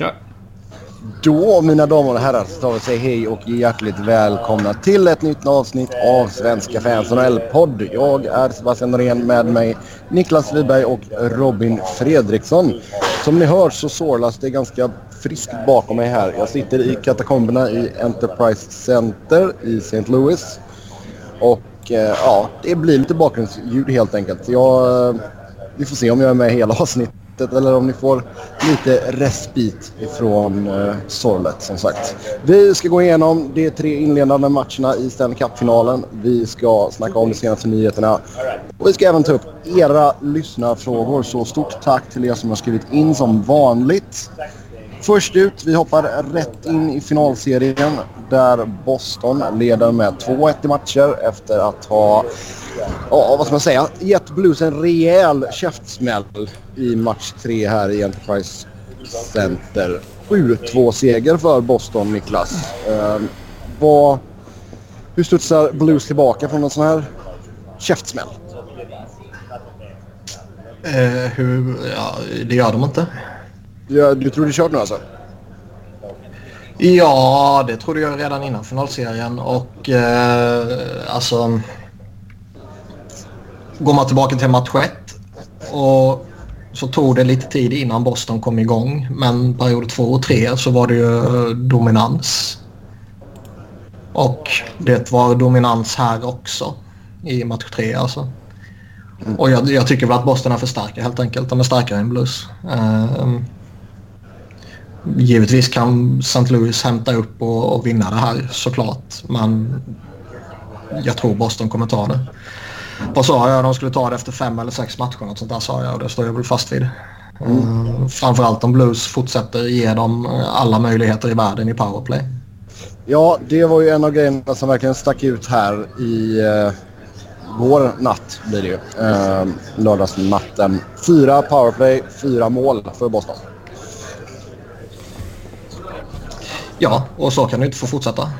Kör! Då mina damer och herrar så tar vi säga hej och hjärtligt välkomna till ett nytt avsnitt av Svenska fans NHL-podd. Jag är Sebastian Norén med mig Niklas Wiberg och Robin Fredriksson. Som ni hör så sorlas det ganska friskt bakom mig här. Jag sitter i katakomberna i Enterprise Center i St. Louis. Och eh, ja, det blir lite bakgrundsljud helt enkelt. Jag, eh, vi får se om jag är med hela avsnittet eller om ni får lite respit ifrån eh, sorlet som sagt. Vi ska gå igenom de tre inledande matcherna i Stanley Cup-finalen. Vi ska snacka om de senaste nyheterna. Och vi ska även ta upp era lyssnarfrågor. Så stort tack till er som har skrivit in som vanligt. Först ut, vi hoppar rätt in i finalserien där Boston leder med 2-1 i matcher efter att ha, ja vad ska man säga, gett Blues en rejäl käftsmäll i match 3 här i Enterprise Center. 7-2 seger för Boston, Niklas. Eh, vad, hur studsar Blues tillbaka från en sån här käftsmäll? Eh, hur, ja, det gör de inte. Ja, du tror du kört nu alltså? Ja, det trodde jag redan innan finalserien och eh, alltså... Går man tillbaka till match 1 och så tog det lite tid innan Boston kom igång. Men period 2 och 3 så var det ju eh, dominans. Och det var dominans här också i match 3 alltså. Och jag, jag tycker väl att Boston är för starka helt enkelt. De är starkare än Blues. Eh, givetvis kan St. Louis hämta upp och, och, vinna det här såklart. Men jag tror Boston kommer ta det. Vad sa jag? De skulle ta det efter fem eller sex matcher. Något sånt där sa jag och det står jag väl fast vid. Mm. Uh, framförallt om Blues fortsätter ge dem alla möjligheter i världen i powerplay. Ja, det var ju en av grejerna som verkligen stack ut här i uh, går natt blir det ju. Uh, lördagsnatten. Fyra powerplay, fyra mål för Boston. Ja, och så kan det inte få fortsätta.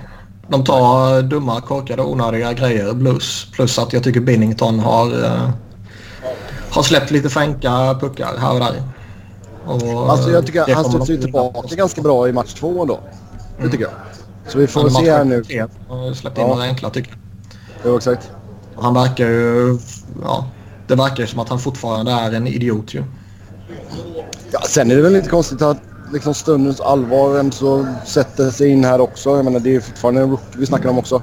De tar dumma, korkade, onödiga grejer, blues. Plus att jag tycker Binnington har, uh, har släppt lite fänka puckar här och där. Och, alltså jag tycker han studsar ju tillbaka ganska bra i match två ändå. Det mm. tycker jag. Så vi får se här nu. Han släppt in ja. några enkla tycker jag. Jo, exakt. Han verkar ju... Ja, det verkar ju som att han fortfarande är en idiot ju. Ja, sen är det väl inte konstigt att liksom stundens allvar så sätter sig in här också. Jag menar, det är fortfarande en rookie vi snackar om också.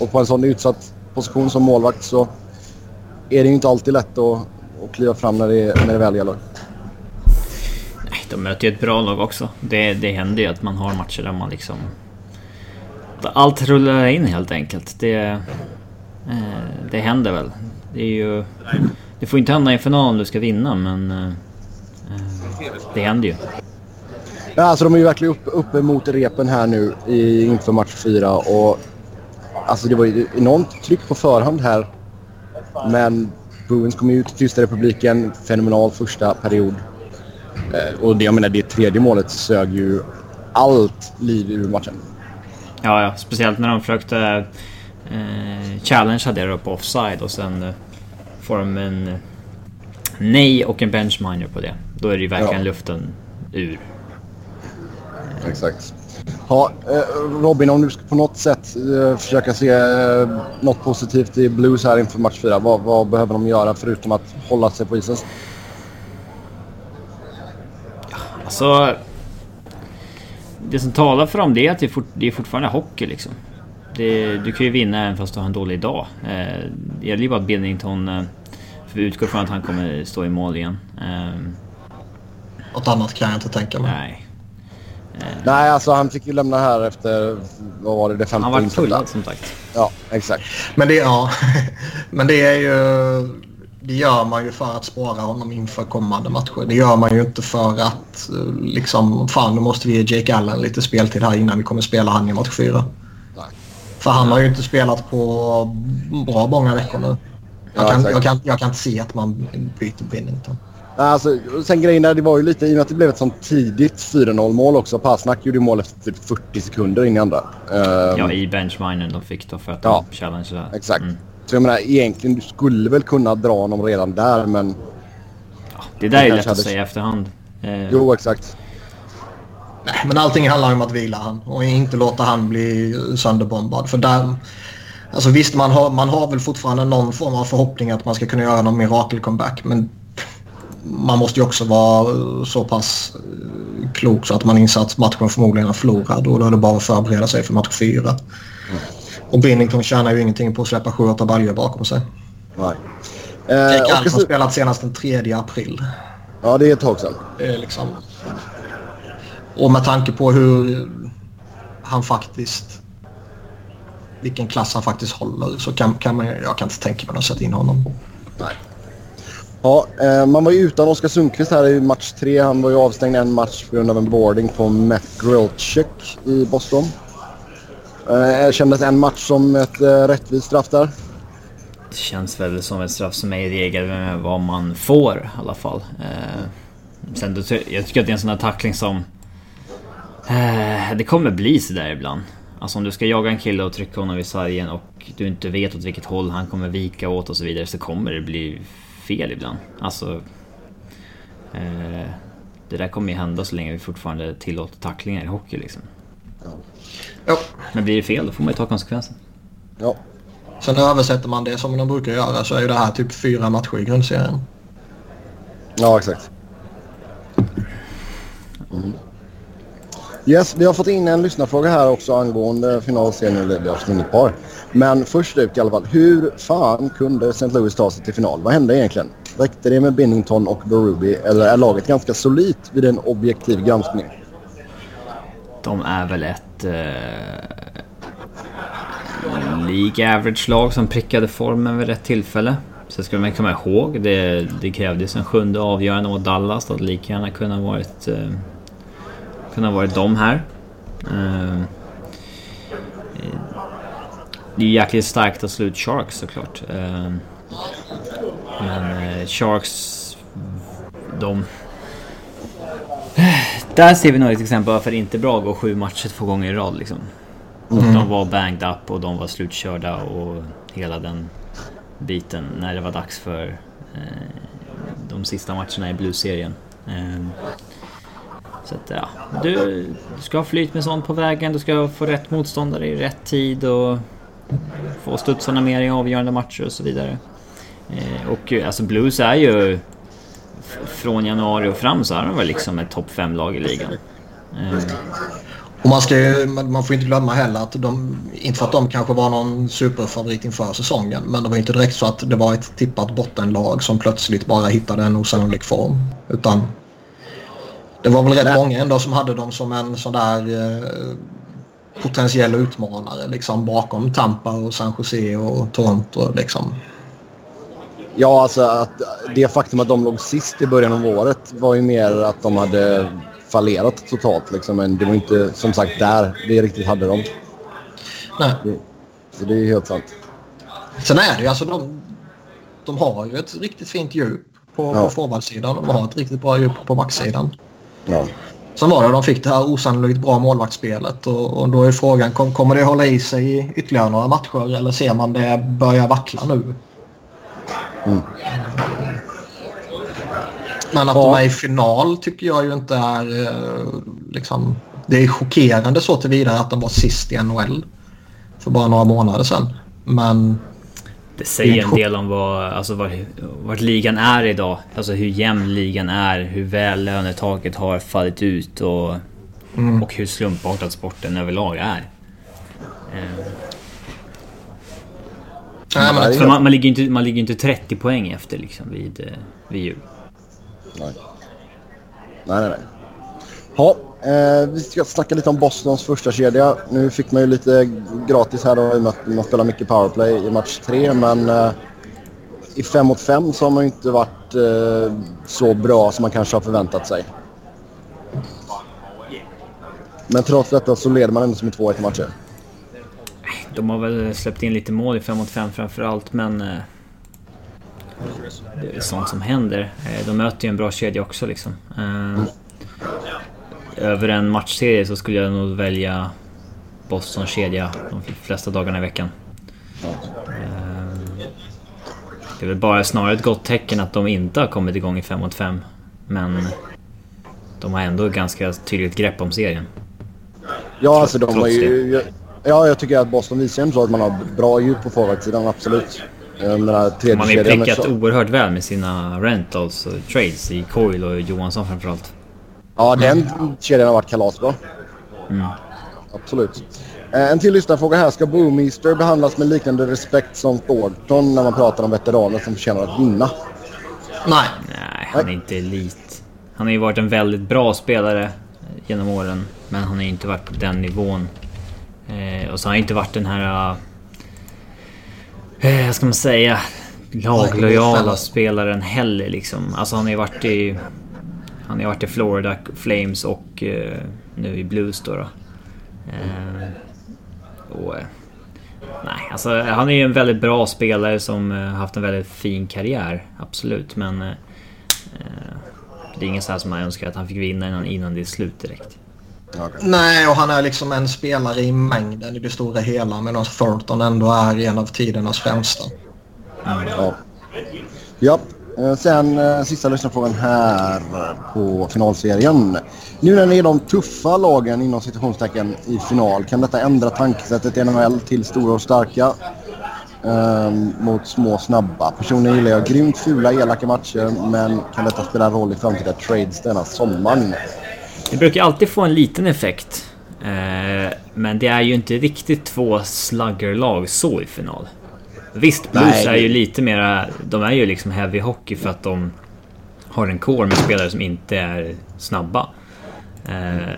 Och på en sån utsatt position som målvakt så är det ju inte alltid lätt att, att kliva fram när det, när det väl gäller. Nej, de möter ju ett bra lag också. Det, det händer ju att man har matcher där man liksom... Allt rullar in helt enkelt. Det, eh, det händer väl. Det är ju... Det får inte hända i en final om du ska vinna men... Eh, eh, det händer ju. Ja, alltså de är ju verkligen uppe, uppe mot repen här nu i, inför match 4 och alltså det var ju enormt tryck på förhand här. Men Bruins kom ut, tysta republiken, fenomenal första period. Eh, och det, jag menar, det tredje målet sög ju allt liv ur matchen. Ja, ja. speciellt när de försökte eh, challengea det på offside och sen eh, får de en nej och en benchminer på det. Då är det ju verkligen ja. luften ur Exakt. Ja, eh, Robin, om du på något sätt eh, försöka se eh, något positivt i Blues här inför match 4. Vad, vad behöver de göra förutom att hålla sig på isen? Alltså... Det som talar för dem det är att det är, fort, det är fortfarande hockey liksom. Det, du kan ju vinna även fast du har en dålig dag. det gäller ju bara att Billington... för vi utgår från att han kommer stå i mål igen. Något annat kan jag inte tänka mig. Nej. Nej, alltså han fick ju lämna här efter, vad var det, det femte Han var fullad som sagt. Ja, exakt. Men det, ja, men det är ju... Det gör man ju för att spara honom inför kommande matcher. Det gör man ju inte för att liksom, fan nu måste vi ge Jake Allen lite speltid här innan vi kommer spela han i match 4. Nej. För han har ju inte spelat på bra många veckor nu. Jag, ja, kan, jag, kan, jag kan inte se att man byter Binnington. Alltså, sen grejen där, det var ju lite, i och med att det blev ett sånt tidigt 4-0 mål också. Pasnak gjorde mål efter 40 typ sekunder in i andra. Um, ja, i benchminen de fick då för att ja, de challenge Exakt. Mm. Så jag menar, egentligen, du skulle väl kunna dra honom redan där, men... Ja, det där är lätt att säga efterhand. Eh, jo, exakt. Nej, men allting handlar om att vila han och inte låta han bli sönderbombad. För där, alltså visst, man har, man har väl fortfarande någon form av förhoppning att man ska kunna göra någon mirakelcomeback. Men man måste ju också vara så pass eh, klok så att man inser att matchen förmodligen är förlorad och då är det bara att förbereda sig för match fyra. Mm. Och Binnington tjänar ju ingenting på att släppa sju, åtta baljor bakom sig. Nej. Eh, Jake har spelat senast den 3 april. Ja, det är ett tag sedan. Är liksom... Och med tanke på hur han faktiskt... Vilken klass han faktiskt håller så kan, kan man... Jag kan inte tänka mig att sätta in honom. Nej. Ja, eh, man var ju utan Oskar Sundqvist här i match tre. Han var ju avstängd en match på grund av en boarding på Matt Grillcheck i Boston. Eh, Erkändes en match som ett eh, rättvist straff där? Det känns väl som ett straff som är i regel med vad man får i alla fall. Sen, jag tycker att det är en sån här tackling som... Det kommer bli sådär ibland. Alltså om du ska jaga en kille och trycka honom i sargen och du inte vet åt vilket håll han kommer vika åt och så vidare så kommer det bli fel ibland. Alltså... Eh, det där kommer ju hända så länge vi fortfarande tillåter tacklingar i hockey liksom. Ja. Men blir det fel då får man ju ta konsekvensen. Ja. Sen översätter man det som de brukar göra så är ju det här typ fyra matcher i grundserien. Ja, exakt. Mm. Yes, vi har fått in en lyssnarfråga här också angående finalserien i avsnitt par. Men först ut i alla fall. Hur fan kunde St. Louis ta sig till final? Vad hände egentligen? Räckte det med Binnington och Berube eller är laget ganska solitt vid en objektiv granskning? De är väl ett... Eh, League average-lag som prickade formen vid rätt tillfälle. Sen ska man komma ihåg, det, det krävdes en sjunde avgörande mot Dallas. Det hade lika gärna kunnat varit, eh, kunnat varit de här. Eh, det är jäkligt starkt att slå ut Sharks såklart. Eh, men eh, Sharks... De... Där ser vi nog ett exempel varför det inte är bra att gå sju matcher två gånger i rad liksom. Mm. De var banged up och de var slutkörda och hela den biten när det var dags för eh, de sista matcherna i Blues-serien. Eh, så att ja, du, du ska ha flyt med sånt på vägen, du ska få rätt motståndare i rätt tid och få studsarna mer i avgörande matcher och så vidare. Eh, och eh, alltså Blues är ju från januari och fram så är de väl liksom ett topp 5-lag i ligan. Eh, och man, ska ju, man får inte glömma heller att de, inte för att de kanske var någon superfavorit inför säsongen, men det var inte direkt så att det var ett tippat bottenlag som plötsligt bara hittade en osannolik form. Utan det var väl rätt många ändå som hade dem som en sån där eh, potentiell utmanare liksom bakom Tampa och San Jose och Toronto liksom. Ja, alltså att det faktum att de låg sist i början av året var ju mer att de hade fallerat totalt. Liksom. Men det var inte som sagt där det riktigt hade dem. Nej. Det, så det är helt sant. Sen är det ju alltså de, de har ju ett riktigt fint djup på, ja. på forwardsidan. De har ett riktigt bra djup på backsidan. Ja. Sen var det de fick det här osannolikt bra målvaktsspelet och, och då är frågan kom, kommer det hålla i sig i ytterligare några matcher eller ser man det börja vackla nu? Mm. Men att ja. de är i final tycker jag ju inte är eh, liksom... Det är chockerande så tillvida att de var sist i NHL för bara några månader sedan. Men... Det säger en del om vad, alltså vart, vart ligan är idag. Alltså hur jämn ligan är, hur väl lönetaket har fallit ut och, mm. och hur slumpartad sporten överlag är. Eh. Nej, men man, man, ligger inte, man ligger inte 30 poäng efter liksom vid, eh, vid jul. Nej. Nej, nej, nej. Ja, eh, vi ska snacka lite om Bostons första kedja. Nu fick man ju lite gratis här då i och med att man spelar mycket powerplay i match tre. Men eh, i 5 mot 5 så har man ju inte varit eh, så bra som man kanske har förväntat sig. Men trots detta så leder man ändå som i 2-1 matcher. De har väl släppt in lite mål i 5 mot 5 framförallt men... Eh, det är sånt som händer. Eh, de möter ju en bra kedja också liksom. Eh, över en matchserie så skulle jag nog välja Boston kedja de flesta dagarna i veckan. Eh, det är väl bara snarare ett gott tecken att de inte har kommit igång i 5 mot 5. Men de har ändå ganska tydligt grepp om serien. Ja, alltså de har ju... Ja, jag tycker att Boston visar ändå att man har bra djup på forwardsidan, absolut. Den här man har ju prickat så... oerhört väl med sina rentals och trades i Coil och Johansson framförallt. Ja, den kedjan har varit kalasbra. Mm. Absolut. Eh, en till lyssnarfråga här. Ska Boomeaster behandlas med liknande respekt som Thornton när man pratar om veteraner som förtjänar att vinna? Nej. Nej, han är inte elit. Han har ju varit en väldigt bra spelare genom åren. Men han har inte varit på den nivån. Eh, och så har han inte varit den här... Eh, vad ska man säga? Laglojala spelaren heller liksom. Alltså han har ju varit i... Han har varit i Florida Flames och eh, nu i Blues då. då. Eh, och, eh, nej, alltså han är ju en väldigt bra spelare som haft en väldigt fin karriär. Absolut, men... Eh, det är inget så här som man önskar att han fick vinna innan, innan det är slut direkt. Okay. Nej, och han är liksom en spelare i mängden i det stora hela medan Thornton ändå är en av tidernas främsta. Mm. Ja. ja. Eh, sen eh, sista lyssnarfrågan här på finalserien. Nu när ni är de tuffa lagen inom situationstecken i final, kan detta ändra tankesättet i NHL till stora och starka um, mot små snabba? Personligen gillar jag grymt fula, elaka matcher, men kan detta spela roll i framtida trades denna sommaren? Det brukar alltid få en liten effekt. Eh, men det är ju inte riktigt två sluggerlag så i final. Visst, Blues Nej. är ju lite mera... De är ju liksom heavy hockey för att de har en core med spelare som inte är snabba. Eh,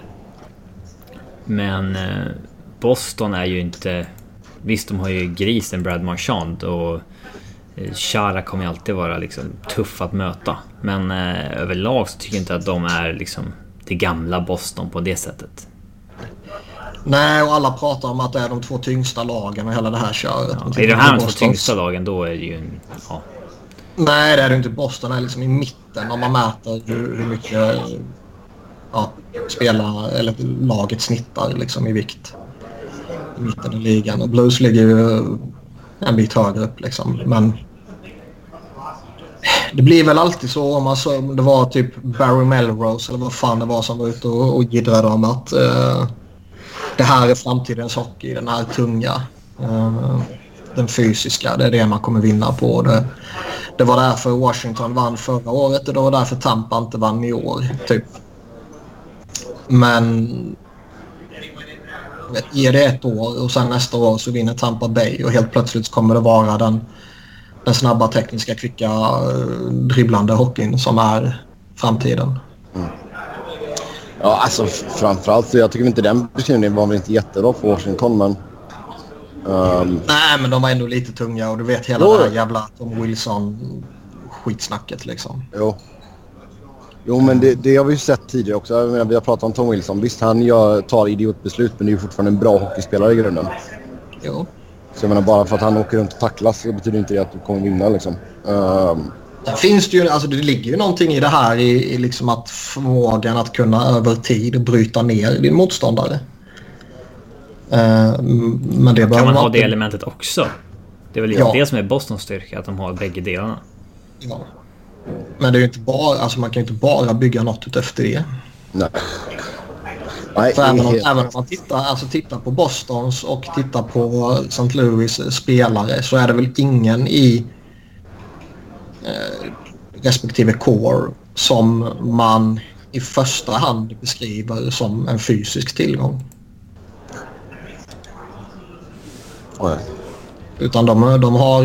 men eh, Boston är ju inte... Visst, de har ju grisen Brad Marchand och eh, Chara kommer ju alltid vara liksom tuff att möta. Men eh, överlag så tycker jag inte att de är liksom det gamla Boston på det sättet. Nej, och alla pratar om att det är de två tyngsta lagen och hela det här köret. Ja, är det här de två tyngsta lagen då är det ju... Ja. Nej, det är det inte. Boston är liksom i mitten om man mäter hur, hur mycket ja, spela, eller laget snittar liksom i vikt. I mitten i ligan. Och Blues ligger ju en bit högre upp liksom. Men det blir väl alltid så om man så, det var typ Barry Melrose eller vad fan det var som var ute och, och giddrade om att uh, det här är framtidens hockey, den här tunga. Eh, den fysiska, det är det man kommer vinna på. Det, det var därför Washington vann förra året och det var därför Tampa inte vann i år. Typ. Men vet, ge det ett år och sen nästa år så vinner Tampa Bay och helt plötsligt kommer det vara den, den snabba, tekniska, kvicka, eh, dribblande hockeyn som är framtiden. Mm. Ja, alltså framförallt jag tycker inte den beskrivningen var väl inte jättebra för Washington, men... Um... Nej, men de var ändå lite tunga och du vet hela jo. det här jävla Tom Wilson skitsnacket liksom. Jo. Jo, men det, det har vi ju sett tidigare också. Jag menar, vi har pratat om Tom Wilson. Visst, han gör, tar idiotbeslut, men det är ju fortfarande en bra hockeyspelare i grunden. Jo. Så jag menar, bara för att han åker runt och tacklas så betyder inte det att du kommer vinna liksom. Um... Det finns det ju, alltså det ligger ju någonting i det här i, i liksom att förmågan att kunna över tid bryta ner din motståndare. Uh, men det kan man ha det elementet också? Det är väl ja. det som är Bostons styrka, att de har bägge delarna. Ja. Men det är inte bara, alltså man kan ju inte bara bygga något efter det. Nej. Nej, För även, om, även om man tittar, alltså tittar på Bostons och tittar på St. Louis spelare så är det väl ingen i eh, respektive core som man i första hand beskriver som en fysisk tillgång. Nej. Utan de, de har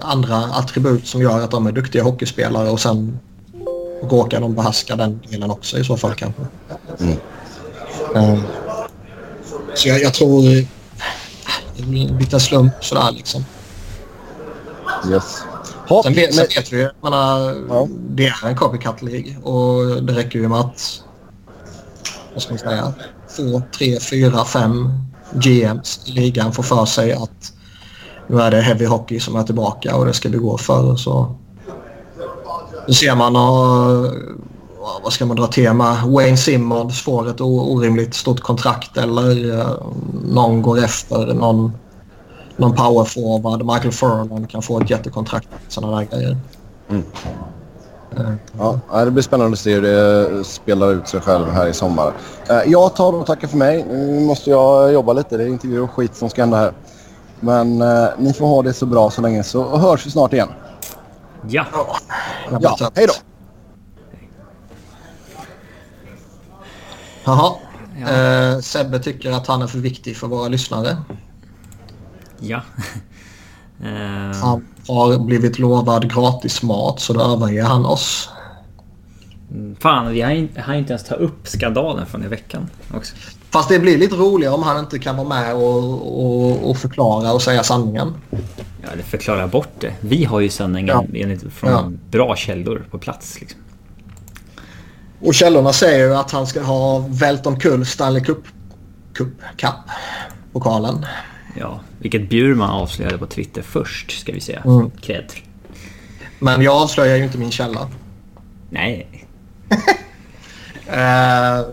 andra attribut som gör att de är duktiga hockeyspelare och sen råkar de behärska den delen också i så fall kanske. Mm. Um, så jag, jag tror blir en liten slump sådär liksom. Yes. Hopp, sen, vet, sen vet vi ju, ja. det är en copycat League och det räcker ju med att vad ska man säga, två, tre, fyra, fem GMs i ligan får för sig att nu är det heavy hockey som är tillbaka och det ska vi gå för. Så nu ser man och, vad ska man dra tema? Wayne Simmons får ett orimligt stort kontrakt eller uh, någon går efter någon, någon powerforward. Michael Furlan kan få ett jättekontrakt. Sådana där grejer. Mm. Ja, det blir spännande att se hur det spelar ut sig själv här i sommar. Eh, jag tar och tackar för mig. Nu måste jag jobba lite. Det är intervju och skit som ska hända här. Men eh, ni får ha det så bra så länge så hörs vi snart igen. Ja. Ja, hej då! Jaha. Ja. Eh, Sebbe tycker att han är för viktig för våra lyssnare. Ja. eh. Han har blivit lovad gratis mat så då överger han oss. Fan, vi har inte, inte ens ta upp skandalen från i veckan också. Fast det blir lite roligare om han inte kan vara med och, och, och förklara och säga sanningen. Ja, eller förklara bort det. Vi har ju sanningen ja. från ja. bra källor på plats. Liksom. Och källorna säger ju att han ska ha vält omkull Stanley Cup, Cup Cup-pokalen. Ja, vilket Bjurman avslöjade på Twitter först ska vi säga. Mm. Cred. Men jag avslöjar ju inte min källa. Nej. uh,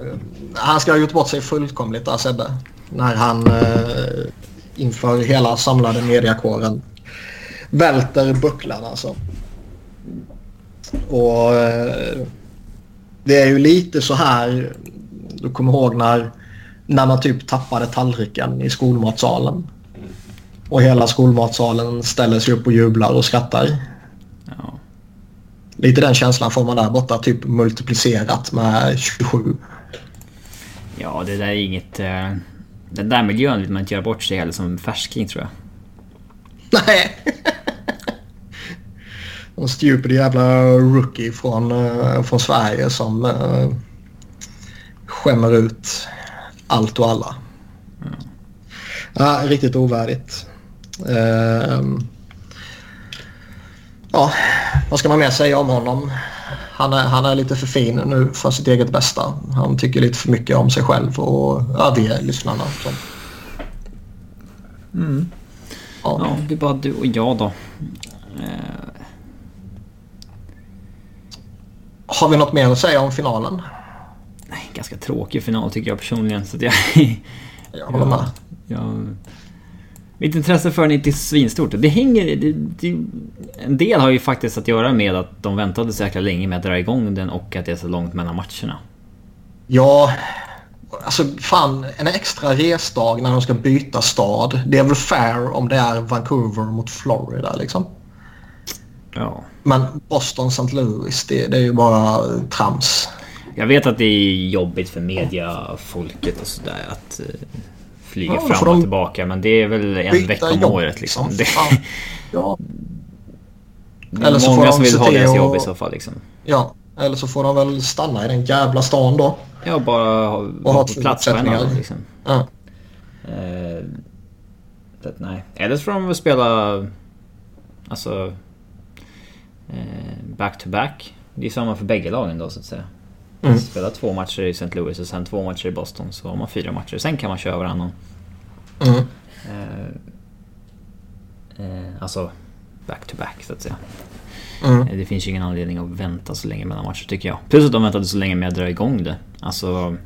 han ska ha gjort bort sig fullkomligt där Sebbe. När han uh, inför hela samlade mediakåren välter bucklan alltså. Och uh, det är ju lite så här. Du kommer ihåg när, när man typ tappade tallriken i skolmatsalen. Och hela skolmatsalen ställer sig upp och jublar och skrattar. Ja. Lite den känslan får man där borta, typ multiplicerat med 27. Ja, det där är inget... Uh, den där miljön vill man inte göra bort sig heller som färsking tror jag. Nej. En stupid jävla rookie från, uh, från Sverige som uh, skämmer ut allt och alla. Mm. Ja, riktigt ovärdigt. Uh, ja, vad ska man mer säga om honom? Han är, han är lite för fin nu för sitt eget bästa. Han tycker lite för mycket om sig själv och övriga lyssnarna. Så. Mm. Ja. ja, det är bara du och jag då. Uh, har vi något mer att säga om finalen? Nej, ganska tråkig final tycker jag personligen. Så jag, jag håller med. Jag, mitt intresse för den är inte svinstort. Det hänger... Det, det, en del har ju faktiskt att göra med att de väntade så jäkla länge med att dra igång den och att det är så långt mellan matcherna. Ja, alltså fan en extra resdag när de ska byta stad. Det är väl fair om det är Vancouver mot Florida liksom. Ja. Men Boston, St. Louis, det, det, är ju bara trams. Jag vet att det är jobbigt för mediafolket och sådär att flyga ja, fram och tillbaka. Men det är väl en vecka om året liksom. Det, ja. det är eller så många får som vill ha deras jobb i så fall liksom. Ja, eller så får de väl stanna i den jävla stan då. Ja, bara ha, och ha plats på en annan liksom. Ja. Uh, det, nej. Eller så får de väl spela... Alltså back-to-back. Det är samma för bägge lagen då så att säga. Mm. Spela två matcher i St. Louis och sen två matcher i Boston så har man fyra matcher. Sen kan man köra varannan. Mm. Eh, eh, alltså back-to-back så att säga. Mm. Eh, det finns ju ingen anledning att vänta så länge mellan matcher tycker jag. Plus att de väntade så länge med att dra igång det. Alltså...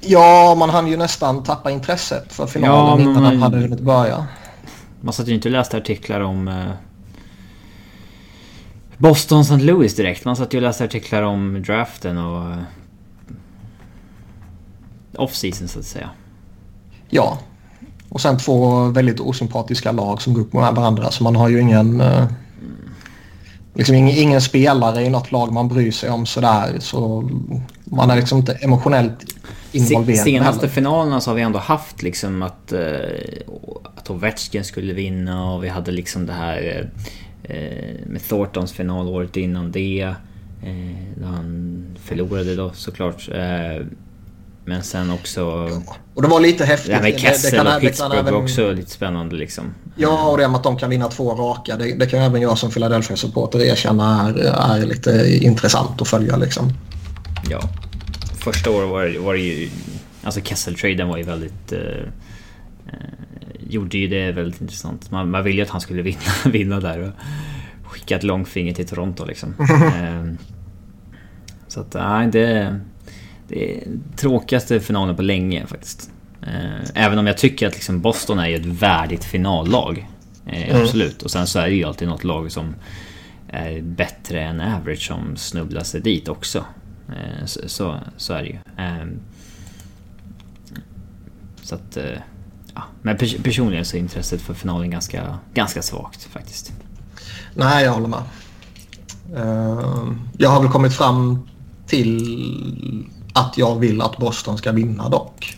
Ja, man hann ju nästan tappa intresset för finalen ja, innan den hade hunnit börja. Man satt ju inte och läste artiklar om eh, Boston St. Louis direkt. Man satt ju och läste artiklar om draften och... Eh, off-season så att säga. Ja. Och sen två väldigt osympatiska lag som går upp mot varandra. Så man har ju ingen... Eh, liksom ingen, ingen, spelare i något lag man bryr sig om sådär. Så man är liksom inte emotionellt involverad. Senaste finalerna så har vi ändå haft liksom att, uh, att Ovechkin skulle vinna och vi hade liksom det här... Eh, med Thorntons final året innan det. Eh, När han förlorade då såklart. Eh, men sen också... Och det var lite häftigt. Här med Kessel det, det kan, och Pittsburgh även, var också lite spännande liksom. Ja, och det med att de kan vinna två raka. Det, det kan även jag som Philadelphia-supporter erkänna är, är lite intressant att följa liksom. Ja. Första året var, var det ju... Alltså Kessel-traden var ju väldigt... Eh, gjorde ju det väldigt intressant. Man, man ville ju att han skulle vinna, vinna där och skicka ett långfinger till Toronto liksom. Ehm, så att nej, det, det är tråkigaste finalen på länge faktiskt. Ehm, även om jag tycker att liksom Boston är ju ett värdigt finallag. Eh, mm. Absolut. Och sen så är det ju alltid något lag som är bättre än average som snubblar sig dit också. Eh, så, så, så, är det ju. Ehm, så att... Eh, ja. Men personligen så är intresset för finalen ganska, ganska svagt faktiskt. Nej, jag håller med. Uh, jag har väl kommit fram till att jag vill att Boston ska vinna dock.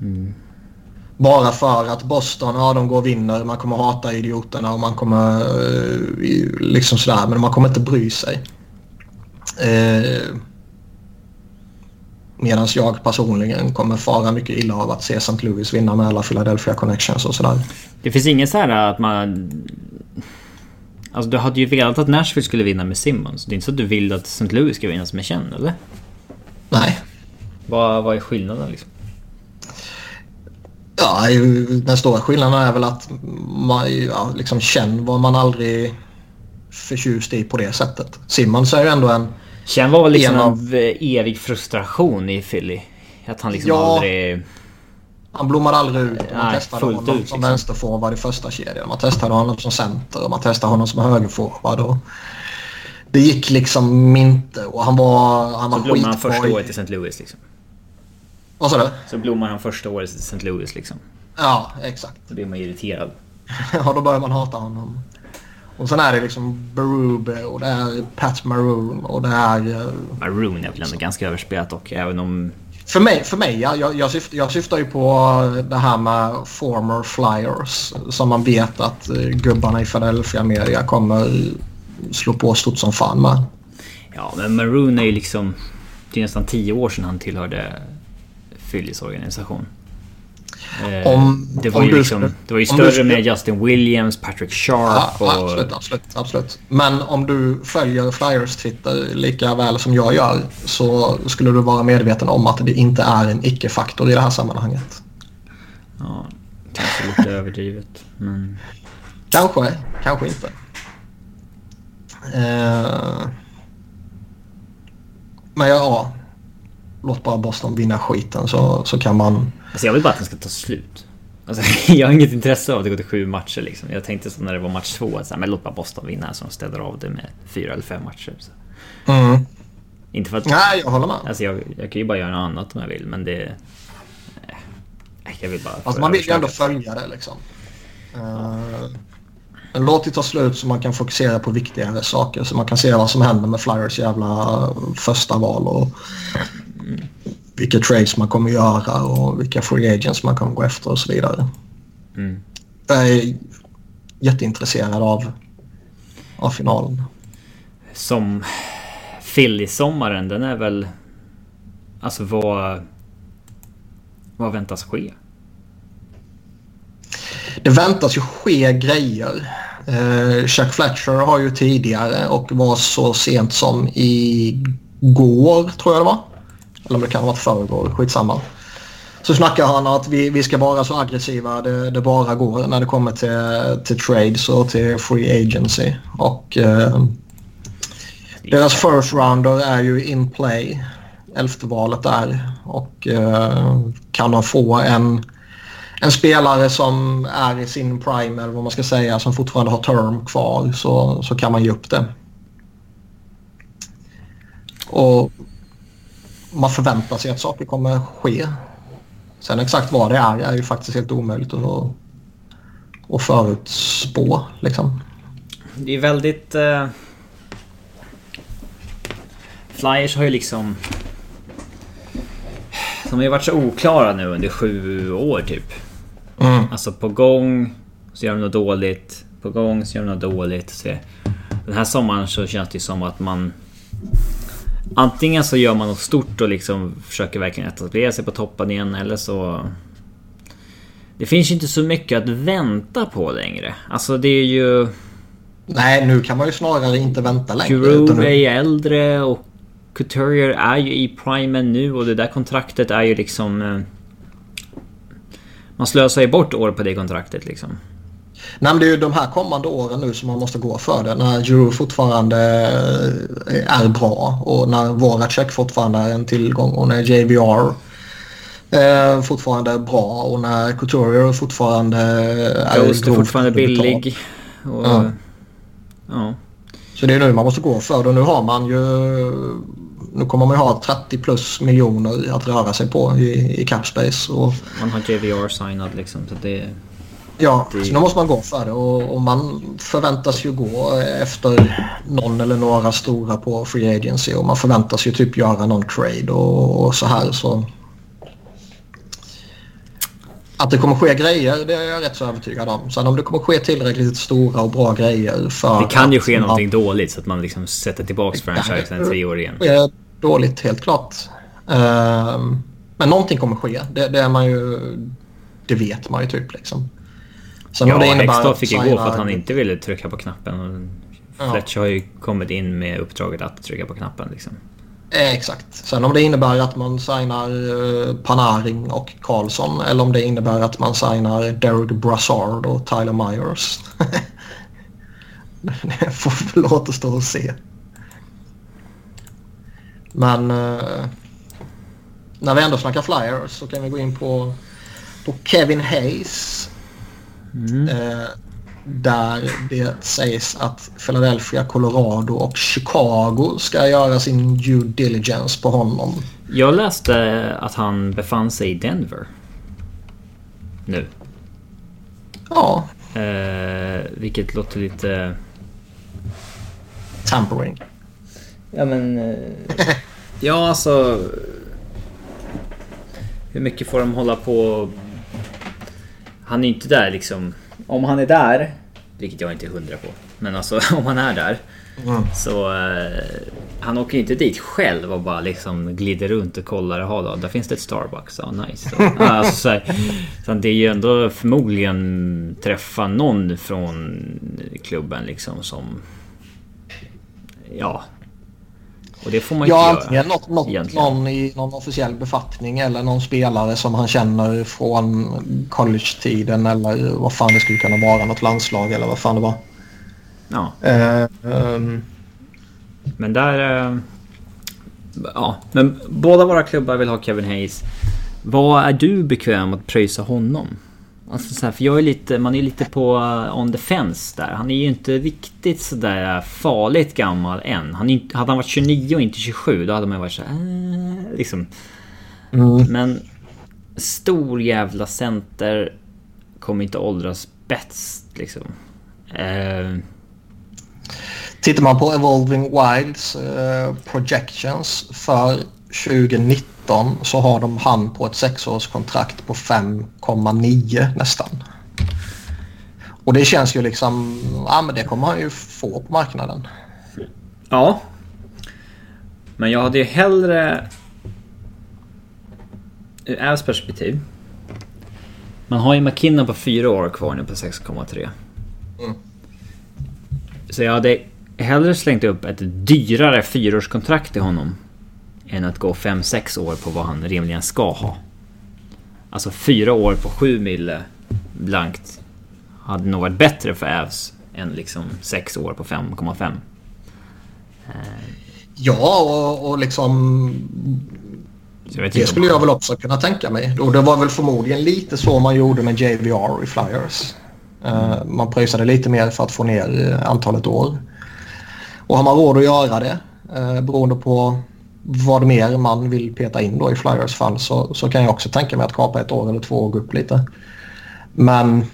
Mm. Bara för att Boston, ja de går och vinner, man kommer hata idioterna och man kommer eh, liksom sådär, men man kommer inte bry sig. Eh, Medan jag personligen kommer fara mycket illa av att se St. Louis vinna med alla Philadelphia Connections och sådär. Det finns inget så här att man... Alltså du hade ju velat att Nashville skulle vinna med Simmons. Det är inte så att du vill att St. Louis ska vinna med Chen, eller? Nej. Vad, vad är skillnaden liksom? Ja, den stora skillnaden är väl att man, ja, liksom Chen var man aldrig förtjust i på det sättet. Simmons är ju ändå en Chen var väl liksom en av... evig frustration i Philly. Att han liksom ja, aldrig... Han blommade aldrig ut. Man Nej, testade honom ut, liksom. som vänsterforward i första kedjan. Man testade honom som center och man testade honom som högerforward. Och det gick liksom inte och han var, han var Så blommade han första året i St. Louis liksom? Vad sa du? Så blommade han första året i St. Louis liksom? Ja, exakt. Då blir man irriterad. ja, då börjar man hata honom. Och sen är det liksom Berube och det är Pat Maroon och det är... Uh, Maroon är väl ändå ganska överspelat och även om... För mig, för mig ja, jag, jag, syftar, jag syftar ju på det här med former flyers som man vet att uh, gubbarna i Philadelphia media kommer slå på stort som fan med. Ja, men Maroon är ju liksom... Det är nästan tio år sedan han tillhörde Phillies organisation. Eh, om, det, var ju liksom, det var ju större skulle... med Justin Williams, Patrick Sharp ja, och... Absolut, absolut, absolut. Men om du följer Flyers Twitter lika väl som jag gör så skulle du vara medveten om att det inte är en icke-faktor i det här sammanhanget. Ja, kanske lite överdrivet. Men... Kanske, kanske inte. Uh... Men ja, låt bara Boston vinna skiten så, så kan man... Alltså jag vill bara att den ska ta slut. Alltså, jag har inget intresse av att det går till sju matcher liksom. Jag tänkte så när det var match två, så här, men låt bara Boston vinna så de städar av det med fyra eller fem matcher. Så. Mm. Inte för att... Nej, jag håller med. Alltså jag, jag kan ju bara göra något annat om jag vill, men det... Nej, jag vill bara... Alltså man vill ju ändå följa det liksom. Uh, låt det ta slut så man kan fokusera på viktigare saker. Så man kan se vad som händer med Flyers jävla första val och vilka trades man kommer göra och vilka free agents man kommer gå efter och så vidare. Mm. Jag är jätteintresserad av, av finalen. Som Philly-sommaren, den är väl... Alltså vad... Vad väntas ske? Det väntas ju ske grejer. Eh, Chuck Fletcher har ju tidigare och var så sent som igår tror jag det var eller om det kan ha varit förrgår, skitsamma. Så snackar han att vi, vi ska vara så aggressiva det, det bara går när det kommer till, till trades och till free agency. Och eh, deras first rounder är ju in play. Elfte valet där. Och eh, kan de få en, en spelare som är i sin prime eller vad man ska säga som fortfarande har term kvar så, så kan man ge upp det. Och man förväntar sig att saker kommer ske. Sen exakt vad det är är ju faktiskt helt omöjligt att, att förutspå. Liksom. Det är väldigt... Uh... Flyers har ju liksom... De har ju varit så oklara nu under sju år typ. Mm. Alltså på gång så gör de något dåligt. På gång så gör de något dåligt. Så den här sommaren så känns det som att man Antingen så gör man något stort och liksom försöker verkligen etablera sig på toppen igen eller så... Det finns ju inte så mycket att vänta på längre. Alltså det är ju... Nej, nu kan man ju snarare inte vänta längre. Grove är äldre och Couturier är ju i primen nu och det där kontraktet är ju liksom... Eh, man slösar ju bort år på det kontraktet liksom. Nej, men det är ju de här kommande åren nu som man måste gå för det. När Drew fortfarande är bra och när Voracek fortfarande är en tillgång och när JVR eh, fortfarande är bra och när Couturier fortfarande är Ghost är fortfarande billig. Och, ja. ja. Så det är nu man måste gå för det. Nu har man ju... Nu kommer man ju ha 30 plus miljoner att röra sig på i, i Capspace. Och, Man har JVR signad liksom. Så det... ja, Det- så nu måste man gå för det. Och, och man förväntas ju gå efter någon eller några stora på Free Agency. Och man förväntas ju typ göra någon trade och, och så här. Så att det kommer ske grejer, det är jag rätt så övertygad om. Sen om det kommer ske tillräckligt stora och bra grejer för... Det kan ju att ske man- någonting dåligt så att man liksom sätter tillbaks franchisen tre år igen. ske dåligt, helt klart. Ehm, men någonting kommer ske. Det, det är man ju... Det vet man ju typ liksom. Sen Ja, det Hextall att fick gå för att han inte ville trycka på knappen. Och Ja. Fletcher har ju kommit in med uppdraget att trycka på knappen liksom. Eh, Exakt. Sen om det innebär att man signar eh, Panaring och Karlsson eller om det innebär att man signar Derek Brassard och Tyler Myers. det får väl återstå att se. Men eh, när vi ändå snackar Flyers så kan vi gå in på, på Kevin Hayes. Eh, där det sägs att Philadelphia, Colorado och Chicago ska göra sin due diligence på honom. Jag läste att han befann sig i Denver. Nu. Ja, Eh, vilket låter lite... tampering. Ja men... eh, ja alltså... Hur mycket får de hålla på... Han är ju inte där liksom... Om han är där, vilket jag inte är hundra på. Men alltså om han är där. Mm. Så eh, han åker ju inte dit själv och bara liksom glider runt och kollar. Jaha då, där finns det ett Starbucks. Ja, nice. Alltså, så här, så det är ju ändå förmodligen träffa någon från klubben liksom som... Ja. Och det får man ju Ja, inte göra. något, något, egentligen. någon i någon officiell befattning eller någon spelare som han känner från college-tiden eller vad fan det skulle kunna vara. Något landslag eller vad fan det var. Ja, ehm, men där... eh, Ja, men båda våra klubbar vill ha Kevin Hayes. Vad är du bekväm att pröjsa honom? Alltså så här, för jag är lite, man är lite på uh, on the fence där. Han är ju inte riktigt sådär farligt gammal än. Han är hade han varit 29 och inte 27 då hade man varit såhär... Äh, liksom. mm, Men stor jävla center kommer inte åldras bäst liksom. Eh, Tittar man på Evolving Wilds eh, projections för 2019 så har de han på ett sexårskontrakt på 5,9 nästan. Och det känns ju liksom, ja men det kommer han ju få på marknaden. Ja. Men jag hade ju hellre... Ur Avs perspektiv. Man har ju McKinnon på fyra år kvar nu på 6,3. Mm. Så jag hade hellre slängt upp ett dyrare fyraårskontrakt till honom. Än att gå 5-6 år på vad han rimligen ska ha. Alltså fyra år på 7 mille blankt. Hade nog varit bättre för Avs än liksom 6 år på 5,5. Ja och, och liksom det skulle jag väl också kunna tänka mig. Och det var väl förmodligen lite så man gjorde med JVR i Flyers. Eh, man pröjsade lite mer för att få ner eh, antalet år. Och har man råd att göra det beroende på vad mer man vill peta in då i Flyers fall så, så kan jag också tänka mig att kapa ett år eller två och gå upp lite. Men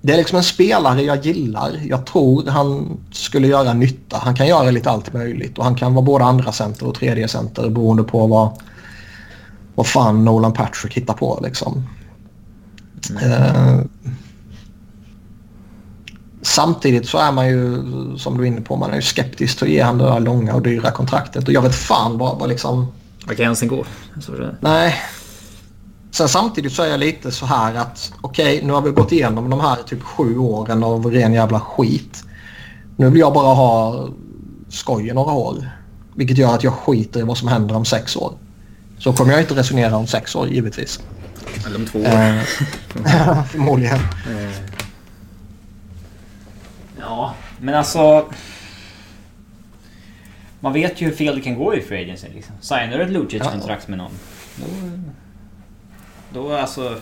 det är liksom en spelare jag gillar. Jag tror han skulle göra nytta. Han kan göra lite allt möjligt och han kan vara både andra center och tredje center beroende på vad, vad fan Nolan Patrick hittar på liksom. Eh, samtidigt så är man ju, som du är inne på, man är ju skeptisk till att ge han det där långa och dyra kontraktet. Och jag vet fan vad, vad liksom... Var gränsen går. Nej. Sen samtidigt så är jag lite så här att okej, nu har vi gått igenom de här typ sju åren av ren jävla skit. Nu vill jag bara ha skoj i några år. Vilket gör att jag skiter i vad som händer om sex år. Så kommer jag inte resonera om sex år givetvis. eller om två år. Eh, förmodligen. Ja, men alltså... Man vet ju hur fel det kan gå i Free Agency liksom. Signar du ett Lucic-kontrakt med någon. Då... Då alltså...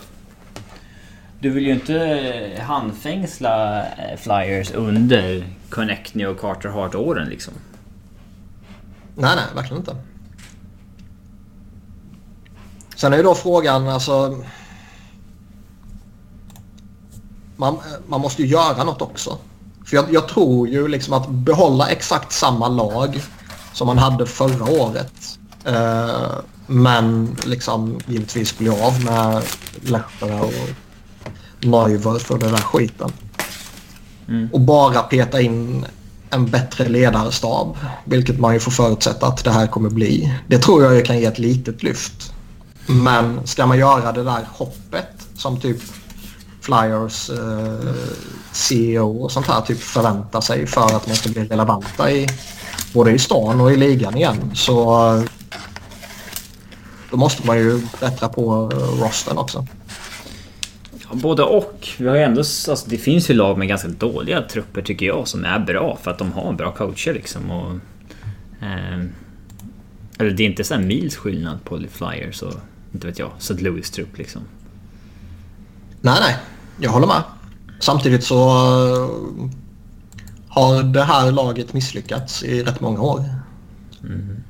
Du vill ju inte handfängsla eh, Flyers under Connectney och Carter Hart-åren liksom. Nej, nej, verkligen inte. Sen är ju då frågan, alltså... Man, eh, man måste ju göra något också. För jag, jag, tror ju liksom att behålla exakt samma lag som man hade förra året. Eh, men liksom givetvis bli av med Lehtere och Neuver för den där skiten. Mm. Och bara peta in en bättre ledarstab. Vilket man ju får förutsätta att det här kommer bli. Det tror jag kan ge ett litet lyft. Men ska man göra det där hoppet som typ Flyers eh, CEO och sånt här typ förväntar sig för att man ska bli relevanta i både i stan och i ligan igen så eh, då måste man ju bättra på eh, rosten också. Ja, både och. Vi har ju ändå, alltså, det finns ju lag med ganska dåliga trupper tycker jag som är bra för att de har bra coacher liksom. Och, eh, eller det är inte så här mils skillnad på Flyers och inte vet jag, St. Louis trupp liksom. Nej, nej. Jag håller med. Samtidigt så eh, har det här laget misslyckats i rätt många år. Mm.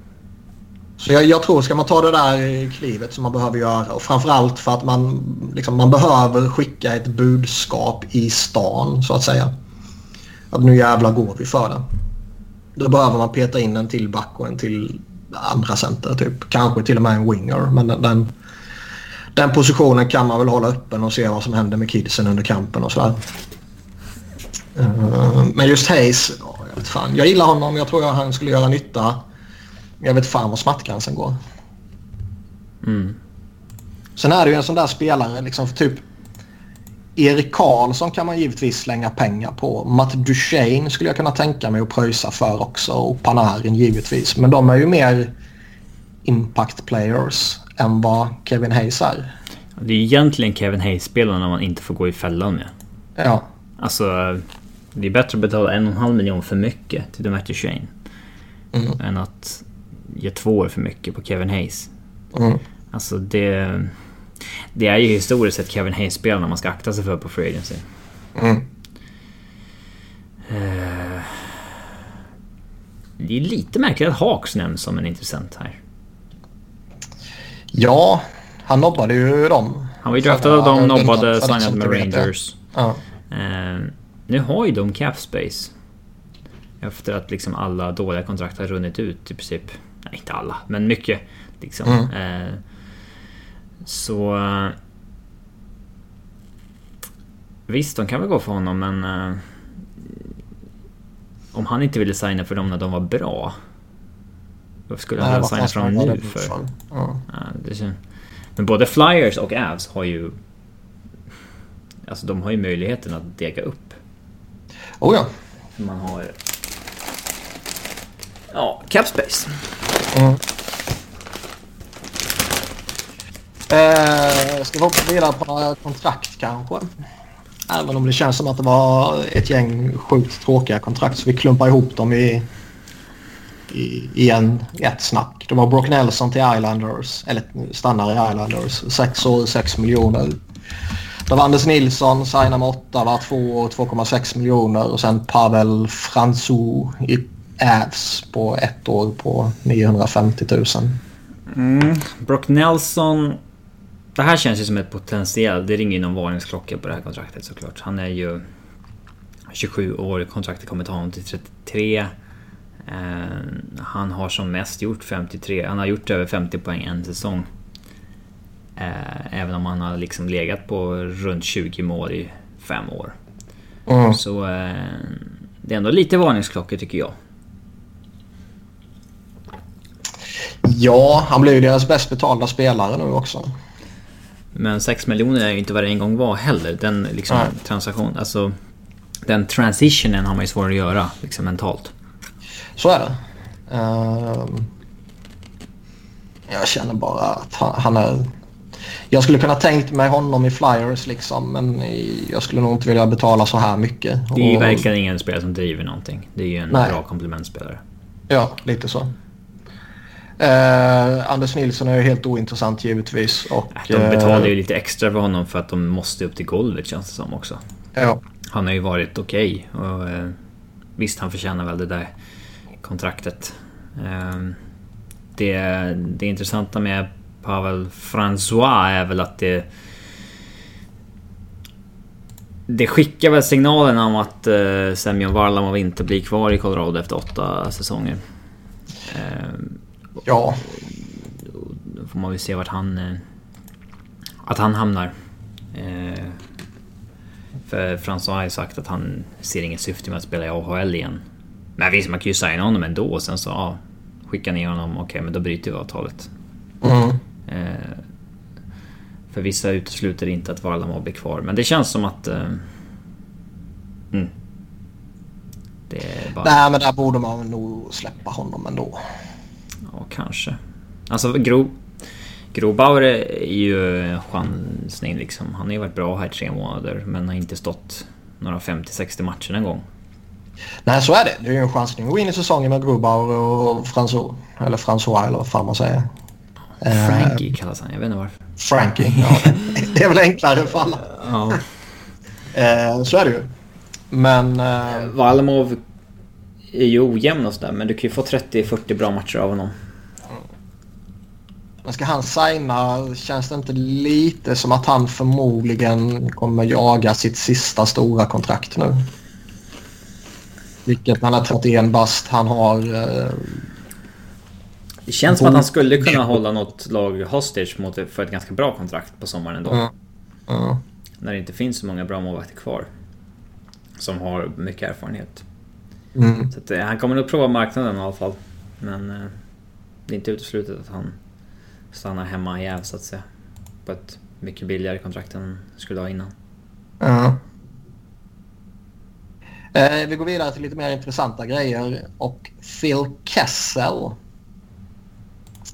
Så jag, jag, tror, ska man ta det där klivet som man behöver göra och framförallt för att man, liksom, man behöver skicka ett budskap i stan så att säga. Att nu jävlar går vi för det. Då behöver man peta in en till back och en till andra center typ. Kanske till och med en winger. Men den, den, den positionen kan man väl hålla öppen och se vad som händer med kidsen under kampen och sådär. Uh, men just Hayes, jag vet fan. Jag gillar honom. Jag tror att han skulle göra nytta. Jag vet fan var smärtgränsen går. Mm. Sen är det ju en sån där spelare liksom för typ Erik Karlsson kan man givetvis slänga pengar på. Matt Duchene skulle jag kunna tänka mig att pröjsa för också och Panarin givetvis. Men de är ju mer impact players än vad Kevin Hayes är. Det är egentligen Kevin Hayes-spelarna man inte får gå i fällan med. Ja. Alltså, det är bättre att betala en och en halv miljon för mycket till Matt Duchene. Mm. Än att ge två år för mycket på Kevin Hayes. Mm. Alltså det... Det är ju historiskt sett Kevin Hayes-spelarna man ska akta sig för på Free Agency. Mm. Uh, det är lite märkligt att Hawks nämns som en intressent här. Ja, han nobbade ju dem. Han var ju draftad av dem, nobbade, signade med Rangers. Ja. Uh, nu har ju de cap space. Efter att liksom alla dåliga kontrakt har runnit ut i princip. Nej, inte alla, men mycket. Liksom. Mm. Uh, så... Visst, de kan väl gå för honom, men... Uh, om han inte ville signa för dem när de var bra. Varför skulle han signa dem nu för? för? Ja. Ja, men både Flyers och Avs har ju... Alltså de har ju möjligheten att dega upp. Oh ja. Man har... Ja, Capspace. Mm. Eh, ska vi hoppa vidare på kontrakt kanske? Även om det känns som att det var ett gäng sjukt tråkiga kontrakt så vi klumpar ihop dem i, i, i en, ett snack. De har Brock Nelson till Islanders, eller stannar i Islanders, Sex år 6 miljoner. Det var Anders Nilsson, signar med 8, var 2 år 2,6 miljoner och sen Pavel Franzou i Avs på ett år på 950 000. Mm. Brock Nelson det här känns ju som ett potentiellt... Det ringer ju någon varningsklocka på det här kontraktet såklart. Han är ju 27 år, kontraktet kommer ta honom till 33. Eh, han har som mest gjort 53, han har gjort över 50 poäng en säsong. Eh, även om han har liksom legat på runt 20 mål i fem år. Mm. Så eh, det är ändå lite varningsklockor tycker jag. Ja, han blir ju deras bäst betalda spelare nu också. Men 6 miljoner är ju inte vad det en gång var heller. Den liksom transaktion, alltså den transitionen har man ju svårt att göra liksom mentalt. Så är det. Uh, jag känner bara att han, han, är... Jag skulle kunna tänkt mig honom i Flyers liksom men jag skulle nog inte vilja betala så här mycket. Det är ju verkligen ingen spelare som driver någonting. Det är ju en Nej. bra komplementspelare. Ja, lite så. Eh, Anders Nilsson är ju helt ointressant givetvis. Och, de betalar ju lite extra för honom för att de måste upp till golvet känns det som också. Ja. Han har ju varit okej. Okay, och, eh, visst, han förtjänar väl det där kontraktet. Ehm, det, det intressanta med Pavel François är väl att det... Det skickar väl signalen om att uh, Semyon Varlamov inte blir kvar i Colorado efter åtta säsonger. Uh, ja. Då får man väl se vart han... Uh, att han hamnar. Uh, för François har ju sagt att han ser inget syfte med att spela i AHL igen. Men visst, man kan ju signa honom ändå och sen så ja, skicka ner honom. Okej, okay, men då bryter vi avtalet. Mm. Eh, för vissa utesluter inte att Varlamov blir kvar, men det känns som att... Eh, mm. Bara... Nej, men där borde man nog släppa honom ändå. Ja, kanske. Alltså, Gro... Grobauer är ju chansning liksom. Han har ju varit bra här i tre månader, men har inte stått några 50-60 matcher en gång. Nej, så är det. Det är ju en chansning att gå in i säsongen med Grobauer och François. Eller François, eller vad fan man säger. Frankie kallas han, jag vet inte varför. Frankie, ja. det är väl enklare för alla. Ja. Eh, så är det ju. Men... Eh... Valmov är ju ojämn och sådär, men du kan ju få 30-40 bra matcher av honom. Men ska han signa känns det inte lite som att han förmodligen kommer jaga sitt sista stora kontrakt nu? Vilket han har 31 bast. Han har eh, det känns som att han skulle kunna hålla något lag hostage mot, för ett ganska bra kontrakt på sommaren ändå. Mm. Mm. När det inte finns så många bra målvakter kvar. Som har mycket erfarenhet. Mm. Så att, eh, han kommer nog prova marknaden i alla fall. Men eh, det är inte uteslutet att han stannar hemma i Gävle så att säga. På ett mycket billigare kontrakt än skulle ha innan. Ja. Eh, vi går vidare till lite mer intressanta grejer. Och Phil Kessel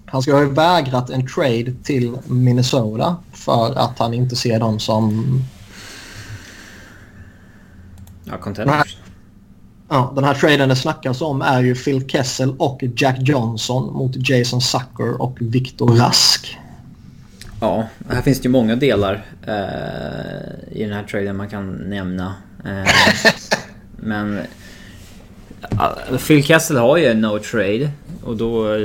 han ska ha vägrat en trade till Minnesota för att han inte ser dem som... Ja, contenders. Ja, den här traden det snackas om är ju Phil Kessel och Jack Johnson mot Jason Zucker och Victor Rask. Ja, här finns det ju många delar eh, i den här traden man kan nämna. Eh, men uh, Phil Kessel har ju no trade och då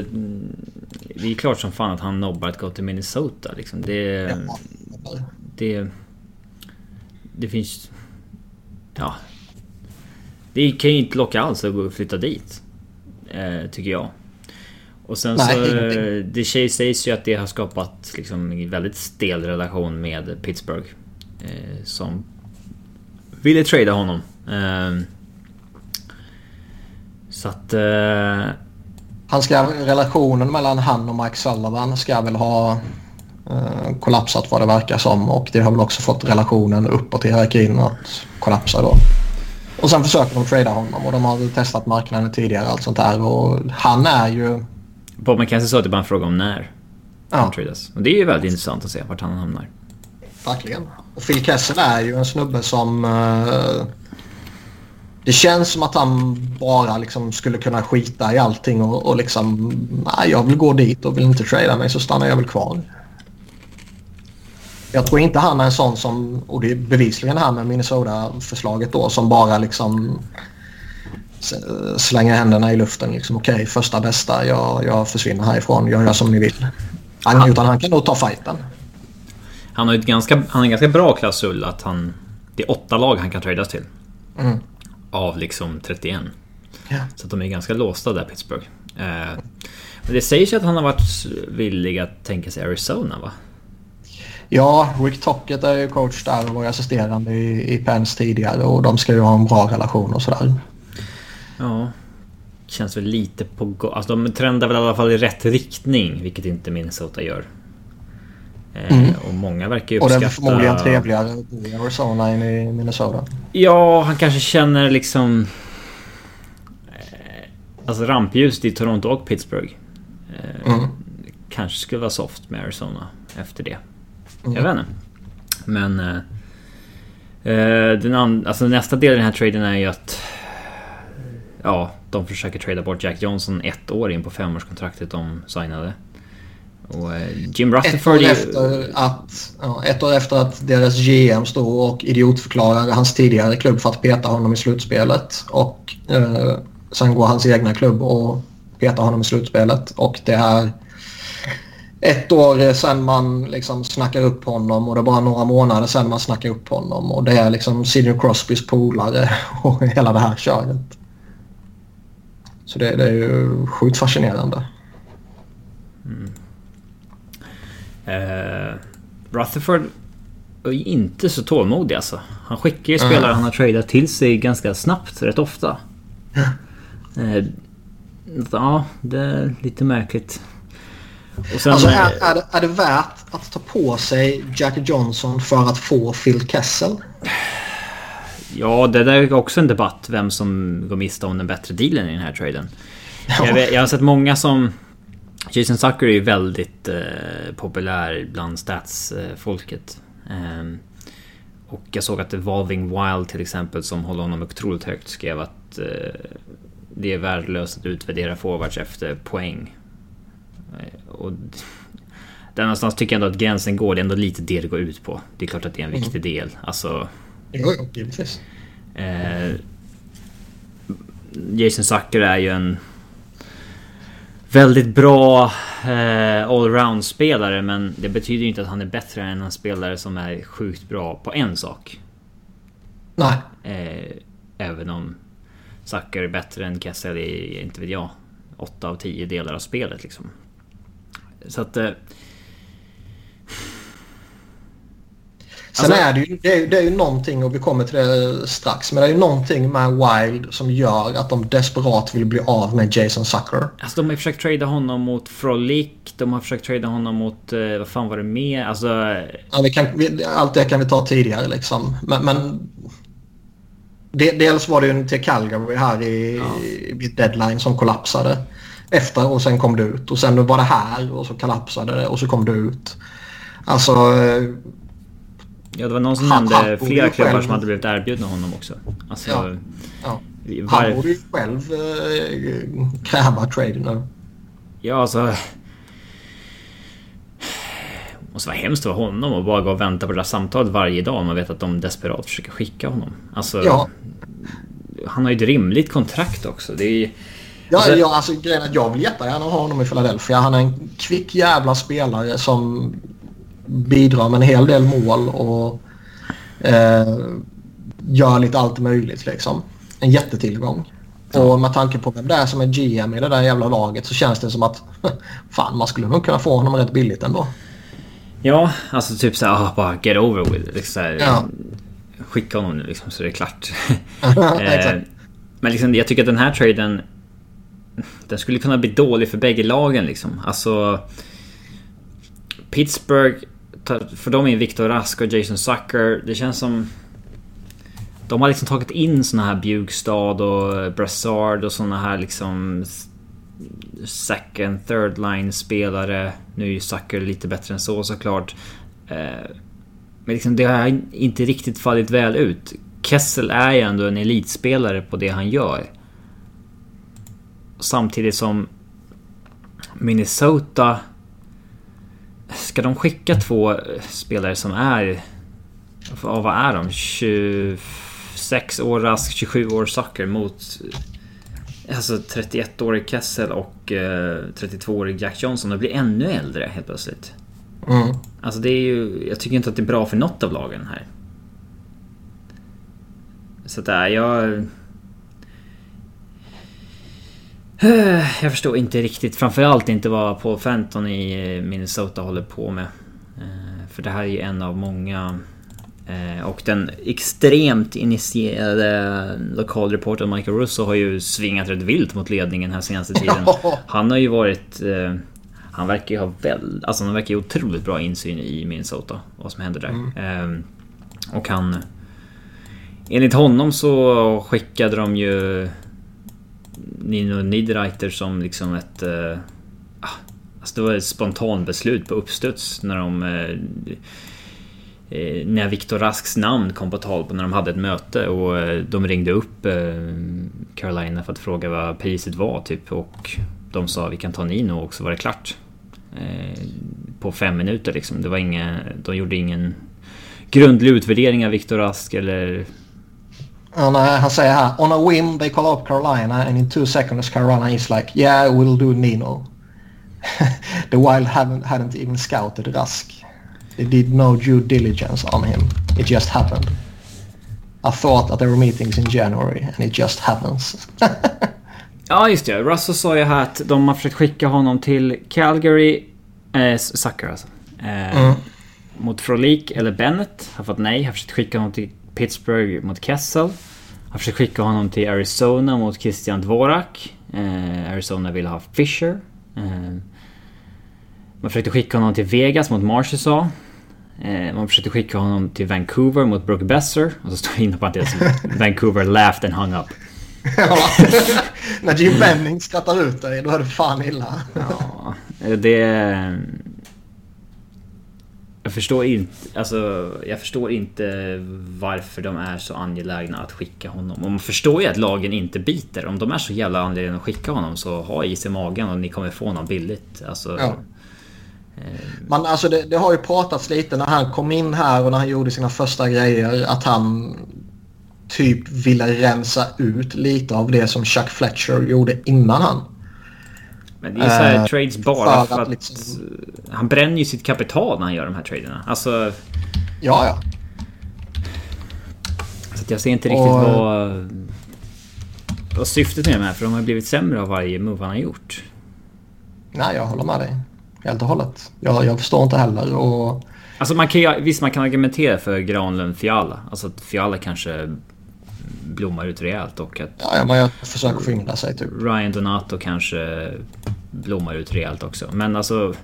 det är klart som fan att han nobbar att gå till Minnesota liksom. Det... Det... Det finns... Ja. Det kan ju inte locka alls att flytta dit. Eh, tycker jag. Och sen Nej, så... Det sägs ju att det har skapat liksom en väldigt stel relation med Pittsburgh. Eh, som ville trada honom. Eh, så att... Eh, han ska, relationen mellan han och Mike Sullivan ska väl ha eh, kollapsat vad det verkar som och det har väl också fått relationen uppåt i hierarkin att kollapsa då. Och sen försöker de trada honom och de har testat marknaden tidigare och allt sånt där och han är ju... Bob McKenzie sa att det bara en fråga om när ja. han tradas. Och det är ju väldigt intressant att se vart han hamnar. Verkligen. Och Phil Kessel är ju en snubbe som... Eh, det känns som att han bara liksom skulle kunna skita i allting och, och liksom... Nej, jag vill gå dit och vill inte trada mig så stannar jag väl kvar. Jag tror inte han är en sån som, och det är bevisligen här med Minnesota-förslaget då, som bara liksom slänger händerna i luften. Liksom, Okej, okay, första bästa, jag, jag försvinner härifrån, jag gör som ni vill. Han, utan han kan nog ta fighten. Han har, ett ganska, han har en ganska bra klausul att han... Det är åtta lag han kan tradas till. Mm av liksom 31. Ja. Så de är ganska låsta där, Pittsburgh. Eh, men det sägs ju att han har varit villig att tänka sig Arizona, va? Ja, Rick Tocket är ju coach där och var assisterande i, i Pens tidigare och de ska ju ha en bra relation och sådär. Ja. Känns väl lite på Alltså de trendar väl i alla fall i rätt riktning, vilket inte Minnesota gör. Eh, mm. Och många verkar ju uppskatta... Och är förmodligen trevligare i Arizona än i Minnesota. Ja, han kanske känner liksom... Eh, alltså rampljuset i Toronto och Pittsburgh. Eh, mm. Kanske skulle vara soft med Arizona efter det. Mm. Jag vet inte. Men... den alltså nästa del i den här traden är ju att... Ja, de försöker trada bort Jack Johnson ett år in på femårskontraktet de signade. Och eh, Jim Ett Rutherford... år, är ju- efter att, ja, ett år efter att deras GM stod och idiotförklarade hans tidigare klubb för att peta honom i slutspelet. Och eh, sen går hans egna klubb och petar honom i slutspelet. Och det är ett år sedan man liksom snackar upp honom och det är bara några månader sedan man snackar upp honom. Och det är liksom Sidney Crosbys polare och hela det här köret. Så det, det är ju sjukt fascinerande. Eh, Rutherford är inte så tålmodig alltså. Han skickar ju spelare han har tradat till sig ganska snabbt rätt ofta. Eh, ja, det är lite märkligt. Sen, Alltså eh, är, är, det, är det värt att ta på sig Jackie Johnson för att få Phil Kessel? Ja, det där är också en debatt. Vem som går miste om den bättre dealen i den här traden. Jag, vet, jag har sett många som... Jason Zucker är ju väldigt eh, populär bland stats-folket. Ehm, och jag såg att Evolving Wild till exempel, som håller honom otroligt högt, skrev att eh, det är värdelöst att utvärdera forwards efter poäng. Eh, och där någonstans tycker jag ändå att gränsen går. Det är ändå lite det det går ut på. Det är klart att det är en viktig del. Alltså... Jo, jo, givetvis. Eh, Jason Zucker är ju en väldigt bra eh, allround-spelare men det betyder ju inte att han är bättre än en spelare som är sjukt bra på en sak. Nej. Eh, även om Zucker är bättre än Kessel i, inte vet jag, 8 av 10 delar av spelet liksom. Så att... Eh, Sen Alltså- är det ju, det är, det är ju någonting, och vi kommer till det strax, men det är ju någonting med Wild som gör att de desperat vill bli av med Jason Zucker. Alltså de har försökt trada honom mot Frolic, de har försökt trada honom mot... Eh, vad fan var det mer? Alltså... Ja, vi kan, vi, allt det kan vi ta tidigare liksom. Men, men de, dels var det ju till Calgary här i, vid deadline som kollapsade. Efter och sen kom det ut. Och sen var det här och så kollapsade det och så kom det ut. Alltså... Ja, det var någon som Han- han nämnde borde flera klubbar som hade blivit erbjudna honom också. Alltså... Ja. Ja. var- Han borde ju själv eh, kräva trade nu. Ja, alltså... Det måste vara hemskt för honom att bara gå och vänta på det där samtalet varje dag. Man vet att de desperat försöker skicka honom. Alltså... Ja. Han har ju ett rimligt kontrakt också. Det är ju... Ja, Alltså- ja, alltså grejen är att jag vill jättegärna ha honom i Philadelphia. Han är en kvick jävla spelare som bidrar med en hel del mål och eh, gör lite allt möjligt liksom. En jättetillgång. Och med tanke på vem det är som är GM i det där jävla laget så känns det som att fan man skulle nog kunna få honom rätt billigt ändå. Ja, alltså typ såhär, ah, bara get over with it. Liksom här, Ja. Skicka honom nu liksom så det är klart. Eh, Men liksom, jag tycker att den här traden... Den skulle kunna bli dålig för bägge lagen liksom. Alltså... Pittsburgh tar- För dem är Victor Rask och Jason Zucker. Det känns som... De har liksom tagit in såna här Bjugstad och Brassard och såna här liksom... Second, third line spelare. Nu är ju Zucker lite bättre än så såklart. Eh, men liksom det har inte riktigt fallit väl ut. Kessel är ju ändå en elitspelare på det han gör. Samtidigt som Minnesota... Ska de skicka två spelare som är... Vad är de? 26 år Rask, 27 år Zucker mot... Alltså 31-årig Kessel och eh, 32-årig Jack Johnson. De blir ännu äldre helt plötsligt. Mm. Alltså det är ju... Jag tycker inte att det är bra för något av lagen här. Så att jag... Jag förstår inte riktigt, framförallt inte vad Paul Fenton i eh, Minnesota håller på med. Eh, För det här är ju en av många... eh, Och den extremt initierade lokalreportern Michael Russo har ju svingat rätt vilt mot ledningen här senaste tiden. Han har ju varit... eh, Han verkar ju ha väl... Alltså han verkar ju otroligt bra insyn i Minnesota. Vad som händer där. Eh, Och han... Enligt honom så skickade de ju Nino Niederreiter som liksom ett... Eh, ah, alltså det var ett spontant beslut på uppstuds när de... Eh, eh, när Viktor Rasks namn kom på tal på när de hade ett möte och eh, de ringde upp eh, Carolina för att fråga vad priset var typ och de sa vi kan ta Nino och så var det klart. Eh, på fem minuter liksom. Det var inga, de gjorde ingen grundlig utvärdering av Viktor Rask eller... Nej, han säger här. On a whim they call up Carolina and in two seconds Carolina is like yeah we'll do Nino. The Wild haven't, hadn't even scouted Rask. They did no due diligence on him. It just happened. I thought that there were meetings in January and it just happens. ja, just det. Russell sa ju här att de har försökt skicka honom till Calgary. Eh, Sucker alltså. Eh, mm. Mot Frolik eller Bennett. Har fått nej. Har försökt skicka honom till Pittsburgh mot Kessel. Har försökt skicka honom till Arizona mot Christian Dvorak. Eh, Arizona vill ha Fisher. Eh, man försökte skicka honom till Vegas mot Marchessault. Eh, man försökte skicka honom till Vancouver mot Brooke Besser. Och så står det inom parentes Vancouver laughed and hung up. ja, när Jim Benning skrattar ut dig då är det fan illa. ja, det... Jag förstår inte, alltså, jag förstår inte varför de är så angelägna att skicka honom. Och man förstår ju att lagen inte biter. Om de är så jävla angelägna att skicka honom så ha is i magen och ni kommer få honom billigt. Alltså, ja. Man, alltså det, det, har ju pratats lite när han kom in här och när han gjorde sina första grejer att han typ ville rensa ut lite av det som Chuck Fletcher gjorde innan han. Men det är så här uh, trades bara för, att... Liksom... Han bränner ju sitt kapital när han gör de här traderna. Alltså... Ja, ja. Så jag ser inte riktigt och... vad... Vad syftet med de här, för de har blivit sämre av varje move han har gjort. Nej, jag håller med dig. Helt och hållet. Jag, jag förstår inte heller och... Alltså man kan visst man kan argumentera för Granlund Fiala. Alltså att Fiala kanske blommar ut rejält och att... Ja, men jag försöker skynda sig typ. Ryan Donato kanske blommar ut rejält också. Men alltså...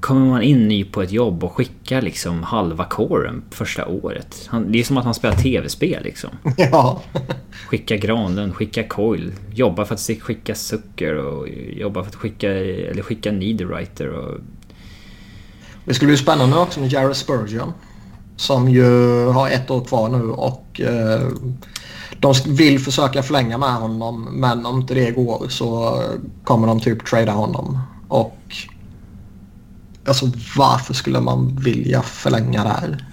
Kommer man in ny på ett jobb och skickar liksom halva kåren första året. det är som att man spelar tv-spel liksom. Ja. skicka Granlund, skicka Coil. Jobba för att skicka Zucker och jobba för att skicka... Eller skicka Niederreiter och... Det skulle bli spännande också med Jared Spurgeon. Som ju har ett år kvar nu och eh, de vill försöka förlänga med honom men om inte det går så kommer de typ trada honom. Och alltså varför skulle man vilja förlänga det här?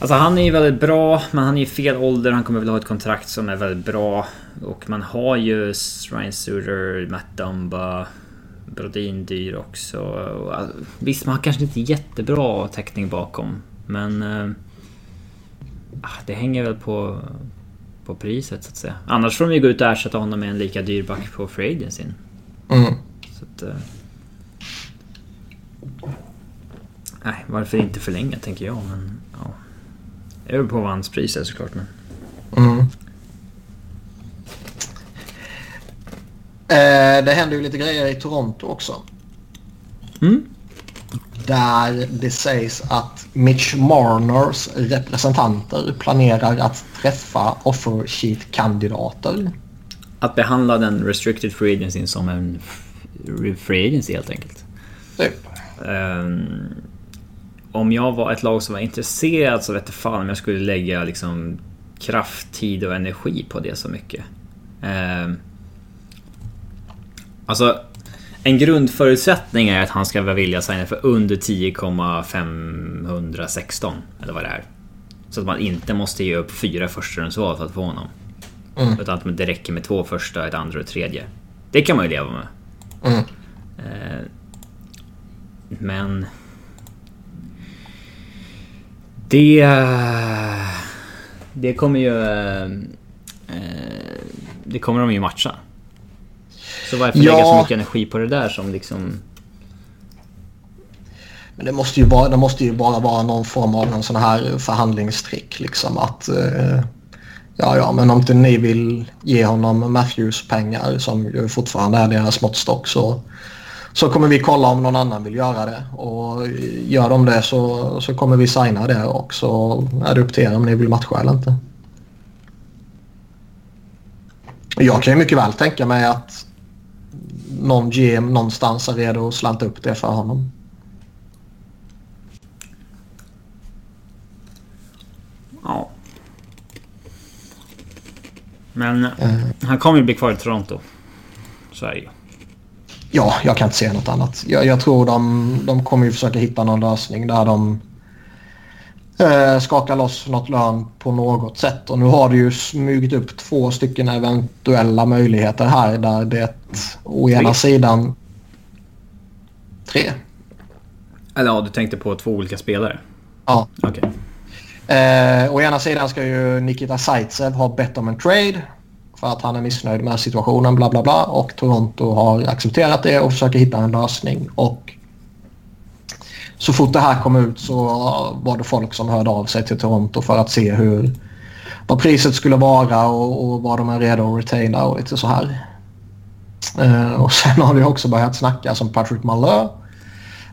Alltså han är ju väldigt bra, men han är i fel ålder. Han kommer väl ha ett kontrakt som är väldigt bra. Och man har ju Ryan Suter, Matt Dumba, Brodin dyr också. Alltså, visst, man har kanske inte jättebra täckning bakom. Men... Äh, det hänger väl på, på priset så att säga. Annars får de ju gå ut och ersätta honom med en lika dyr back på Free Agency. Mm. Så att, äh, nej, varför inte förlänga tänker jag. Men ja. Det beror på vad hans pris är såklart. Men... Mm. Eh, det händer ju lite grejer i Toronto också. Mm. Där det sägs att Mitch Marners representanter planerar att träffa offer sheet-kandidater. Att behandla den restricted free agency som en free agency helt enkelt. Typ. Um, om jag var ett lag som var intresserad så vete fan om jag skulle lägga liksom kraft, tid och energi på det så mycket. Um, alltså en grundförutsättning är att han ska att signa för under 10,516 eller vad det är. Så att man inte måste ge upp fyra förstahundsval för att få honom. Mm. Utan att det räcker med två första, ett andra och ett tredje. Det kan man ju leva med. Mm. Eh, men... Det... Det kommer ju... Eh, det kommer de ju matcha. Så varför ja. lägga så mycket energi på det där som liksom... Men det måste ju bara, det måste ju bara vara någon form av någon sån här förhandlingstrick liksom att... Eh, ja, ja, men om inte ni vill ge honom Matthews pengar som ju fortfarande är deras måttstock så, så kommer vi kolla om någon annan vill göra det. Och gör de det så, så kommer vi signa det och så är det upp till er om ni vill matcha eller inte. Jag kan ju mycket väl tänka mig att någon GM någonstans är redo att slanta upp det för honom. Ja. Men uh. han kommer ju bli kvar i Toronto. Så är det ju. Ja, jag kan inte säga något annat. Jag, jag tror de, de kommer ju försöka hitta någon lösning där de eh, skakar loss något lön på något sätt. Och nu har det ju smugit upp två stycken eventuella möjligheter här där det å ena sidan... Tre? Eller ja, du tänkte på två olika spelare? Ja. Okej. Eh, å ena sidan ska ju Nikita Zaitsev ha bett om en trade för att han är missnöjd med situationen bla bla bla och Toronto har accepterat det och försöker hitta en lösning. Och så fort det här kom ut så var det folk som hörde av sig till Toronto för att se hur vad priset skulle vara och, och vad de är redo att retaina och lite så här. Uh, och sen har det också börjat snacka som Patrick Malö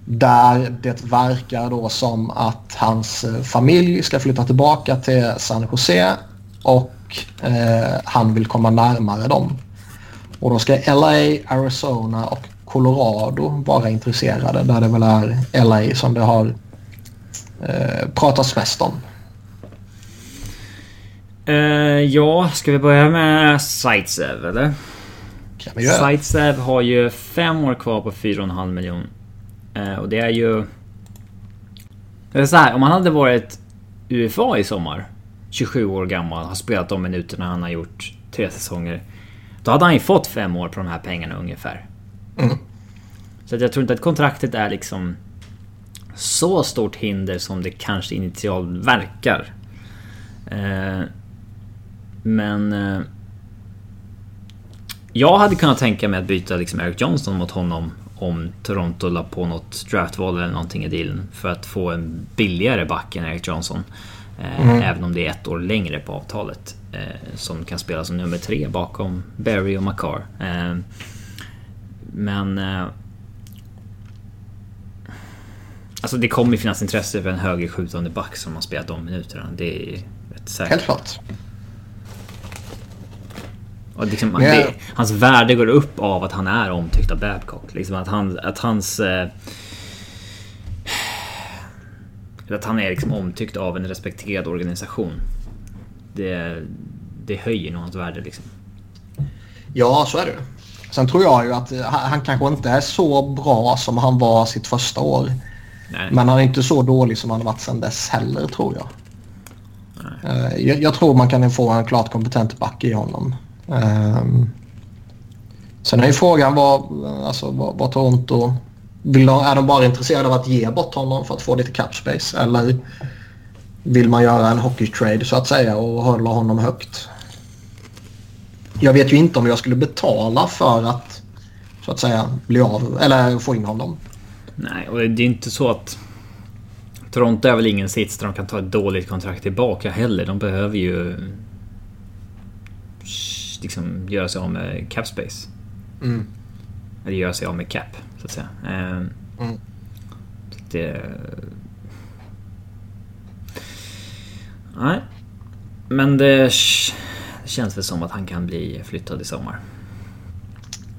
där det verkar då som att hans familj ska flytta tillbaka till San Jose och uh, han vill komma närmare dem. Och då ska LA, Arizona och Colorado vara intresserade där det väl är LA som det har eh, pratats mest om. Uh, ja, ska vi börja med Sightsev eller? Sightsev har ju fem år kvar på 4,5 miljon. Uh, och det är ju... Det är så här, om han hade varit UFA i sommar, 27 år gammal, har spelat de minuterna han har gjort tre säsonger. Då hade han ju fått fem år på de här pengarna ungefär. Mm. Så jag tror inte att kontraktet är liksom så stort hinder som det kanske initialt verkar. Eh, men... Eh, jag hade kunnat tänka mig att byta liksom Eric Johnson mot honom om Toronto la på något draftval eller någonting i dealen för att få en billigare back än Eric Johnson. Eh, Mm. Även om det är ett år längre på avtalet. Eh, som kan spela som nummer tre bakom Barry och Makar. Men... Eh, alltså det kommer finnas intresse för en högerskjutande back som har spelat de minuterna. Det är rätt säkert. Helt klart. Och liksom, Men- det, hans värde går upp av att han är omtyckt av Babcock. Liksom att, han, att hans... Eh, att han är liksom omtyckt av en respekterad organisation. Det, det höjer nog hans värde liksom. Ja, så är det. Sen tror jag ju att eh, han, han kanske inte är så bra som han var sitt första år. Nej. Men han är inte så dålig som han har varit sedan dess heller tror jag. Eh, Jag, jag tror man kan få en klart kompetent back i honom. Ehm, sen är ju frågan vad, alltså, vad, vad Toronto... Vill de, är de bara intresserade av att ge bort honom för att få lite cap space? Eller vill man göra en hockey trade så att säga och hålla honom högt? Jag vet ju inte om jag skulle betala för att så att säga bli av eller få in honom. Nej, och det är inte så att... Toronto är väl ingen sits där de kan ta ett dåligt kontrakt tillbaka heller. De behöver ju... Liksom göra sig av med cap space. Mm. Eller göra sig av med cap, så att säga. Ehm, Mm. så att det... Nej. Men det känns väl som att han kan bli flyttad i sommar.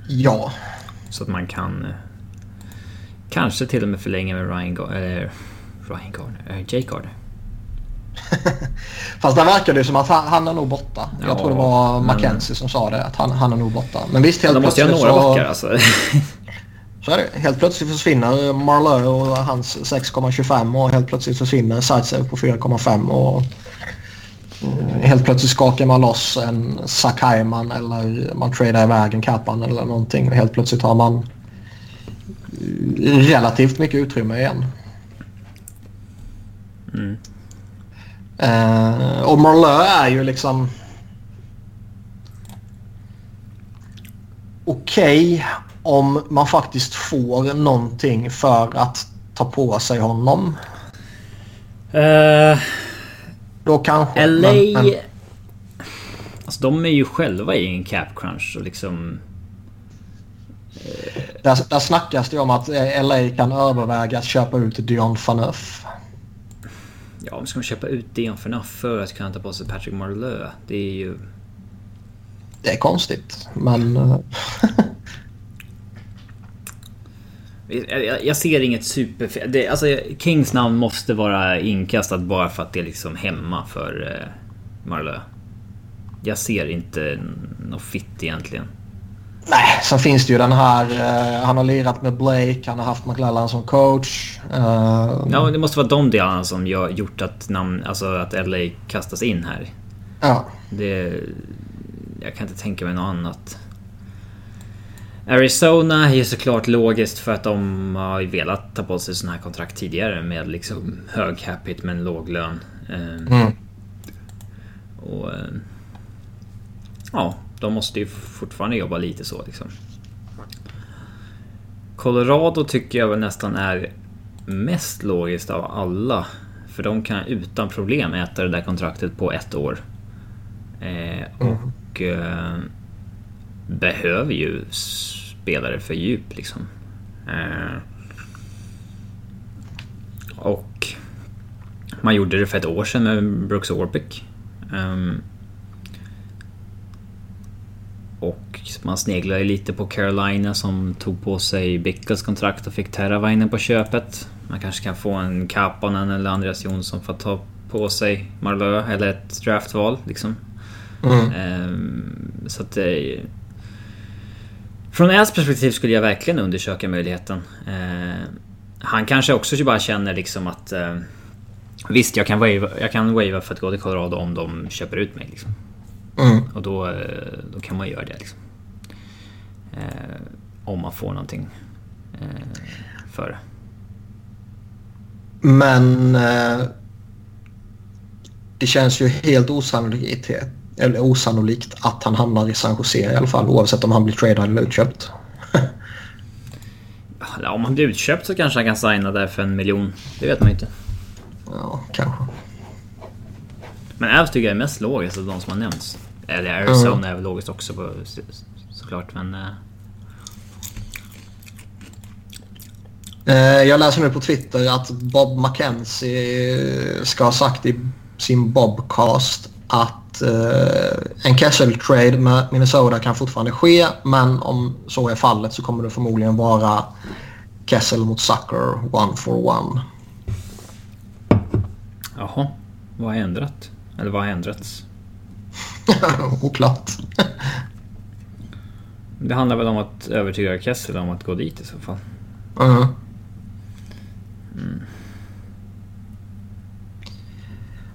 Ja, Så att man kan... eh, Kanske till och med förlänga med Ryan, Gar- eller, Ryan Gardner, eh, Jake Gardner. Fast där verkar det som att han, han är nog borta. Ja, jag tror det var men- Mackenzie som sa det. Att han, han är nog borta. Men visst, helt De måste ju ha plötsligt några så, backar alltså. så är det. Helt plötsligt försvinner Marleau och hans 6,25 och helt plötsligt försvinner Zaitsev på 4,5 och helt plötsligt skakar man loss en Sakaiman eller man tradar iväg en Kappan eller någonting och helt plötsligt har man relativt mycket utrymme igen. Mm. Eh, och Marleau är ju liksom... Okej om man faktiskt får någonting för att ta på sig honom. Eh, Då kanske. LA... men- men- Alltså de är ju själva i en cap crunch och liksom... Där, där snackas det om att eh, LA kan överväga att köpa ut Dion Phaneuf. Ja, men ska de köpa ut Dion Phaneuf för att kunna ta på sig Patrick Marleau? Det är ju... Det är konstigt, men... Jag, ser inget superfel. Det, alltså, Kings namn måste vara inkastat bara för att det är liksom hemma för eh, Marleau. Jag ser inte något fitt egentligen. Nej, sen finns det ju den här... Uh, han har lirat med Blake, han har haft McLellan som coach. Uh, ja, det måste vara de delarna som gör, gjort att, namn, alltså att LA kastas in här. Ja. Det... Jag kan inte tänka mig något annat. Arizona är ju såklart logiskt för att de har velat ta på sig sådana här kontrakt tidigare med liksom hög capita men låg lön. Ehm, mm. Och... Eh, ja, de måste ju fortfarande jobba lite så liksom. Colorado tycker jag väl nästan är mest logiskt av alla. För de kan utan problem äta det där kontraktet på ett år. Eh, mm. och eh, behöver ju spelare för djup liksom. Eh, och man gjorde det för ett år sedan med Brooks Orpik. Um, och man sneglade lite på Carolina som tog på sig Bickles kontrakt och fick Terravainen på köpet. Man kanske kan få en Kapanen eller Andreas Jonsson för att ta på sig Marlö eller ett draftval liksom. Mm. Um, så att det... Från Äls perspektiv skulle jag verkligen undersöka möjligheten. Uh, han kanske också bara känner liksom att... Uh, visst, jag kan, wava, jag kan wava för att gå till Colorado om de köper ut mig. Liksom. Mm. Och då, eh, då kan man göra det. Liksom. Eh, om man får någonting eh, för det. Men eh, det känns ju helt osannolikt, eller osannolikt att han hamnar i San Jose i alla fall oavsett om han blir tradad eller utköpt. ja, om han blir utköpt så kanske han kan signa där för en miljon. Det vet man inte. Ja, kanske. Men Avs tycker jag är mest logiskt av de som har nämnts. Eller Arizona mm. är väl logiskt också på, såklart men... Uh... Jag läser nu på Twitter att Bob McKenzie ska ha sagt i sin Bobcast att uh, en Kessel-trade med Minnesota kan fortfarande ske men om så är fallet så kommer det förmodligen vara Kessel mot Sucker one for one. Jaha, vad har ändrat? Eller vad har ändrats? Oklart. det handlar väl om att övertyga Kessel om att gå dit i så fall. Uh-huh. Mm.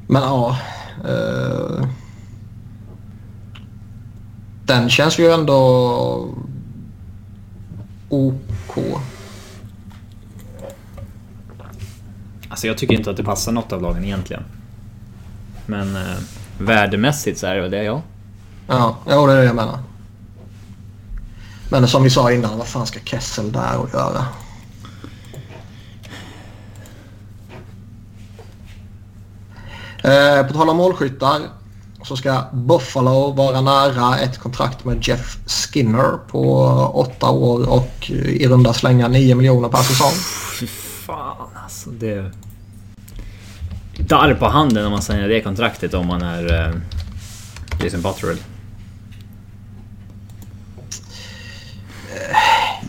Men ja. Uh, den känns ju ändå OK. Alltså jag tycker inte att det passar något av lagen egentligen. Men eh, värdemässigt så är det väl det, ja. Ja, ja det är det jag menar. Men som vi sa innan, vad fan ska Kessel där och göra? Eh, på tal om målskyttar så ska Buffalo vara nära ett kontrakt med Jeff Skinner på åtta år och i runda slänga 9 miljoner per säsong. Fy fan alltså. Det darr på handen om man signar det kontraktet om man är eh, Jason Butterell.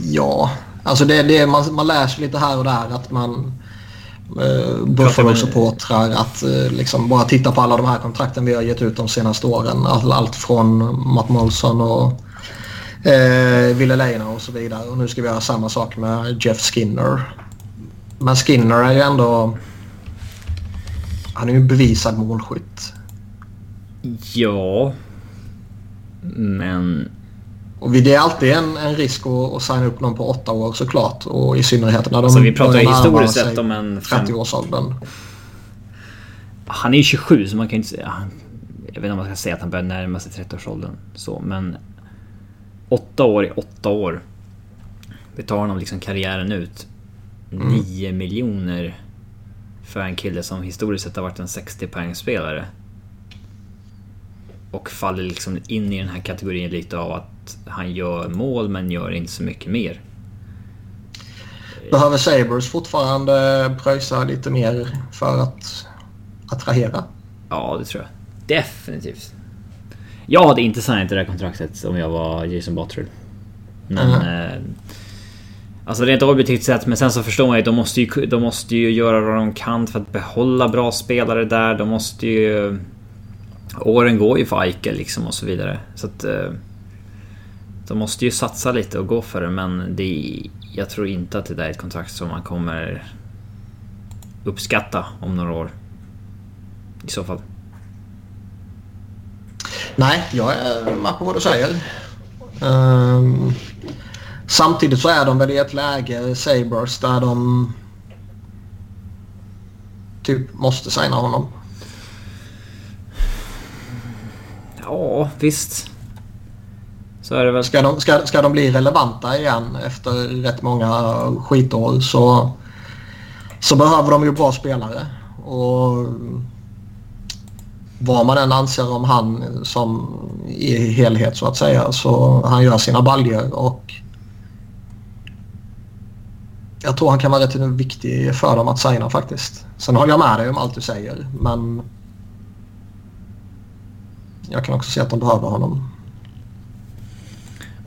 Ja, alltså det, det man, man läser lite här och där att man Buffalo-supportrar att eh, liksom bara titta på alla de här kontrakten vi har gett ut de senaste åren. All, allt från Matt Molson och eh, Ville Leina och så vidare. Och nu ska vi göra samma sak med Jeff Skinner. Men Skinner är ju ändå han är ju bevisad målskytt. Ja. Men... Och det är alltid en, en risk att, att signa upp någon på åtta år såklart. Och i synnerhet när de alltså, vi pratar historiskt sett om en... 30-årsåldern. Han är ju 27 så man kan ju inte säga... Jag vet inte om man ska säga att han börjar närma sig 30-årsåldern. Så, men... Åtta år i åtta år. Det tar honom liksom karriären ut. Mm. 9 miljoner för en kille som historiskt sett har varit en 60 poängspelare. Och faller liksom in i den här kategorin lite av att han gör mål men gör inte så mycket mer. Behöver Sabres fortfarande pröjsa lite mer för att attrahera? Ja, det tror jag. Definitivt. Jag hade inte signat det där kontraktet om jag var Jason Buttrill. Men... Mm. Alltså rent objektivt sett, men sen så förstår man ju att de måste ju, de måste ju göra vad de kan för att behålla bra spelare där. De måste ju... Åren går ju för Eichel liksom och så vidare. Så att... Eh, De måste ju satsa lite och gå för det men det, jag tror inte att det där är ett kontrakt som man kommer uppskatta om några år. I så fall. Nej, jag är med på vad du säger. Um, samtidigt så är de väl i ett läge, Sabres, där de typ måste signa honom. Ja, visst. Så är det väl. Ska de, ska, ska de bli relevanta igen efter rätt många skitår så, så behöver de ju bra spelare. Och vad man än anser om han som i helhet så att säga så han gör sina baljor och jag tror han kan vara rätt viktig för dem att signa faktiskt. Sen håller jag med dig om allt du säger men jag kan också se att de behöver honom.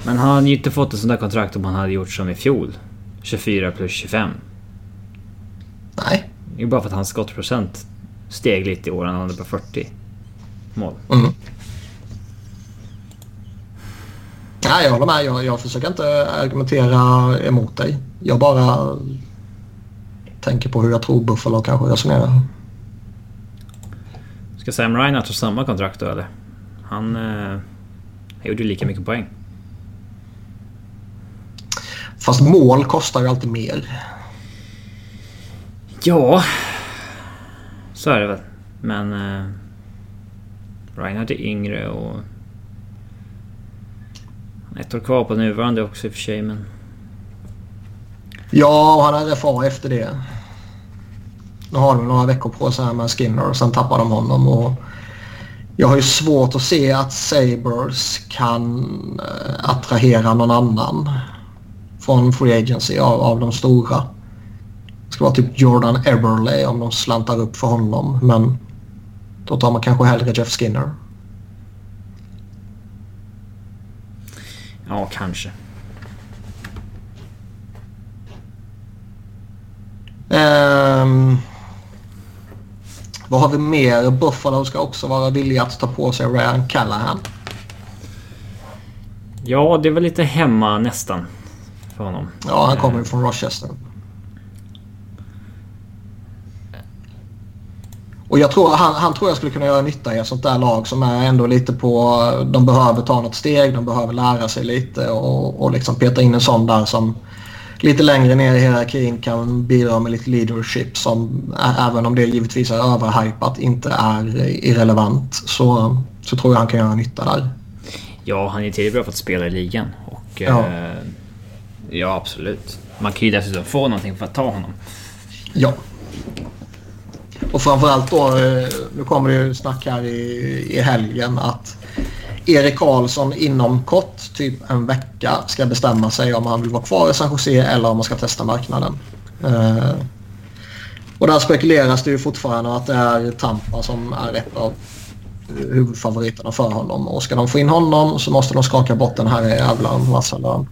Men han hade ju inte fått ett sånt där kontrakt om han hade gjort som i fjol. 24 plus 25. Nej. Det är bara för att hans skottprocent steg lite i år. Han hade på 40 mål. Mm. Nej, jag håller med. Jag, jag försöker inte argumentera emot dig. Jag bara tänker på hur jag tror Buffalo kanske resonerar. Ska Sam Reinhardt ha samma kontrakt då eller? Han, eh, gjorde ju lika mycket poäng. Fast mål kostar ju alltid mer. Ja, så är det väl. Men eh, Reinhardt är yngre och... Ett år kvar på nuvarande också i och för sig men... Ja, och han är RFA efter det. Nu har de några veckor på sig här med Skinner och sen tappar de honom. Och jag har ju svårt att se att Sabres kan eh, attrahera någon annan från Free Agency av, av de stora. Det ska vara typ Jordan Eberle om de slantar upp för honom. Men då tar man kanske hellre Jeff Skinner. Ja, kanske. Um, vad har vi mer? Buffalo ska också vara villiga att ta på sig Ryan Callahan. Ja, det är väl lite hemma nästan. För honom. Ja, han kommer ju från Rochester. Och jag tror, han, han tror jag skulle kunna göra nytta i ett sånt där lag som är ändå lite på... De behöver ta något steg, de behöver lära sig lite och, och liksom peta in en sån där som lite längre ner i hierarkin kan bidra med lite leadership som även om det givetvis är överhypat inte är irrelevant så, så tror jag han kan göra nytta där. Ja, han är tillräckligt bra för att spela i ligan. Och, ja. Eh, ja, absolut. Man kan ju dessutom få någonting för att ta honom. Ja. Och framförallt då, eh, nu kommer det ju snack här i, i helgen att Erik Karlsson inom kort, typ en vecka, ska bestämma sig om han vill vara kvar i San Jose eller om han ska testa marknaden. Eh, och där spekuleras det ju fortfarande att det är Tampa som är ett av huvudfavoriterna för honom. Och ska de få in honom så måste de skaka bort den här jävla massalön.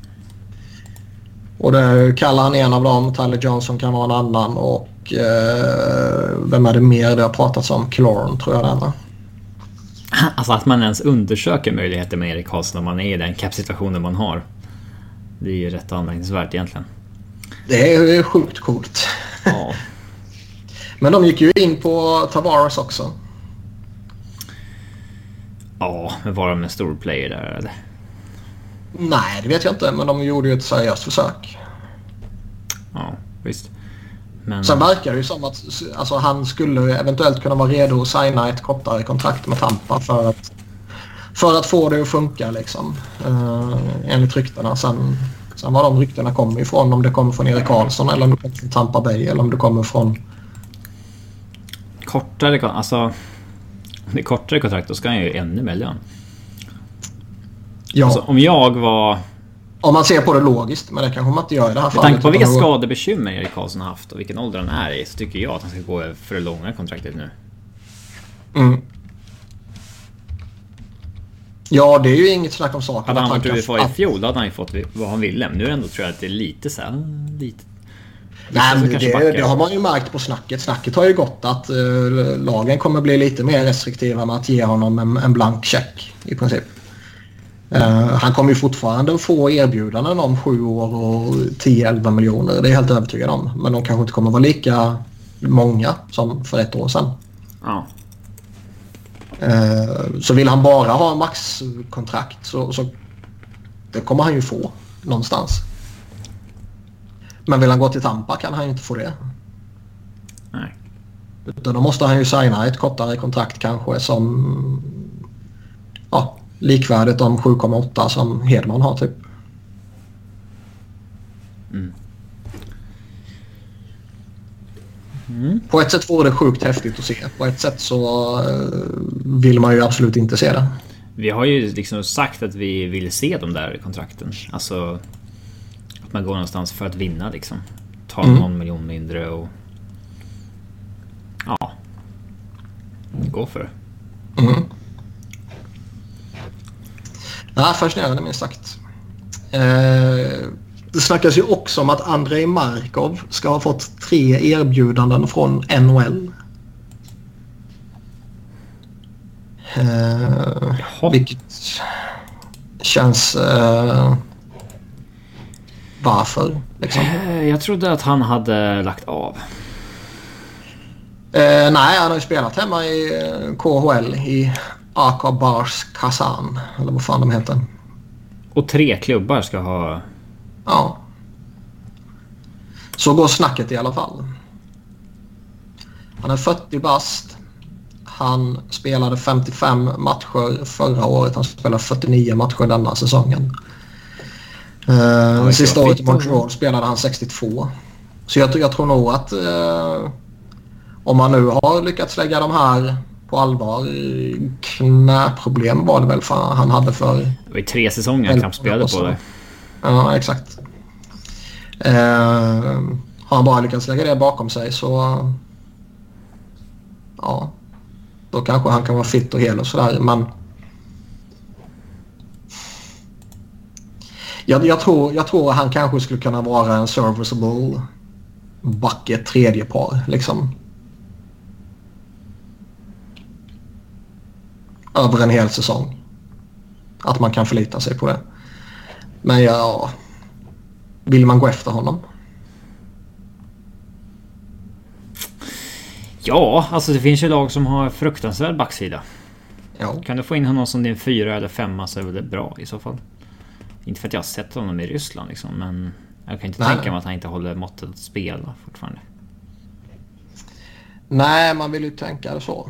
Och det kallar han en av dem. Tyler Johnson kan vara en annan. Och eh, vem är det mer det har pratats om? Cloran tror jag det är va? Alltså att man ens undersöker möjligheter med Erik Karlsson när man är i den kapsituationen man har. Det är ju rätt anmärkningsvärt egentligen. Det är sjukt coolt. Ja. Men de gick ju in på Tavares också. Ja, men var de en stor player där eller? Nej, det vet jag inte. Men de gjorde ju ett seriöst försök. Ja, visst. Men... Sen verkar det ju som att alltså, han skulle eventuellt kunna vara redo att signa ett kortare kontrakt med Tampa för att, för att få det att funka liksom. Uh, enligt ryktena. Sen, sen var de ryktena kommer ifrån. Om det kommer från Erik Karlsson eller om det kommer från Tampa Bay eller om det kommer från... Kortare alltså... Om det är kortare kontrakt då ska han ju ännu mer lön. Ja. Alltså, om jag var om man ser på det logiskt, men det kanske man inte gör i det här fallet. Med tanke på vilka skadebekymmer Erik Karlsson har haft och vilken ålder han är i så tycker jag att han ska gå för det långa kontraktet nu. Mm. Ja, det är ju inget snack om saken. Hade han varit UFA i fjol då hade han ju fått vad han ville. Nu ändå tror jag att det är lite så här, lite... Nej, men det, det, har man ju märkt på snacket. Snacket har ju gått att uh, lagen kommer bli lite mer restriktiva med att ge honom en, en blank check i princip. Uh, han kommer ju fortfarande få erbjudanden om sju år och 10-11 miljoner. Det är jag helt övertygad om. Men de kanske inte kommer vara lika många som för ett år sedan. Ja. Uh, så vill han bara ha maxkontrakt så, så det kommer han ju få någonstans. Men vill han gå till Tampa kan han ju inte få det. Nej. Utan då måste han ju signa ett kortare kontrakt kanske som ja, likvärdigt de 7,8 som Hedman har typ. Mm. Mm. På ett sätt vore det sjukt häftigt att se. På ett sätt så uh, vill man ju absolut inte se det. Vi har ju liksom sagt att vi vill se de där kontrakten. Alltså att man går någonstans för att vinna liksom. Ta mm. någon miljon mindre och... Ja. Gå för det. Mm. Ja, fascinerande minst sagt. Eh, det snackas ju också om att Andrei Markov ska ha fått tre erbjudanden från NHL. Eh, vilket känns... Eh, varför? Liksom. Eh, jag trodde att han hade lagt av. Eh, nej, han har ju spelat hemma i eh, KHL i Akabars Kazan. Eller vad fan de heter. Och tre klubbar ska ha... Ja. Så går snacket i alla fall. Han är 40 bast. Han spelade 55 matcher förra året. Han spelade 49 matcher denna säsongen. Uh, sista året i Montreal spelade han 62. Så jag, jag tror nog att uh, om man nu har lyckats lägga de här på allvar. Knäproblem var det väl för han hade för... Det var ju tre säsonger han knappt spelade på det. Ja, exakt. Uh, har han bara lyckats lägga det bakom sig så... Ja. Då kanske han kan vara fit och hel och sådär men... Jag, jag, tror, jag tror han kanske skulle kunna vara en serviceable bucket tredje par liksom. Över en hel säsong. Att man kan förlita sig på det. Men ja, vill man gå efter honom? Ja, alltså det finns ju lag som har fruktansvärd backsida. Ja. Kan du få in honom som din fyra eller femma så är det bra i så fall. Inte för att jag har sett honom i Ryssland liksom, men jag kan inte Nej. tänka mig att han inte håller måttet att spela fortfarande. Nej, man vill ju tänka så.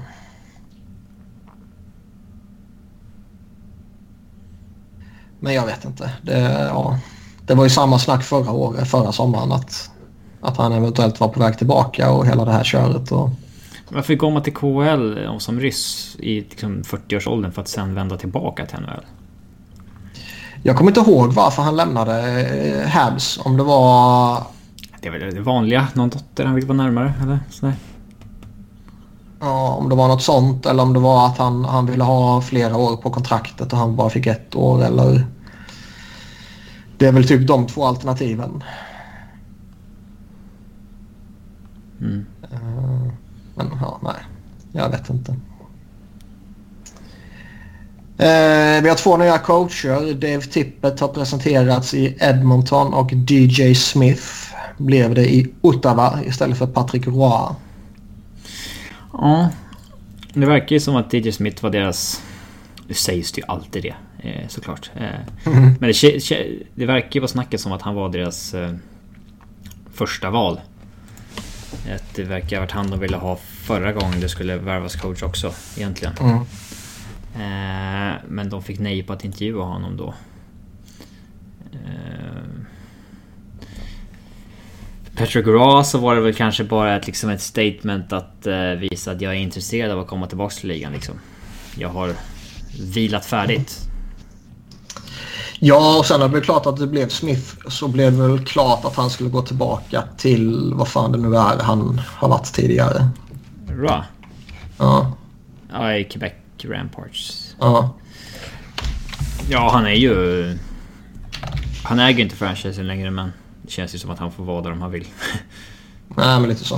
Men jag vet inte. Det, ja, det var ju samma snack förra året, förra sommaren att, att han eventuellt var på väg tillbaka och hela det här köret. Och... Varför går man till KHL som ryss i liksom 40-årsåldern för att sen vända tillbaka till NHL? Jag kommer inte ihåg varför han lämnade eh, Habs. Om det var... Det är väl det vanliga. Någon dotter han vill vara närmare eller sådär. Ja, om det var något sånt eller om det var att han, han ville ha flera år på kontraktet och han bara fick ett år eller... Det är väl typ de två alternativen. Mm. Uh, men ja, nej. Jag vet inte. Uh, vi har två nya coacher. Dave Tippett har presenterats i Edmonton och DJ Smith blev det i Ottawa istället för Patrick Roy. Ja. Det verkar ju som att DJ Smith var deras... Det sägs det ju alltid det eh, såklart. Eh, mm. Men det, det verkar ju vara snacket som att han var deras eh, första val. Att det verkar ha varit han de ville ha förra gången det skulle värvas coach också egentligen. Mm. Men de fick nej på att intervjua honom då. Patrick Raw så var det väl kanske bara ett, liksom ett statement att eh, visa att jag är intresserad av att komma tillbaka till ligan liksom. Jag har vilat färdigt. Ja, och sen när det blev klart att det blev Smith så blev det väl klart att han skulle gå tillbaka till vad fan det nu är han har varit tidigare. Raw? Ja. Ja, i Quebec Ramparts. Ja. Ja, han är ju... Han äger inte franchisen längre men... Det känns ju som att han får vara där om han vill. Nej, men lite så.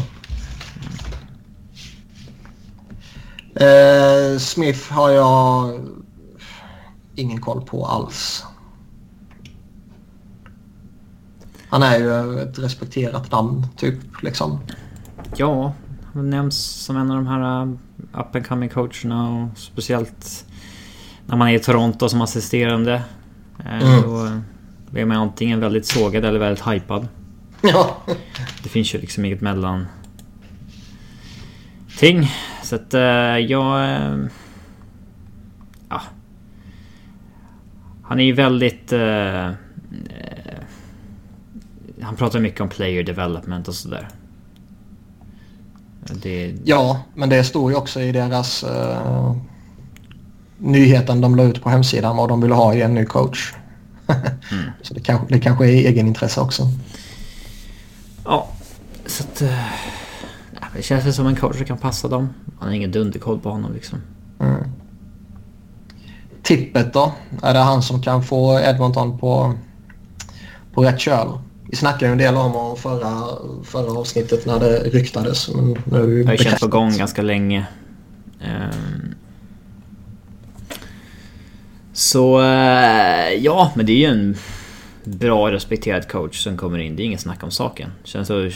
Eh, Smith har jag ingen koll på alls. Han är ju ett respekterat namn, typ. liksom. Ja, han nämns som en av de här uh, up and coming coacherna och speciellt när man är i Toronto som assisterande. Eh, mm. Då blir man antingen väldigt sågad eller väldigt hypad. Ja. Det finns ju liksom inget mellan ting. Så att uh, jag... Uh, ja. Han är ju väldigt... Uh, han pratar mycket om player development och sådär. Det... Ja, men det står ju också i deras uh, nyheten de la ut på hemsidan vad de ville ha i en ny coach. mm. Så det kanske, det kanske är egenintresse också. Ja, så att... Uh, det känns väl som en coach som kan passa dem. Han har ingen dunderkoll på honom liksom. Mm. Tippet då? Är det han som kan få Edmonton på, på rätt köl? Vi snackade ju en del om förra, förra avsnittet när det ryktades. Men nu är det har ju känts på gång ganska länge. Um, så uh, ja, men det är ju en bra respekterad coach som kommer in. Det är inget snack om saken. Känns så,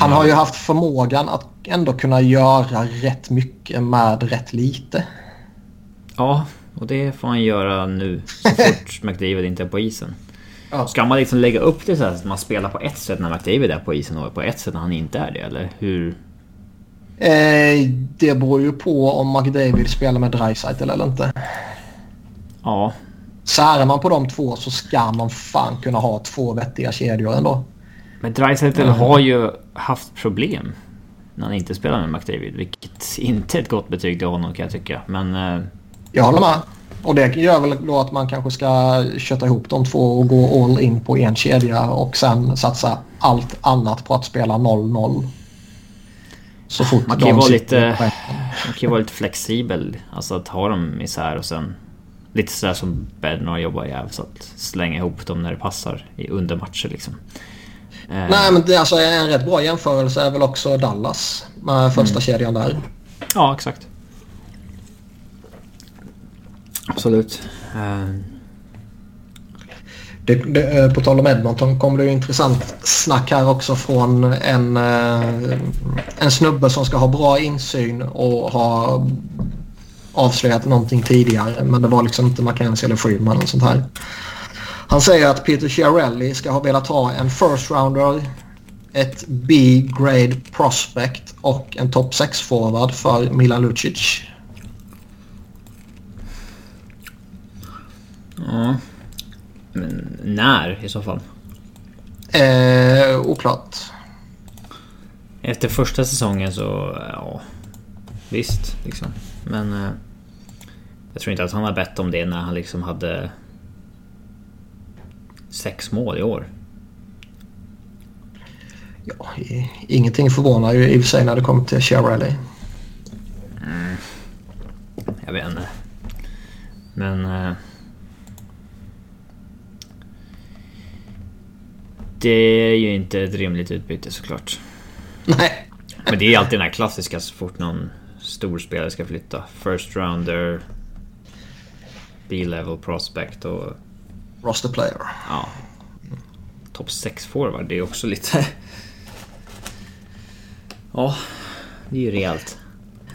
Han har ju haft förmågan att ändå kunna göra rätt mycket med rätt lite. Ja, och det får han göra nu så fort McDavid inte är på isen. Ja. Ska man liksom lägga upp det så att man spelar på ett sätt när McDavid är på isen och på ett sätt när han inte är det? Eller hur? Eh, det beror ju på om McDavid spelar med Dreisaitl eller inte. Ja. Särar man på de två så ska man fan kunna ha två vettiga kedjor ändå. Men Dreisaitl mm. har ju haft problem när han inte spelar med McDavid. Vilket inte är ett gott betyg till honom kan jag tycka. Men... Eh... Jag håller med. Och det gör väl då att man kanske ska köta ihop de två och gå all in på en kedja och sen satsa allt annat på att spela 0-0. Så fort man kan ju vara lite, man kan vara lite flexibel. Alltså att ha dem isär och sen lite sådär som Bednar jobbar i så att slänga ihop dem när det passar i undermatcher liksom. Eh. Nej men det, alltså, en rätt bra jämförelse är väl också Dallas med första mm. kedjan där. Ja exakt. Absolut. Uh. Det, det, eh, på tal om Edmonton kommer det ju intressant snack här också från en, eh, en snubbe som ska ha bra insyn och ha avslöjat någonting tidigare. Men det var liksom inte Mackenzie eller Freeman och sånt här. Han säger att Peter Chiarelli ska ha velat ha en first rounder, ett B-grade prospect och en top 6-forward för Milan Lucic. Ja. Men när i så fall? Eh, oklart. Efter första säsongen så, ja. Visst, liksom. Men... Eh, jag tror inte att han har bett om det när han liksom hade... Sex mål i år. Ja, ingenting förvånar ju i och för sig när det kommer till Shea mm. Jag vet inte. Men... Eh, Det är ju inte ett rimligt utbyte såklart. Nej. Men det är alltid den här klassiska så fort någon stor spelare ska flytta. First rounder, B-level prospect och... Roster player. Ja. Topp 6 forward, det är också lite... ja, det är ju rejält.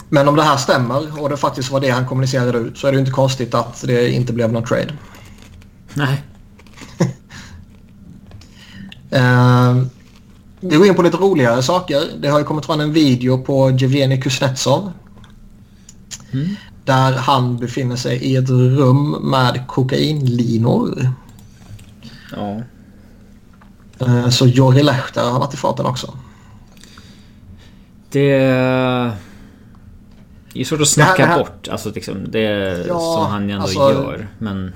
Men om det här stämmer och det faktiskt var det han kommunicerade ut så är det ju inte konstigt att det inte blev någon trade. Nej. Uh, vi går in på lite roligare saker. Det har ju kommit fram en video på Jevgenij Kuznetsov. Mm. Där han befinner sig i ett rum med kokainlinor. Ja. Uh, så Jori Lehter har varit i farten också. Det... Det är svårt att snacka det här, det här... bort. Alltså liksom, det ja, som han ändå alltså, gör. Men...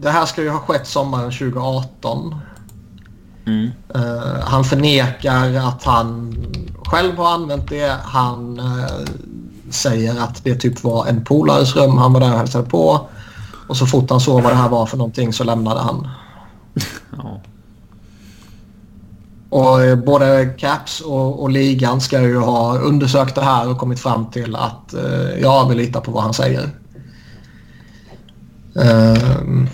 Det här ska ju ha skett sommaren 2018. Mm. Uh, han förnekar att han själv har använt det. Han uh, säger att det typ var en polares rum. Han var där och hälsade på. Och så fort han såg vad det här var för någonting så lämnade han. ja. Och uh, både Caps och, och, ligan ska ju ha undersökt det här och kommit fram till att ja, vi litar på vad han säger. Uh,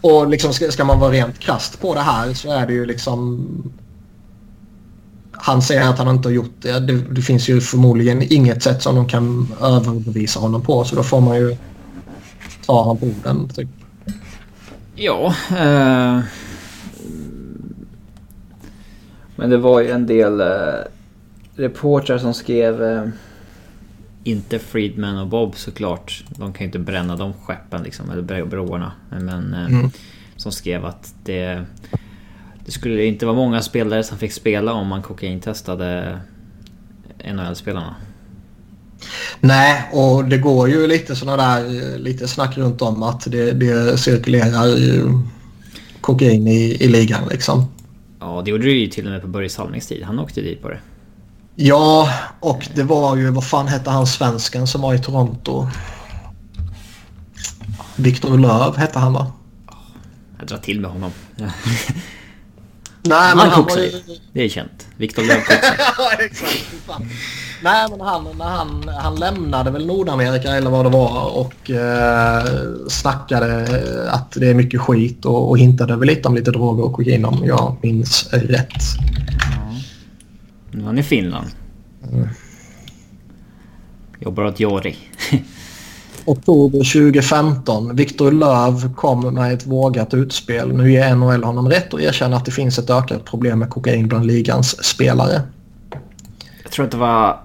och liksom ska, ska, man vara rent krast på det här så är det ju liksom... Han säger att han inte har gjort det. det. det. finns ju förmodligen inget sätt som de kan överbevisa honom på så då får man ju ta honom på orden. Typ. Ja. Eh... Men det var ju en del eh, reportrar som skrev... Eh, inte Friedman och Bob såklart. De kan ju inte bränna de skeppen liksom, eller broarna. Men eh, mm. som skrev att det... Det skulle inte vara många spelare som fick spela om man kokaintestade NHL-spelarna. Nej, och det går ju lite sådana där lite snack runt om att det, det cirkulerar kokain i, i ligan liksom. Ja, det gjorde det ju till och med på Börje Salmings tid. Han åkte dit på det. Ja, och det var ju, vad fan hette han svensken som var i Toronto? Victor Löv hette han va? Jag drar till med honom. Nej, han men han var ju... Det är känt. Victor Löv Ja, exakt. Nej, men han, när han, han lämnade väl Nordamerika eller vad det var och eh, snackade att det är mycket skit och, och hintade väl lite om lite droger och kokain om jag minns rätt. Nu var han i Finland. Mm. Jobbar åt Jori. Oktober 2015. Viktor Löv kom med ett vågat utspel. Nu ger NHL honom rätt att erkänna att det finns ett ökat problem med kokain bland ligans spelare. Jag tror att det var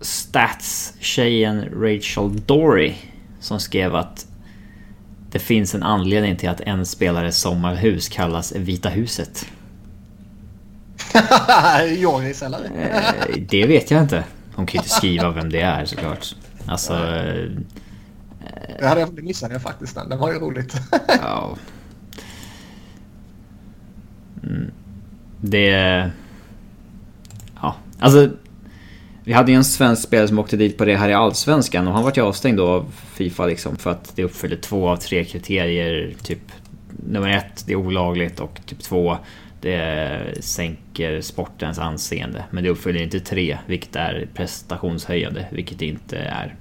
Stats-tjejen Rachel Dory som skrev att det finns en anledning till att en spelares sommarhus kallas Vita huset. Joris eller? Eh, det vet jag inte. Hon kan ju inte skriva vem det är såklart. Alltså... Jag hade missat det faktiskt den. Den var ju roligt. ja. Mm. Det... Ja, alltså... Vi hade ju en svensk spelare som åkte dit på det här i Allsvenskan och han var ju avstängd då av Fifa liksom för att det uppfyllde två av tre kriterier. Typ nummer ett, det är olagligt och typ två, det sänker sportens anseende. Men det uppfyller inte tre, vilket är prestationshöjande, vilket det inte är.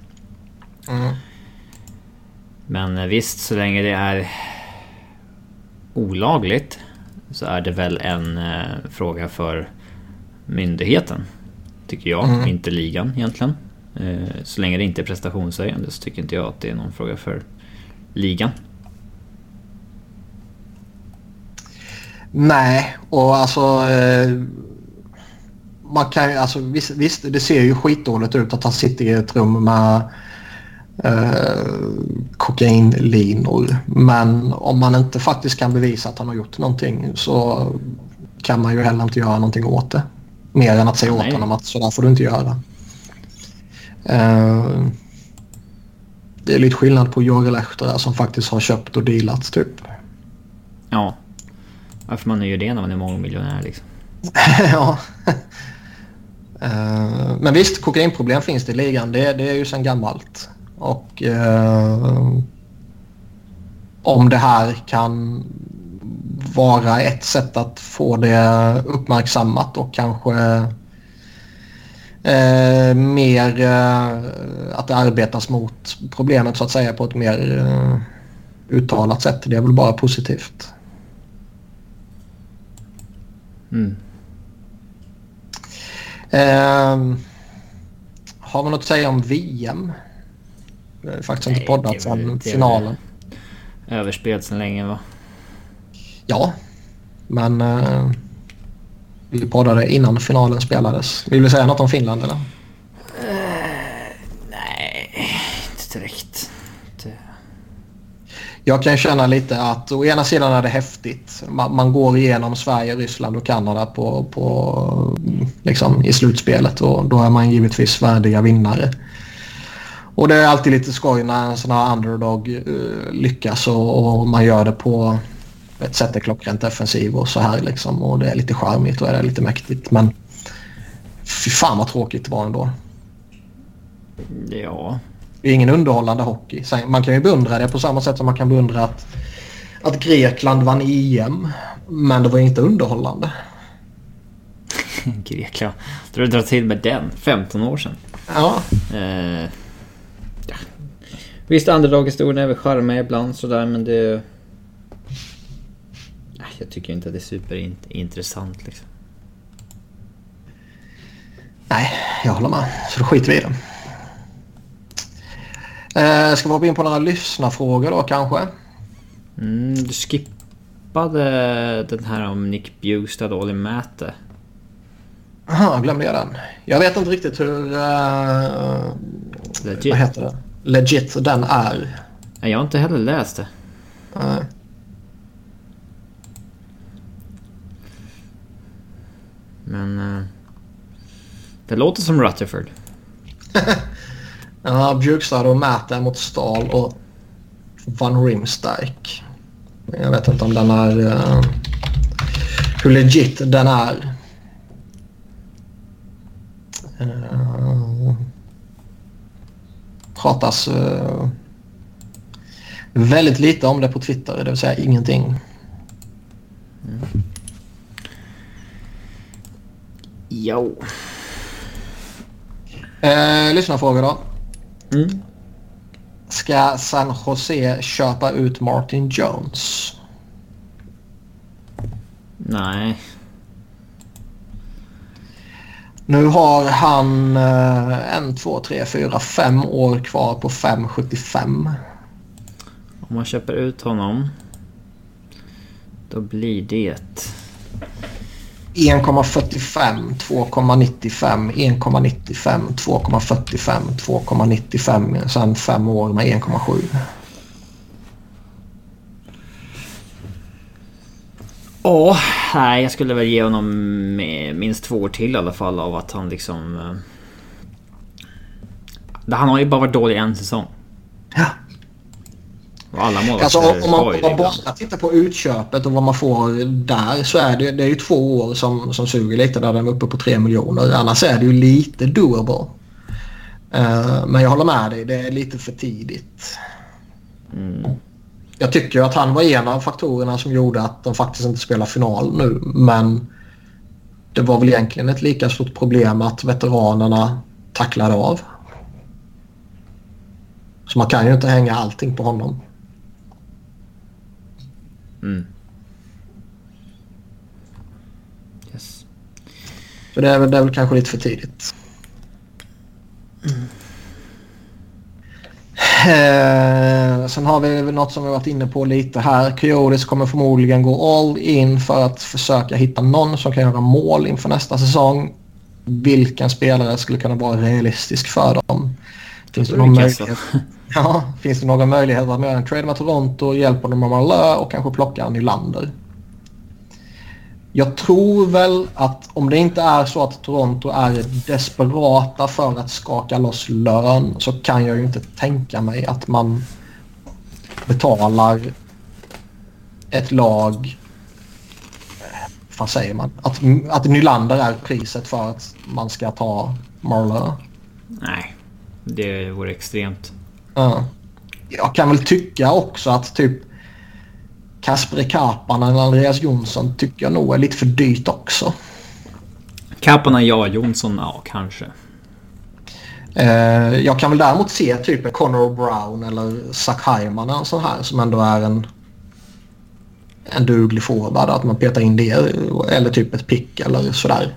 Mm. Men visst, så länge det är olagligt så är det väl en eh, fråga för myndigheten. Tycker jag, mm. inte ligan egentligen. Eh, så länge det inte är prestationshöjande så tycker inte jag att det är någon fråga för ligan. Nej, och alltså... Eh, man kan ju, alltså visst, visst, det ser ju skitdåligt ut att han sitter i ett rum med eh, kokainlinor. Men om man inte faktiskt kan bevisa att han har gjort någonting så kan man ju heller inte göra någonting åt det. Mer än att säga åt honom att sådär får du inte göra. Uh, det är lite skillnad på Jorge Lehtera som faktiskt har köpt och dealat typ. Ja. Varför man är gör det när man är mångmiljonär liksom. ja. Uh, men visst, kokainproblem finns det i ligan. Det, det är ju sedan gammalt. Och uh, om det här kan vara ett sätt att få det uppmärksammat och kanske uh, mer att det arbetas mot problemet så att säga på ett mer uttalat sätt. Det är väl bara positivt. Mm. Eh, har man något att säga om VM? Vi har faktiskt inte poddat sedan finalen. Överspelat sedan länge va? Ja, men eh, vi poddade innan finalen spelades. Vill du säga något om Finland eller? Uh, nej, inte direkt. Det... Jag kan känna lite att å ena sidan är det häftigt. Man, man går igenom Sverige, Ryssland och Kanada på, på, liksom, i slutspelet och då är man givetvis värdiga vinnare. Och det är alltid lite skoj när en sån här underdog uh, lyckas och, och man gör det på ett sätt är klockrent defensiv och så här liksom. Och det är lite charmigt och är lite mäktigt. Men fy fan vad tråkigt det var ändå. Ja. Det är ingen underhållande hockey. Man kan ju beundra det på samma sätt som man kan beundra att, att Grekland vann EM. Men det var inte underhållande. Grekland. Du drar till med den. 15 år sedan. Ja. Eh, ja. Visst, underdog-historien är väl charmiga ibland sådär men det... Jag tycker inte att det är superintressant liksom. Nej, jag håller med. Så då skiter vi i det. Eh, ska vi hoppa in på några lyssnarfrågor då kanske? Mm, du skippade den här om Nick Bjugstad och Olli Mäte. Jaha, glömde jag den. Jag vet inte riktigt hur... Uh, Legit. Vad heter det? Legit den är. Nej, jag har inte heller läst det. Uh, Men... eh, det låter som Rutherford. ja, Bjurstad och Mäta mot Stahl och Van Rimsdijk. Jag vet inte om den är... Uh, hur legit den är. Uh, pratas uh, väldigt lite om det på Twitter, det vill säga ingenting. Jo. Eh, lyssnarfråga då. Mm. Ska San Jose köpa ut Martin Jones? Nej. Nu har han eh, en, två, tre, fyra, fem år kvar på 5,75. Om man köper ut honom. Då blir det... 1,45, 2,95, 1,95, 2,45, 2,95. Sen fem år med 1,7. Åh, nej jag skulle väl ge honom minst två år till i alla fall av att han liksom... eh, Han har ju bara varit dålig en säsong. Ja. Och alla målvakter Alltså om man, om det man bara tittar på utköpet och vad man får där så är det, det är ju två år som, som suger lite där den är uppe på 3 miljoner. Annars är det ju lite doable. Eh, men jag håller med dig, det är lite för tidigt. Mm. Jag tycker att han var en av faktorerna som gjorde att de faktiskt inte spelar final nu. Men det var väl egentligen ett lika stort problem att veteranerna tacklade av. Så man kan ju inte hänga allting på honom. Mm. Yes. Så det är, väl- det är väl kanske lite för tidigt. Eh, sen har vi något som vi varit inne på lite här. Coyotes kommer förmodligen gå all in för att försöka hitta någon som kan göra mål inför nästa säsong. Vilken spelare skulle kunna vara realistisk för dem? Finns det, någon möjlighet, ja, finns det någon möjlighet att göra en trade med Toronto, hjälpa dem med Marlö och kanske plocka en Nylander? Jag tror väl att om det inte är så att Toronto är desperata för att skaka loss lön så kan jag ju inte tänka mig att man betalar ett lag... Vad säger man? Att, att Nylander är priset för att man ska ta Marlowe. Nej. Det vore extremt. Ja. Jag kan väl tycka också att typ Kasper Kapanen eller Andreas Jonsson tycker jag nog är lite för dyrt också. Kapparna ja, Jonsson ja, kanske. Eh, jag kan väl däremot se typ en Connor Brown eller Zach Hyman eller sån här som ändå är en en duglig forward. Att man petar in det eller typ ett pick eller sådär.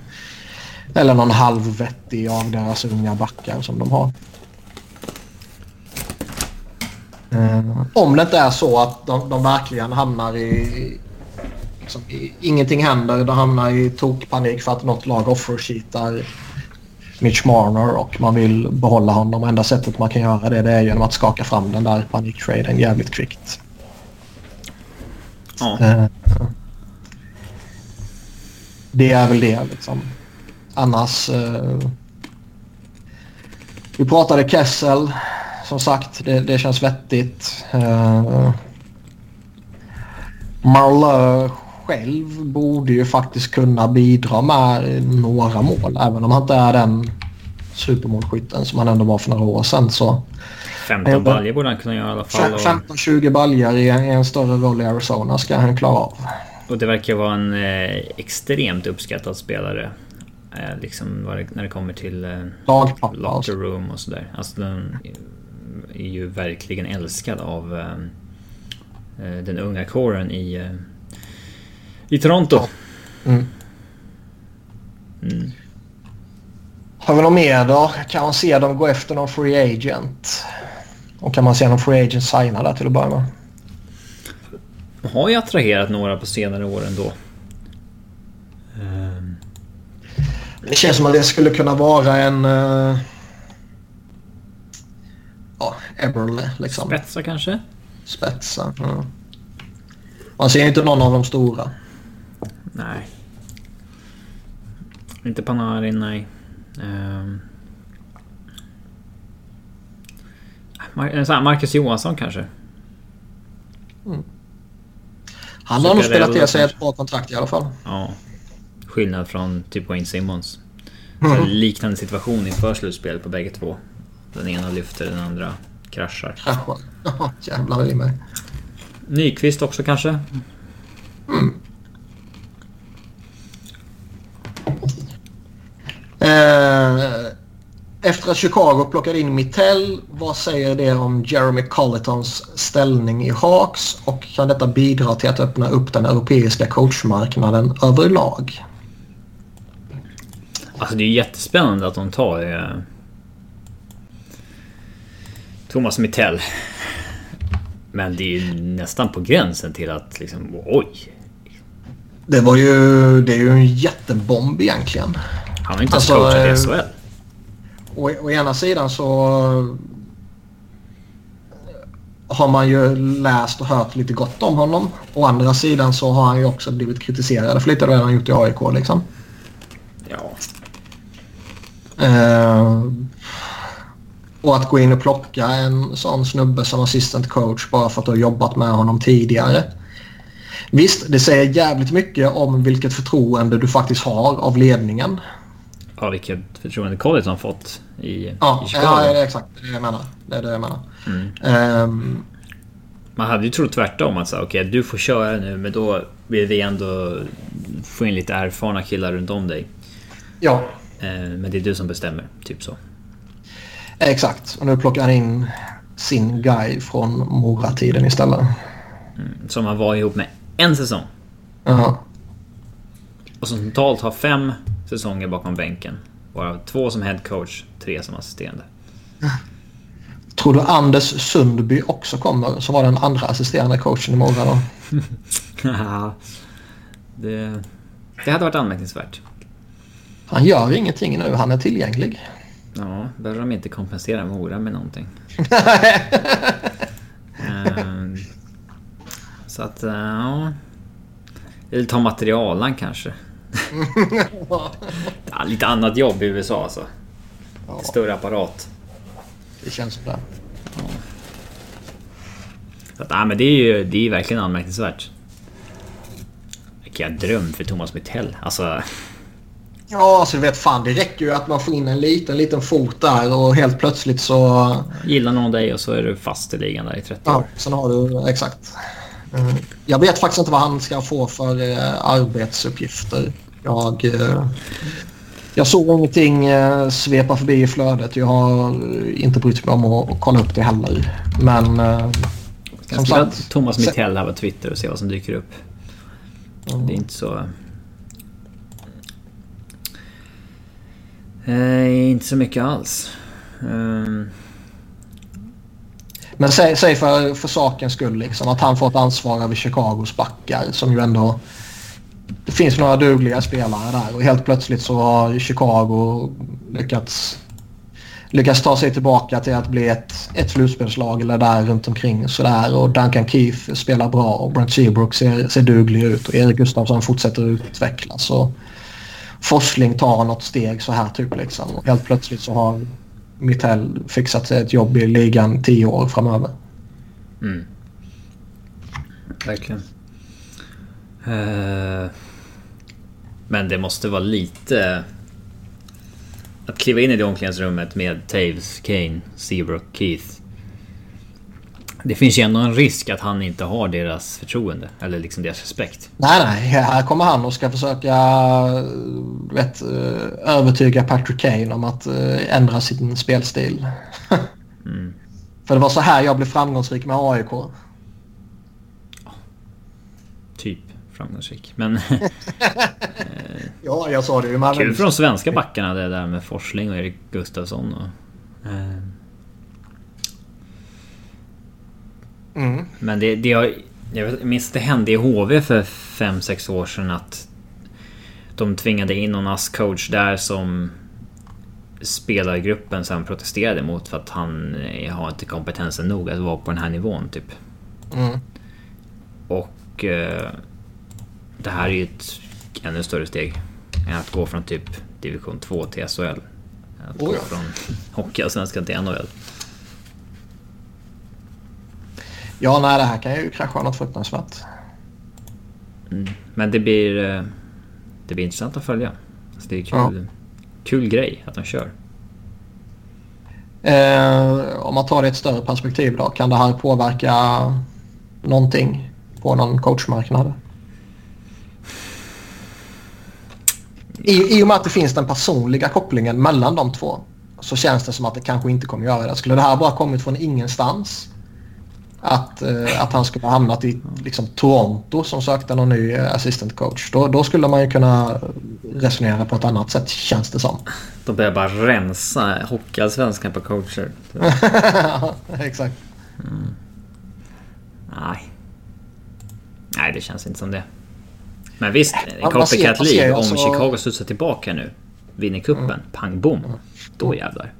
Eller någon halvvettig av deras unga backar som de har. Eh, om det inte är så att de, de verkligen hamnar i... Liksom, i ingenting händer. De hamnar i tokpanik för att något lag offersheetar Mitch Marner och man vill behålla honom. Enda sättet man kan göra det, det är genom att skaka fram den där paniktraden jävligt kvickt. Ja. Eh, Det är väl det liksom. Annars... eh, vi pratade Kessel. Som sagt, det, det känns vettigt. Uh, Marlö själv borde ju faktiskt kunna bidra med några mål. Även om han inte är den supermålskytten som han ändå var för några år sedan. Så 15 baljor borde han kunna göra i alla fall. Och, 15-20 baljor i en, större roll i Arizona ska han klara av. och det verkar vara en eh, extremt uppskattad spelare. Eh, liksom det, när det kommer till eh, Lagpappa locker room och sådär. Alltså den, är ju verkligen älskad av eh, eh den unga kåren i, eh, i Toronto. Mm. Mm. Har vi något mer då? Kan man se dem gå efter någon free agent? Och kan man se någon free agent signa där till att börja med? Har ju attraherat några på senare år ändå. Um. Det känns som att det skulle kunna vara en... Uh... Eberle liksom. Spetsa kanske? Spetsa, ja. Man ser inte någon av de stora. Nej. Inte Panarin, nej. Um... Marcus Johansson kanske? Mm. Han har nog spelat till sig ett bra kontrakt i alla fall. Ja. Skillnad från typ Wayne Simmons. Mm. Liknande situation inför slutspelet på bägge två. Den ena lyfter, den andra kraschar. Ja, jävlar i mig. Nyqvist också kanske? Mm. Eh, efter att Chicago plockade in Mittell, vad säger det om Jeremy Colletons ställning i Hawks och kan detta bidra till att öppna upp den europeiska coachmarknaden överlag? Alltså det är jättespännande att de tar eh, Thomas Mittell. Men det är ju nästan på gränsen till att liksom, oj. Det var ju, det är ju en jättebomb egentligen. Han har inte ens alltså, coachat i SHL. Å, å ena sidan så har man ju läst och hört lite gott om honom. Å andra sidan så har han ju också blivit kritiserad för lite det han gjort i AIK liksom. Ja. Uh, och att gå in och plocka en sån snubbe som assistant coach bara för att du har jobbat med honom tidigare. Visst, det säger jävligt mycket om vilket förtroende du faktiskt har av ledningen ja, vilket förtroende College har fått i, ja, i Chicago. Ja, exakt. Det är det jag menar. Det är det jag menar. Mm. Um, man hade ju trott tvärtom att säga okej, okay, du får köra nu, men då vill vi ändå få in lite erfarna killar runt om dig. Ja. Uh, men det är du som bestämmer, typ så. Exakt, och nu plockar han in sin guy från Mora-tiden istället. Mm, som han var ihop med en säsong. Uh -huh. Och som totalt har fem säsonger bakom bänken. Varav två som headcoach, tre som assisterande. Tror du Anders Sundby också kommer som var den andra assisterande coachen i morgon då? ja, det, det hade varit anmärkningsvärt. Han gör ingenting nu, han är tillgänglig. Ja, behöver de inte kompensera Mora med någonting. um, så att, ja. Eller ta materialan kanske. lite annat jobb i USA alltså. Ja. Större apparat. Det känns det. Ja. Så att, ja, men det är ju det är verkligen anmärkningsvärt. Vilken dröm för Thomas Mittell. Alltså... Ja, alltså du vet fan det räcker ju att man får in en liten, liten fot där och helt plötsligt så... Gillar någon dig och så är du fast i ligan där i 30 år. Ja, sen har du... Exakt. Mm. Jag vet faktiskt inte vad han ska få för eh, arbetsuppgifter. Jag, eh, jag såg ingenting eh, svepa förbi i flödet. Jag har inte brytt mig om att kolla upp det heller. Men som sagt... Thomas Mittell här på Twitter och se vad som dyker upp. Mm. Det är inte så... Eh, inte så mycket alls. Um... Men säg, säg för, för sakens skull liksom, att han får ett ansvar över Chicagos backar som ju ändå... Det finns några dugliga spelare där och helt plötsligt så har Chicago lyckats, lyckats ta sig tillbaka till att bli ett, ett slutspelslag eller där runt omkring sådär och Duncan Keefe spelar bra och Brent Seabrook ser, ser duglig ut och Erik Gustafsson fortsätter utvecklas och Forsling tar något steg så här typ liksom. Och helt plötsligt så har Mittell fixat sig ett jobb i ligan tio år framöver. Mm. Verkligen. Uh, men det måste vara lite... Att kliva in i det omklädningsrummet med Taves, Kane, Seabrook, Keith. Det finns ju ändå en risk att han inte har deras förtroende eller liksom deras respekt. Nej, nej. Här kommer han och ska försöka vet, eh, övertyga Patrick Kane om att eh, ändra sin spelstil. mm. För det var så här jag blev framgångsrik med AIK. Typ framgångsrik. Men Ja, jag sa det ju. Kul för de svenska backarna det där med Forsling och Erik Gustafsson. Och, eh, Mm. Men det, det har, jag minns det hände i HV för 5-6 år sedan att de tvingade in någon ASS-coach där som spelargruppen sen protesterade mot för att han eh, har inte kompetensen nog att vara på den här nivån typ. Mm. Och eh, det här är ju ett ännu större steg än att gå från typ division 2 till SHL. Att gå Oh ja. från Hockeyallsvenskan till NHL. Ja, nej, det här kan ju krascha något fruktansvärt. Men det blir, eh, det blir intressant att följa. Alltså det är kul, kul grej att de kör. Eh, om man tar det i ett större perspektiv då, kan det här påverka någonting på någon coachmarknad? I, I och med att det finns den personliga kopplingen mellan de två så känns det som att det kanske inte kommer göra det. Skulle det här bara kommit från ingenstans att, eh, att han skulle ha hamnat i liksom, Toronto som sökte någon ny eh, assistant coach då, då skulle man ju kunna resonera på ett annat sätt känns det som. De börjar bara rensa Hockeyallsvenskan på coacher. Exakt. Nej. Nej, det känns inte som det. Men visst, ser- Copycat League. Om alltså- Chicago studsar tillbaka nu. Vinner kuppen. Pang bom. Då jävlar.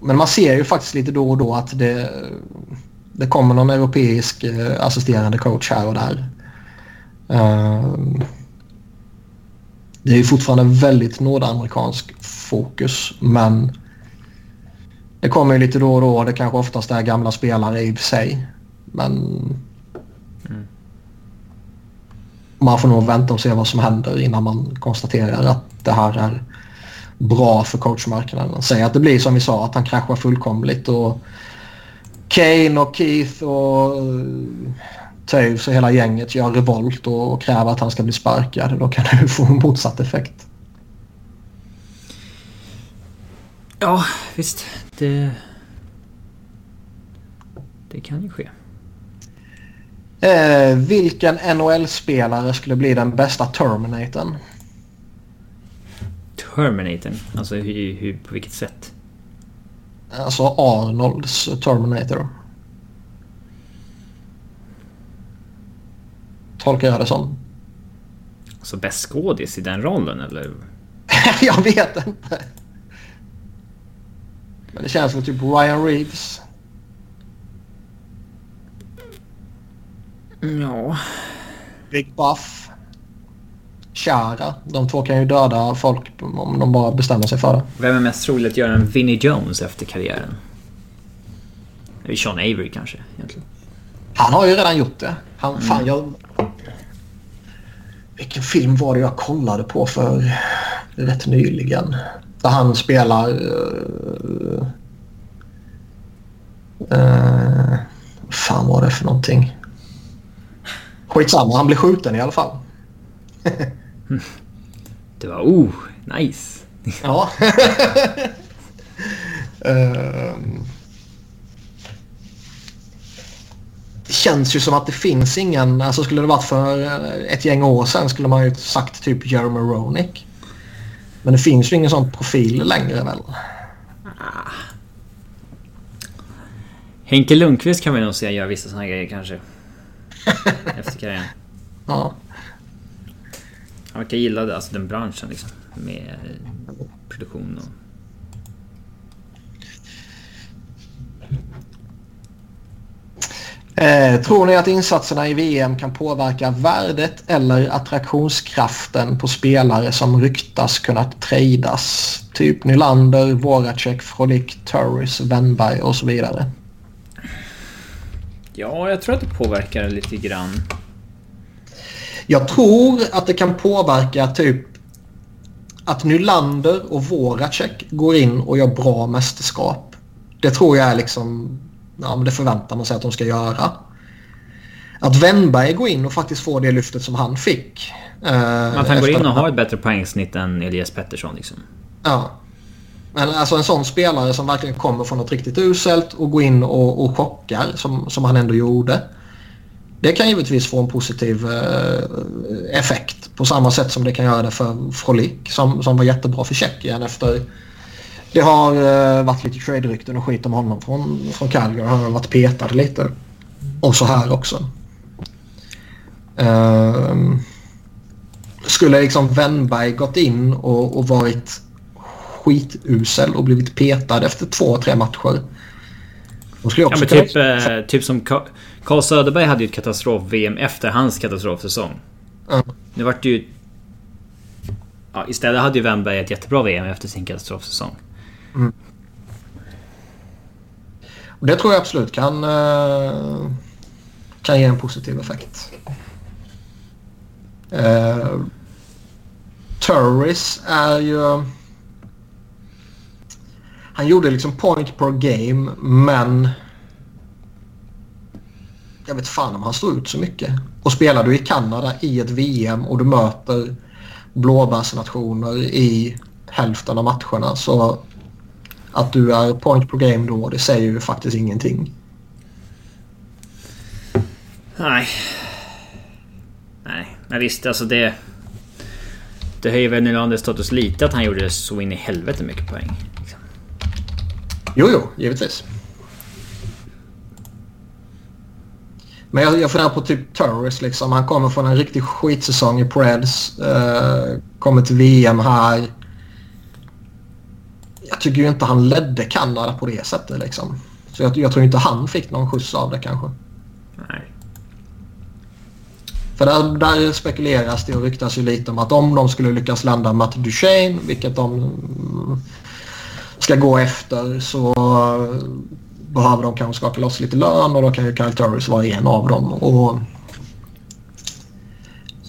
Men man ser ju faktiskt lite då och då att det, det kommer någon europeisk eh, assisterande coach här och där. Ehm, det är ju fortfarande väldigt nordamerikansk fokus men det kommer ju lite då och då. Det kanske oftast är gamla spelare i sig. Men man får nog vänta och se vad som händer innan man konstaterar att det här är bra för coachmarknaden. Säg att det blir som vi sa, att han kraschar fullkomligt och Kane och Keith och eh, Toews och hela gänget gör revolt och, och kräver att han ska bli sparkad. Då kan det ju få en motsatt effekt. Ja, visst. Det... Det kan ju ske. Eh, vilken NHL-spelare skulle bli den bästa Terminatorn? Terminator. Alltså hur, hur, på vilket sätt? Alltså Arnolds Terminator. Tolkar jag det som? Alltså bäst skådis i den rollen eller? jag vet inte. Men det känns som typ Ryan Reeves. Ja. Big Buff. Chara. De två kan ju döda folk om de bara bestämmer sig för det. Vem är mest troligt att göra en Vinnie Jones efter karriären? Sean Avery kanske egentligen. Han har ju redan gjort det. Han, fan, jag... Vilken film var det jag kollade på för rätt nyligen? Där han spelar... Uh, uh, fan var det för någonting? Skitsamma, han blir skjuten i alla fall. Det var oh, nice. Ja. Ehm. det känns ju som att det finns ingen... Alltså skulle det varit för ett gäng år sedan skulle man ju sagt typ Jeremy Roenick. Men det finns ju ingen sån profil längre väl? Henke Lundqvist kan vi nog säga gör vissa såna grejer kanske. Efter karriären. Ja. Han verkar gilla det, alltså den branschen liksom. Med produktion och... Eh, tror ni att insatserna i VM kan påverka värdet eller attraktionskraften på spelare som ryktas kunna tradas? Typ Nylander, Voracek, Frolik, Turris, Wennberg och så vidare. Ja, jag tror att det påverkar lite grann. Jag tror att det kan påverka typ att Nylander och Voracek går in och gör bra mästerskap. Det tror jag är liksom... Ja, men det förväntar man sig att de ska göra. Att Wennberg går in och faktiskt får det lyftet som han fick. Eh, han går efter- in och har ett bättre poängsnitt än Elias Pettersson liksom. Ja. Men alltså en sån spelare som verkligen kommer från något riktigt uselt och går in och, och chockar som, som han ändå gjorde. Det kan givetvis få en positiv eh, effekt på samma sätt som det kan göra det för Frolik som, som var jättebra för Tjeckien efter det har eh, varit lite trade-rykten och skit om honom från, från Calgary. Han har varit petad lite. Och så här också. Eh, skulle liksom Wennberg gått in och, och varit skitusel och blivit petad efter två, tre matcher. Då skulle jag också ja, typ, eh, typ som Carl Söderberg hade ju ett katastrof-VM efter hans katastrofsäsong. Mm. Nu vart det ju... Ja, istället hade ju Wennberg ett jättebra VM efter sin katastrofsäsong. Mm. Och det tror jag absolut kan, uh, kan ge en positiv effekt. Uh, Turris är ju... Han gjorde liksom point per game men... Jag vet fan om han står ut så mycket. Och spelar du i Kanada i ett VM och du möter blåbärsnationer i hälften av matcherna så att du är point per game då, det säger ju faktiskt ingenting. Nej. Nej, men visst alltså det... Det höjer väl Nylanders status lite att han gjorde så in i helvete mycket poäng. Liksom. Jo, jo, givetvis. Men jag, jag funderar på typ Turris liksom. Han kommer från en riktig skitsäsong i Preds. Eh, kommer till VM här jag tycker ju inte han ledde Kanada på det sättet liksom. Så jag, jag tror inte han fick någon skjuts av det kanske. Nej. För där, där spekuleras det och ryktas ju lite om att om de skulle lyckas landa Matt Duchene, vilket de ska gå efter, så behöver de kanske skaka loss lite lön och då kan ju Kyle Turris vara en av dem. Och,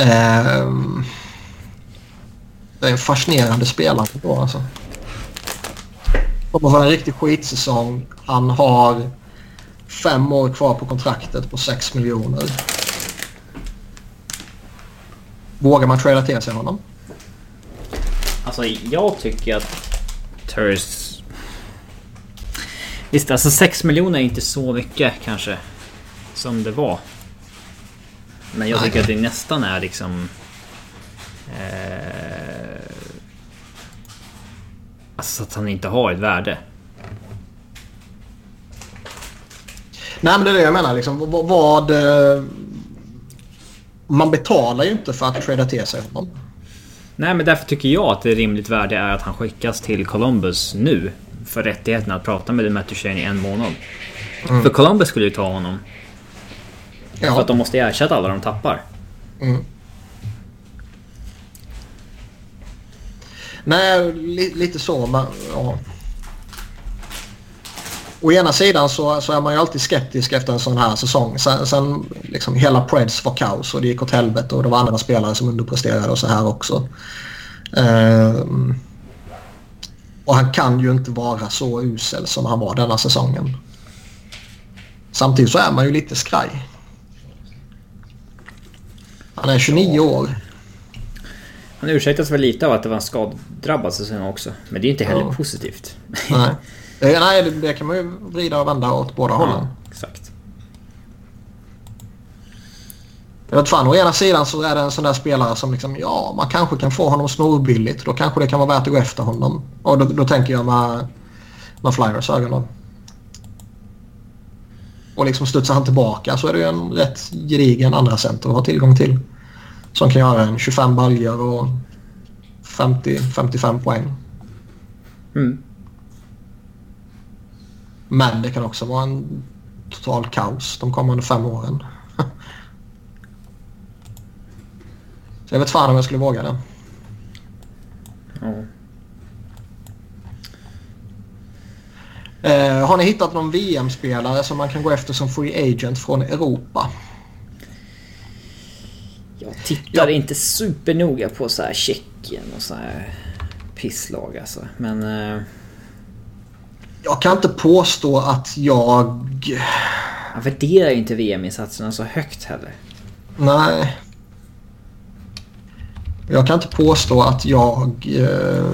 eh, det är en fascinerande spelare då alltså kommer få en riktig skitsäsong. Han har fem år kvar på kontraktet på 6 miljoner. Vågar man trada till sig honom? Alltså jag tycker att Turris... Visst, alltså 6 miljoner är inte så mycket kanske. Som det var. Men jag tycker att det nästan är liksom... Eh, Alltså att han inte har ett värde. Nej men det är det jag menar liksom. Vad... vad eh, man betalar ju inte för att trada till sig honom. Nej men därför tycker jag att det rimligt värde är att han skickas till Columbus nu. För rättigheten att prata med Matt Duchene i en månad. Mm. För Columbus skulle ju ta honom. Ja. För att de måste ersätta alla de tappar. Mm. Nej, li, lite så. Men, ja. Å ena sidan så, så är man ju alltid skeptisk efter en sån här säsong. Sen, sen liksom hela Preds var kaos och det gick åt helvete och det var andra spelare som underpresterade och så här också. Uh, och han kan ju inte vara så usel som han var denna säsongen. Samtidigt så är man ju lite skraj. Han är 29 år. Han ursäktas väl lite av att det var en skaddrabbad säsong också. Men det är inte heller ja. positivt. Nej. Nej, det, det kan man ju vrida och vända åt båda ja, hållen. Exakt. Jag vet fan, å ena sidan så är det en sån där spelare som liksom, ja, man kanske kan få honom snorbilligt. Då kanske det kan vara värt att gå efter honom. Och då, då tänker jag med, med Flyers ögon då. Och liksom studsar han tillbaka så är det ju en rätt gedigen andra center att ha tillgång till. Som kan göra en 25 baljor och 50-55 poäng. Mm. Men det kan också vara en total kaos de kommande fem åren. Så jag vet fan om jag skulle våga det. Mm. Eh, har ni hittat någon VM-spelare som man kan gå efter som free agent från Europa? Jag tittar ja. inte supernoga på så här Tjeckien och så här pisslag alltså. Men... Uh... Jag kan inte påstå att jag... Jag värderar inte VM-insatserna så högt heller. Nej. Jag kan inte påstå att jag... Uh...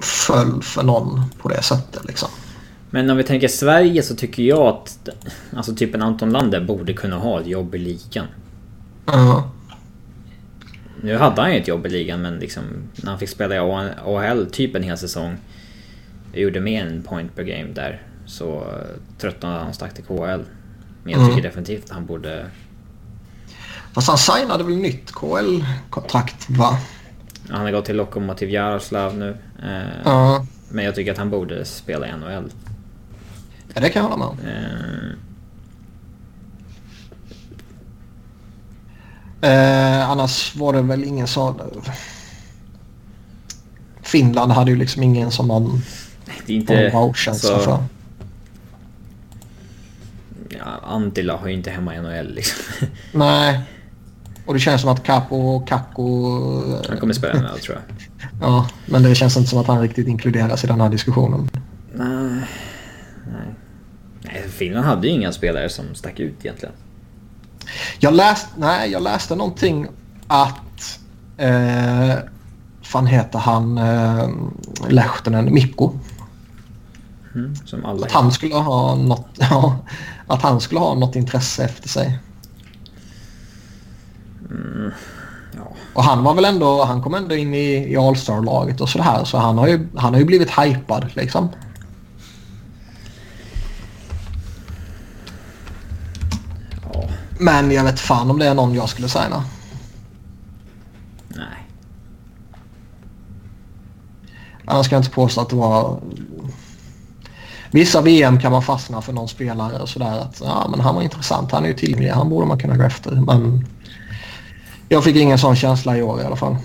föll för någon på det sättet liksom. Men om vi tänker Sverige så tycker jag att alltså typ en Anton Lander borde kunna ha ett jobb i ligan. Uh, Nu hade han ju ett jobb i ligan men liksom när han fick spela i AHL typ en hel säsong. Gjorde mer än point per game där. Så eh, tröttnade han och stack till KHL. Men jag tycker Mm. definitivt att han borde... fast han signade väl nytt KL-kontrakt va? Han har gått till Lokomotiv Jaroslav nu. Eh, Ja, Men jag tycker att han borde spela i NHL. ja, det kan jag hålla med om. Eh, Eh, annars var det väl ingen sån... Finland hade ju liksom ingen som man det är inte... alltså, för. Ja, Antila har ju inte hemma i NHL liksom. Nej. Och det känns som att Capo och Kakko... Han kommer spela NHL tror jag. Ja, men det känns inte som att han riktigt inkluderas i den här diskussionen. Nej. Nej. Finland hade ju inga spelare som stack ut egentligen. Jag, läst, nej, jag läste någonting att... Eh, fan heter han? Eh, Lehtinen, Mikko. Mm, som alla Att han skulle ha något... Ja, att han skulle ha något intresse efter sig. Mm, ja. Och han var väl ändå... Han kom ändå in i, i All-Star-laget och sådär. Så han har ju, han har ju blivit hypad liksom. ja. Men jag vet fan om det är någon jag skulle signa. Nej. Annars ska jag inte påstå att det var... Vissa VM kan man fastna för någon spelare och sådär att ja men han var intressant, han är ju tillgänglig, han borde man kunna gå efter. Men jag fick ingen sån känsla i år i alla fall.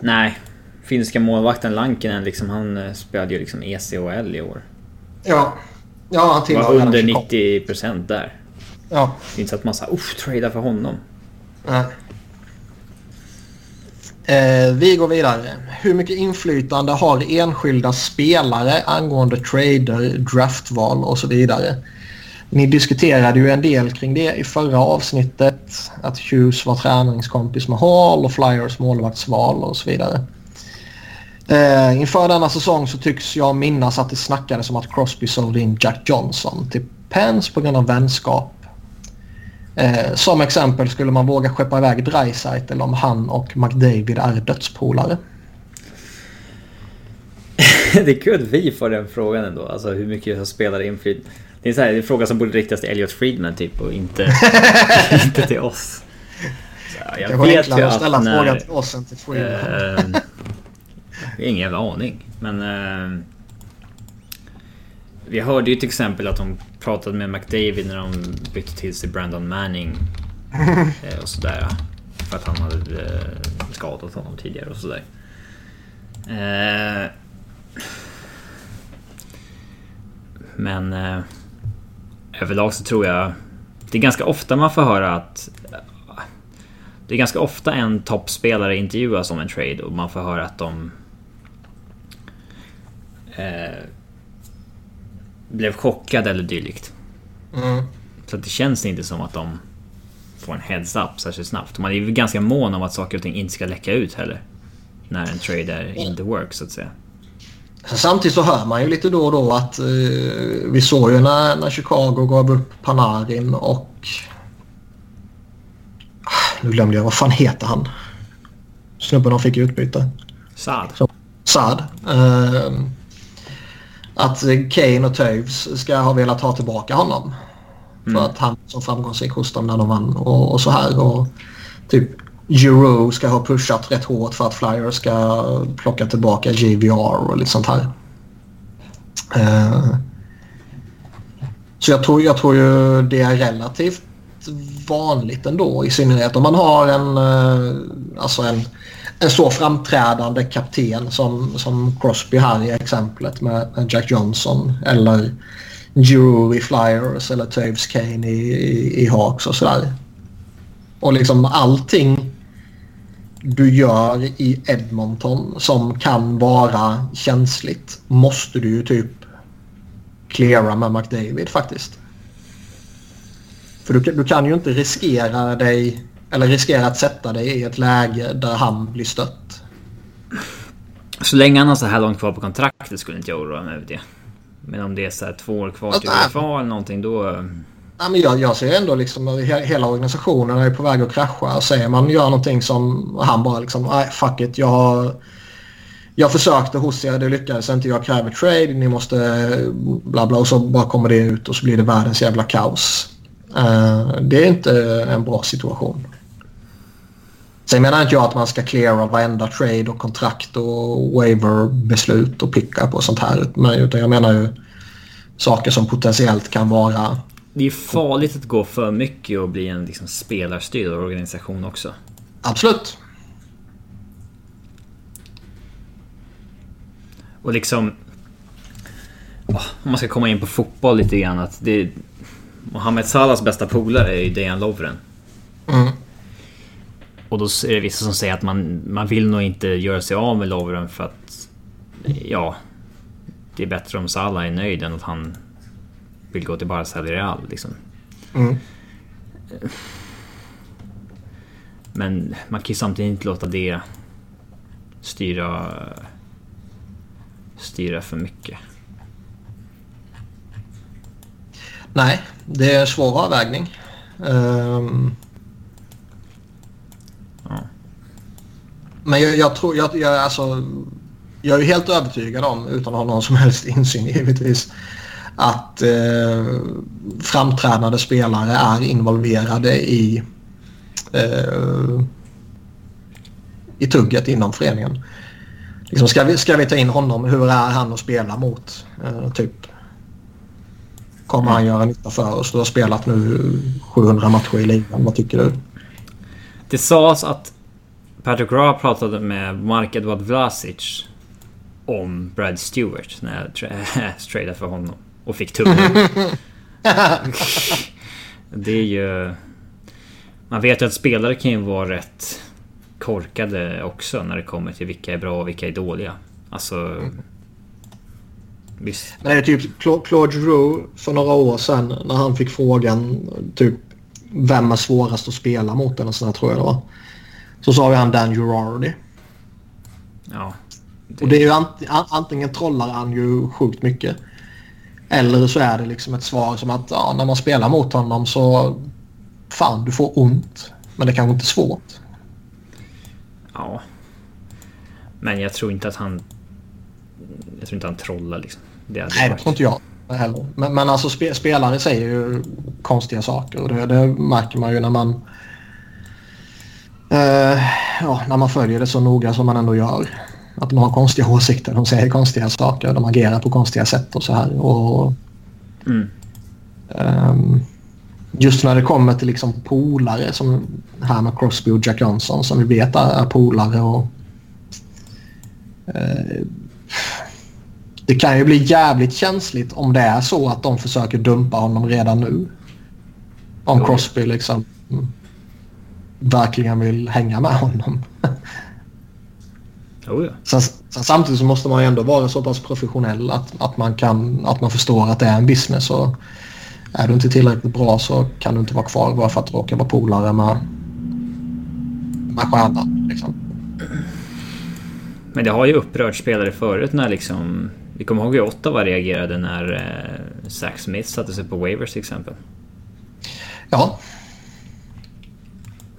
Nej. Finska målvakten Lankinen liksom, han eh, spelade ju liksom ECHL i år. Ja, ja han tillhör Var under Chicago. 90% där. Ja, Det är inte så att man sa uff, trada för honom. nej. Eh, vi går vidare. Hur mycket inflytande har enskilda spelare angående trader, draftval och så vidare? Ni diskuterade ju en del kring det i förra avsnittet. Att Hughes var träningskompis med Hall och Flyers målvaktsval och så vidare. Eh, inför denna säsong så tycks jag minnas att det snackades om att Crosby sålde in Jack Johnson till Pens på grund av vänskap. Eh, som exempel skulle man våga skeppa iväg Dreisaitl om han och McDavid är dödspolare. det är kul att vi får den frågan ändå. Alltså hur mycket spelar inflytande? Det är, så här, det är en fråga som borde riktas till Elliot Friedman typ och inte, inte till oss. Så, jag Det var vet ju att ställa att när, frågan till oss än till Freeman. Eh, ingen jävla aning. Men... Eh, vi hörde ju till exempel att de pratade med McDavid när de bytte till sig Brandon Manning. Eh, och sådär. För att han hade eh, skadat honom tidigare och sådär. Eh, men... Överlag så tror jag... Det är ganska ofta man får höra att... Det är ganska ofta en toppspelare intervjuas om en trade och man får höra att de... Eh, blev chockade eller dylikt. Mm. Så det känns inte som att de får en heads-up särskilt snabbt. Man är ju ganska mån om att saker och ting inte ska läcka ut heller. När en trade är in the work så att säga. Samtidigt så hör man ju lite då och då att eh, vi såg ju när, när Chicago gav upp Panarin och... Ah, Nu glömde jag, vad fan heter han? Snubben de fick i utbyte. Saad. Saad. Eh, att Kane och Toews ska ha velat ha tillbaka honom. Mm. För att han var så framgångsrik hos dem när de vann och, och så här. Och typ Euro ska ha pushat rätt hårt för att Flyers ska plocka tillbaka JVR och lite sånt här. Eh, så jag tror, jag tror ju det är relativt vanligt ändå. I synnerhet om man har en, eh, alltså en, en så framträdande kapten som, som Crosby här i exemplet med, Jack Johnson. Eller Giroux i Flyers eller Toews Kane i, i, i Hawks och sådär. Och liksom allting du gör i Edmonton som kan vara känsligt måste du ju typ cleara med McDavid faktiskt. För du, du kan ju inte riskera dig eller riskera att sätta dig i ett läge där han blir stött. Så länge han har så här långt kvar på kontraktet skulle inte jag oroa mig över det. Men om det är så här två år kvar till UFA eller någonting då... Ja, men jag, jag ser ändå liksom att hela organisationen är på väg att krascha. Säger man gör någonting som han bara liksom, nej fuck it, jag har... Jag försökte hos er, det lyckades inte, jag kräver trade, ni måste bla bla och så bara kommer det ut och så blir det världens jävla kaos. Uh, det är inte en bra situation. Sen menar inte jag att man ska cleara varenda trade och kontrakt och waiver-beslut och pickup och sånt här. utan jag menar ju saker som potentiellt kan vara... Det är farligt att gå för mycket och bli en liksom spelarstyrd organisation också. Absolut. Och liksom... Om man ska komma in på fotboll lite grann. Att det, Mohamed Salahs bästa polare är ju Dejan Lovren. Mm. Och då är det vissa som säger att man, man vill nog inte göra sig av med Lovren för att... Ja... Det är bättre om Salah är nöjd än att han vill gå till Barca eller Real liksom. Mm. Men man kan ju samtidigt inte låta det styra... Styra för mycket. Nej, det är en svår avvägning. Um, Men jag, jag tror, jag, jag, alltså, jag är helt övertygad om, utan att ha någon som helst insyn givetvis, att eh, framträdande spelare är involverade i, eh, i tugget inom föreningen. Liksom, ska, vi, ska vi ta in honom? Hur är han att spela mot? Eh, typ. Kommer han göra nytta för oss? Du har spelat nu 700 matcher i ligan. Vad tycker du? Det sades att Patrick Ra pratade med Mark Edward Vlasic om Brad Stewart när jag tradade för honom och fick tummen. det är ju... Man vet ju att spelare kan ju vara rätt korkade också när det kommer till vilka är bra och vilka är dåliga. Alltså... Mm. Visst. Nej, typ Claude Giroux för några år sedan när han fick frågan typ vem är svårast att spela mot eller sådär tror jag det var. Så sa vi han Dan Girardi. Ja. Det... Och det är ju ant antingen trollar han ju sjukt mycket. Eller så är det liksom ett svar som att ja, när man spelar mot honom så fan du får ont. Men det kanske inte är svårt. Ja. Men jag tror inte att han... Jag tror inte han trollar liksom. Det Nej, det tror inte jag heller. Men, men alltså spe, spelare säger ju konstiga saker och det, det märker man ju när man eh, ja, när man följer det så noga som man ändå gör. Att de har konstiga åsikter, de säger konstiga saker, de agerar på konstiga sätt och så här. Och, mm. um, just när det kommer till liksom polare som här med Crosby och Jack Johnson som vi vet är, polare och uh, det kan ju bli jävligt känsligt om det är så att de försöker dumpa honom redan nu. Om Crosby liksom verkligen vill hänga med honom. Oh ja. sen, sen, samtidigt så måste man ju ändå vara så pass professionell att, att, man kan, att man förstår att det är en business. Och är du inte tillräckligt bra så kan du inte vara kvar bara för att du råkar vara polare med, med stjärnan. Liksom. Men det har ju upprört spelare förut när liksom... Vi kommer ihåg hur Ottawa reagerade när eh, Zach Smith satte sig på waivers till exempel. Ja,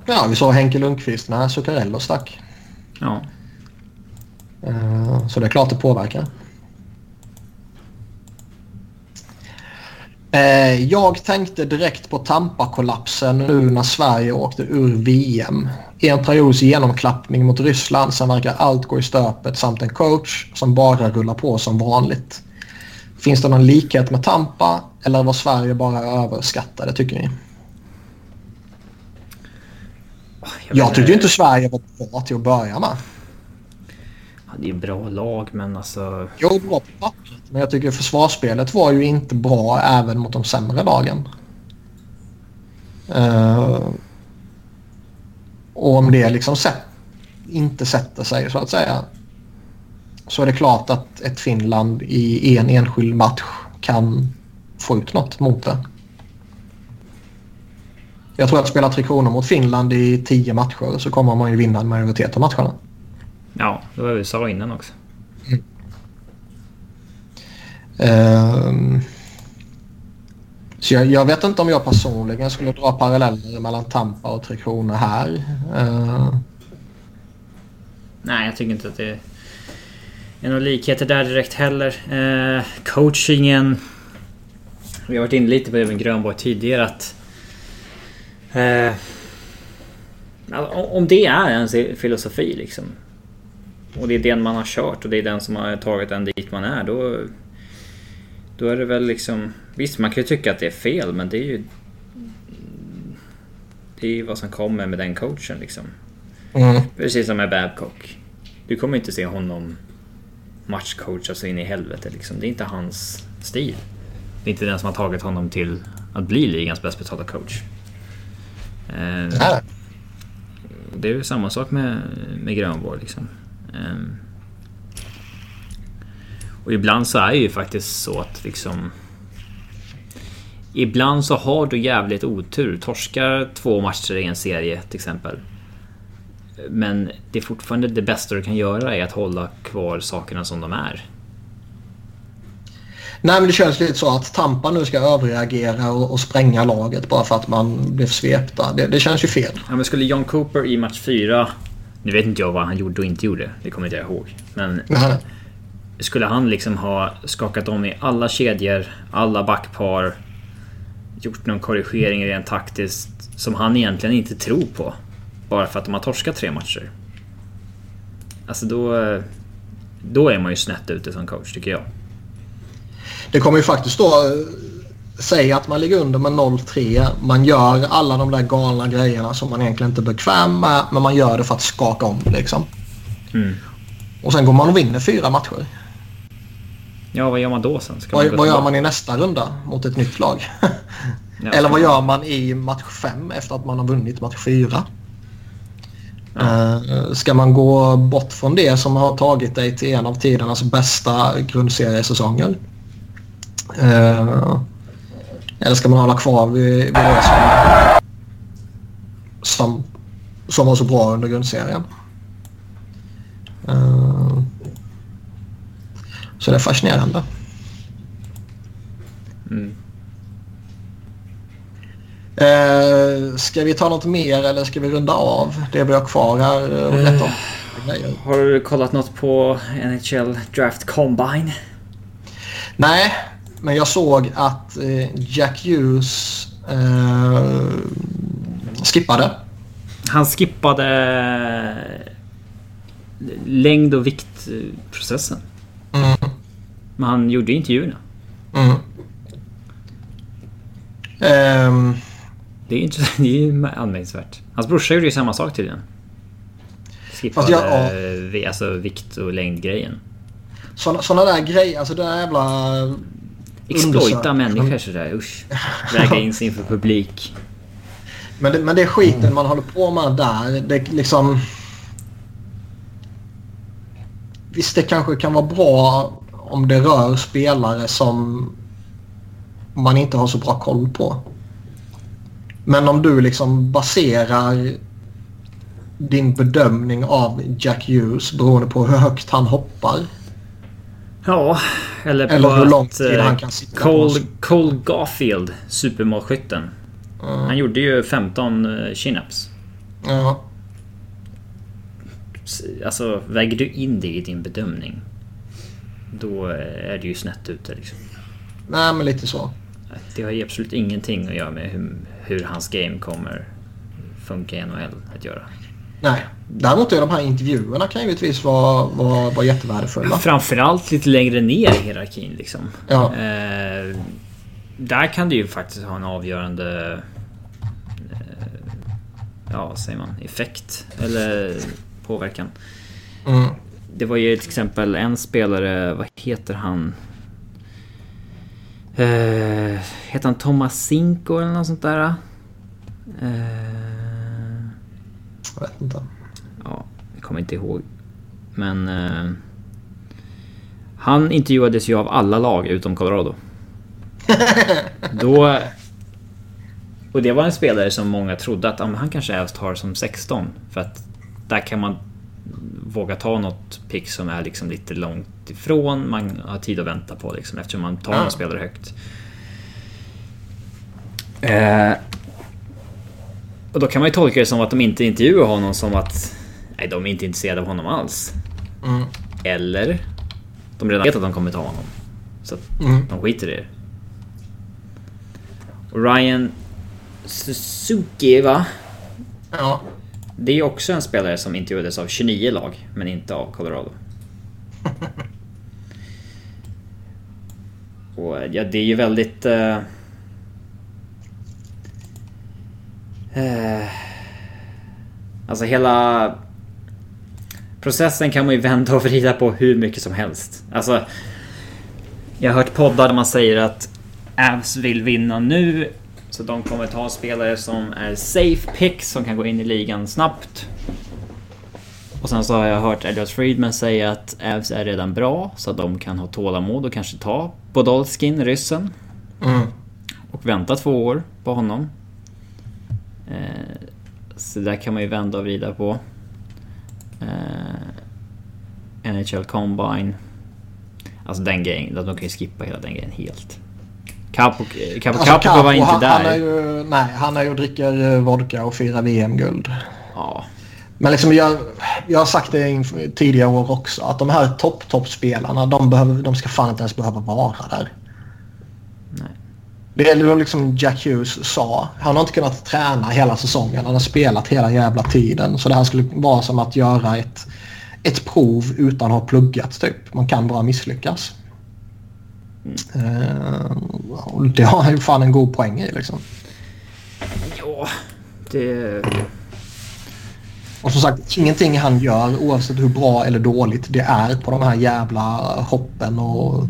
Ja, vi såg Henke Lundqvist när Zuccarello stack. Ja. Uh, så det är klart det påverkar. Uh, jag tänkte direkt på Tampa-kollapsen nu när Sverige åkte ur VM. En periods genomklappning mot Ryssland sen verkar allt gå i stöpet samt en coach som bara rullar på som vanligt. Finns det någon likhet med Tampa eller var Sverige bara överskattade tycker ni? Jag, jag tyckte inte Sverige var bra till att börja med. Ja, det är bra lag men alltså... Jo, bra på pappret. Men jag tycker försvarsspelet var ju inte bra även mot de sämre lagen. Uh, och om det liksom sätt, inte sätter sig så att säga. Så är det klart att ett Finland i en enskild match kan få ut något mot det. Jag tror att spela Tre Kronor mot Finland i tio matcher så kommer man ju vinna en majoritet av matcherna. Ja, det var vi sa innan också. Ehm, så jag, jag, vet inte om jag personligen skulle dra paralleller mellan Tampa och Tre Kronor här. Uh. Nej, jag tycker inte att det är några likheter där direkt heller. Uh, coachingen... Vi har varit inne lite på det med Grönborg tidigare att... Uh, om det är ens filosofi liksom. Och det är den man har kört och det är den som har tagit en dit man är. Då, då är det väl liksom... Visst, man kan ju tycka att det är fel men det är ju... Det är ju vad som kommer med den coachen liksom. Mm. Precis som med Babcock. Du kommer inte se honom matchcoacha så in i helvete liksom. Det är inte hans stil. Det är inte den som har tagit honom till att bli ligans bäst betalda coach. Eh, det är ju samma sak med, med Grönborg liksom. Eh, och ibland så är det ju faktiskt så att liksom... Ibland så har du jävligt otur. Torskar två matcher i en serie till exempel. Men det är fortfarande det bästa du kan göra är att hålla kvar sakerna som de är. Nej men det känns lite så att Tampa nu ska överreagera och, och spränga laget bara för att man blev svepta. Det, det känns ju fel. Ja men skulle John Cooper i match 4... Nu vet inte jag vad han gjorde och inte gjorde. Det kommer inte jag ihåg. Men... Nej. Skulle han liksom ha skakat om i alla kedjor, alla backpar, gjort någon korrigering rent taktiskt som han egentligen inte tror på. Bara för att de har torskat tre matcher. Alltså då... Då är man ju snett ute som coach tycker jag. Det kommer ju faktiskt då... Säga att man ligger under med 0-3. Man gör alla de där galna grejerna som man egentligen inte är bekväm med. Men man gör det för att skaka om liksom. Mm. Och sen går man och vinner fyra matcher. Ja, vad gör man då sen? Ska vad, vad gör man i nästa runda mot ett nytt lag? ja, Eller vad gör man i match 5 efter att man har vunnit match 4? Ja. Uh, ska man gå bort från det som har tagit dig till en av tidernas bästa grundseriesäsonger? Uh, eller ska man hålla kvar vid, vid det som, som, som var så bra under grundserien? Uh, så det är fascinerande. Mm. Eh, ska vi ta något mer eller ska vi runda av det vi har kvar här? Och uh, har du kollat något på NHL Draft Combine? Nej, men jag såg att eh, Jack Hughes eh, skippade. Han skippade längd och viktprocessen. Mm. Men han gjorde intervjuerna. Mm. Um. Det är inte det är ju anmärkningsvärt. Hans brorsa gjorde ju samma sak tydligen. Skippade jag, ja. alltså, vikt och längd-grejen. Såna där grejer, alltså den där jävla... Exploita människor sådär, usch. Väga in sig inför publik. Men det, men det är skiten mm. man håller på med där. Det liksom... Visst, det kanske kan vara bra om det rör spelare som man inte har så bra koll på. Men om du liksom baserar din bedömning av Jack Hughes beroende på hur högt han hoppar. Ja, eller på eller hur lång tid han kan sitta Cole, Cole Garfield, supermålskytten. Mm. Han gjorde ju 15 uh, chin-ups. Ja. Alltså, väger du in det i din bedömning? Då är det ju snett ute liksom. Nej, men lite så. Det har ju absolut ingenting att göra med hur, hur hans game kommer funka i NHL att göra. Nej, däremot är de här intervjuerna kan givetvis vara, vara, vara jättevärdefulla. Framförallt lite längre ner i hierarkin liksom. Ja. Eh, där kan det ju faktiskt ha en avgörande... Eh, ja, säger man? Effekt. Eller påverkan. Mm det var ju till exempel en spelare, vad heter han? Uh, heter han Thomas Cinco eller något sånt där? Uh, jag vet inte. Ja, jag kommer inte ihåg. Men... Uh, han intervjuades ju av alla lag utom Colorado. Då... Och det var en spelare som många trodde att han kanske är tar som 16. För att där kan man våga ta något pick som är liksom lite långt ifrån. Man har tid att vänta på liksom, eftersom man tar ja. en spelare högt. Eh, och då kan man ju tolka det som att de inte intervjuar honom som att nej, de är inte intresserade av honom alls. Mm. Eller de redan vet att de kommer ta honom. Så att mm. de skiter i det. Och Ryan Suzuki, va? Ja. Det är också en spelare som intervjuades av 29 lag, men inte av Colorado. Och ja, det är ju väldigt... Uh, uh, alltså hela processen kan man ju vända och vrida på hur mycket som helst. Alltså, jag har hört poddar där man säger att Avs vill vinna nu så de kommer ta spelare som är safe picks som kan gå in i ligan snabbt. Och sen så har jag hört Elliot Friedman säga att Avs är redan bra så att de kan ha tålamod och kanske ta Podolskin, ryssen. Mm. Och vänta två år på honom. Eh, så där kan man ju vända och vrida på. Eh, NHL Combine. Alltså den grejen, de kan ju skippa hela den grejen helt. Capo, Capo, alltså, Capo var inte han, där. Han är ju, nej, han är ju och dricker eh, vodka och firar VM-guld. Ja. Men liksom jag, jag har sagt det tidigare år också att de här topp-topp-spelarna de, de ska fan inte ens behöva vara där. Det är liksom Jack Hughes sa. Han har inte kunnat träna hela säsongen. Han har spelat hela jävla tiden. Så det här skulle vara som att göra ett, ett prov utan att ha pluggat typ. Man kan bara misslyckas. Mm. det har han ju fan en god poäng i liksom. Ja, det... Och som sagt, ingenting han gör oavsett hur bra eller dåligt det är på de här jävla hoppen och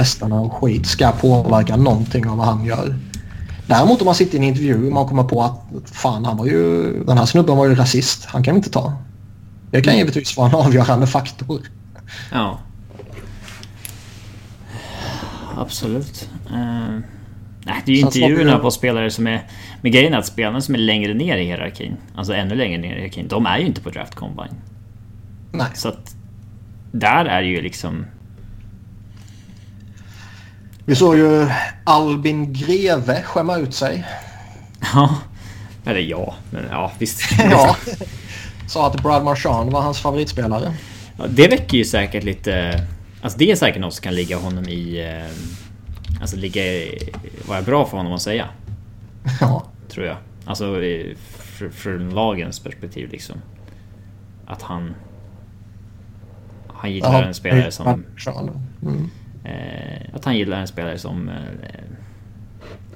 testerna och skit ska påverka någonting av vad han gör. Däremot om man sitter i en intervju och man kommer på att fan han var ju, den här snubben var ju rasist. Han kan vi inte ta. Det kan givetvis vara en avgörande faktor. Ja absolut. Uh, nej, det är ju intervjuerna på spelare som är... Men grejen är att spelarna som är längre ner i hierarkin, alltså ännu längre ner i hierarkin, de är ju inte på Draft Combine. Nej. Så att... Där är ju liksom... Vi såg ju Albin Greve skämma ut sig. Ja. Eller ja, men ja visst. ja. Sa att Brad Marchand var hans favoritspelare. Ja, det väcker ju säkert lite Alltså det är säkert något som kan ligga honom i... Eh, alltså ligga... Vara bra för honom att säga. Ja. Tror jag. Alltså från lagens perspektiv liksom. Att han... Han gillar ja, en spelare som... Mm. Eh, att han gillar en spelare som... Eh,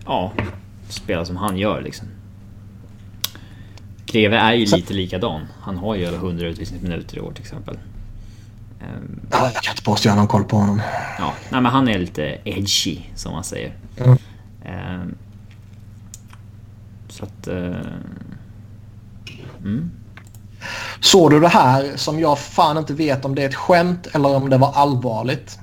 ja, spelar som han gör liksom. Greve är ju lite likadan. Han har ju över 100 utvisningsminuter i år till exempel. Ehm, ja, jag kan inte påstå jag har någon koll på honom. Ja, nej, men han är lite edgy som man säger. Mm. Um, så att... Uh, mm. Såg du det här som jag fan inte vet om det är ett skämt eller om det var allvarligt?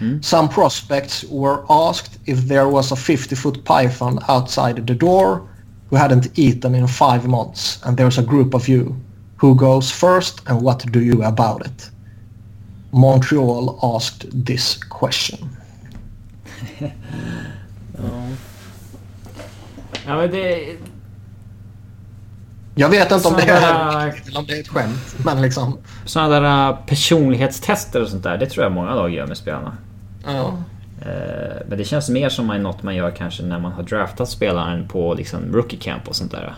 Mm. Some prospects were asked if there was a 50 foot python outside the door who hadn't eaten in five months and there's a group of you. Who goes first and what do you about it? Montreal asked this question. ja. ja, men det... Jag vet inte om det, är, om det är ett skämt, men liksom... Sådana där äh, personlighetstester och sånt där, det tror jag många lag gör med spelarna. Ja. Eh, men det känns mer som något man gör kanske när man har draftat spelaren på liksom rookie camp och sånt där.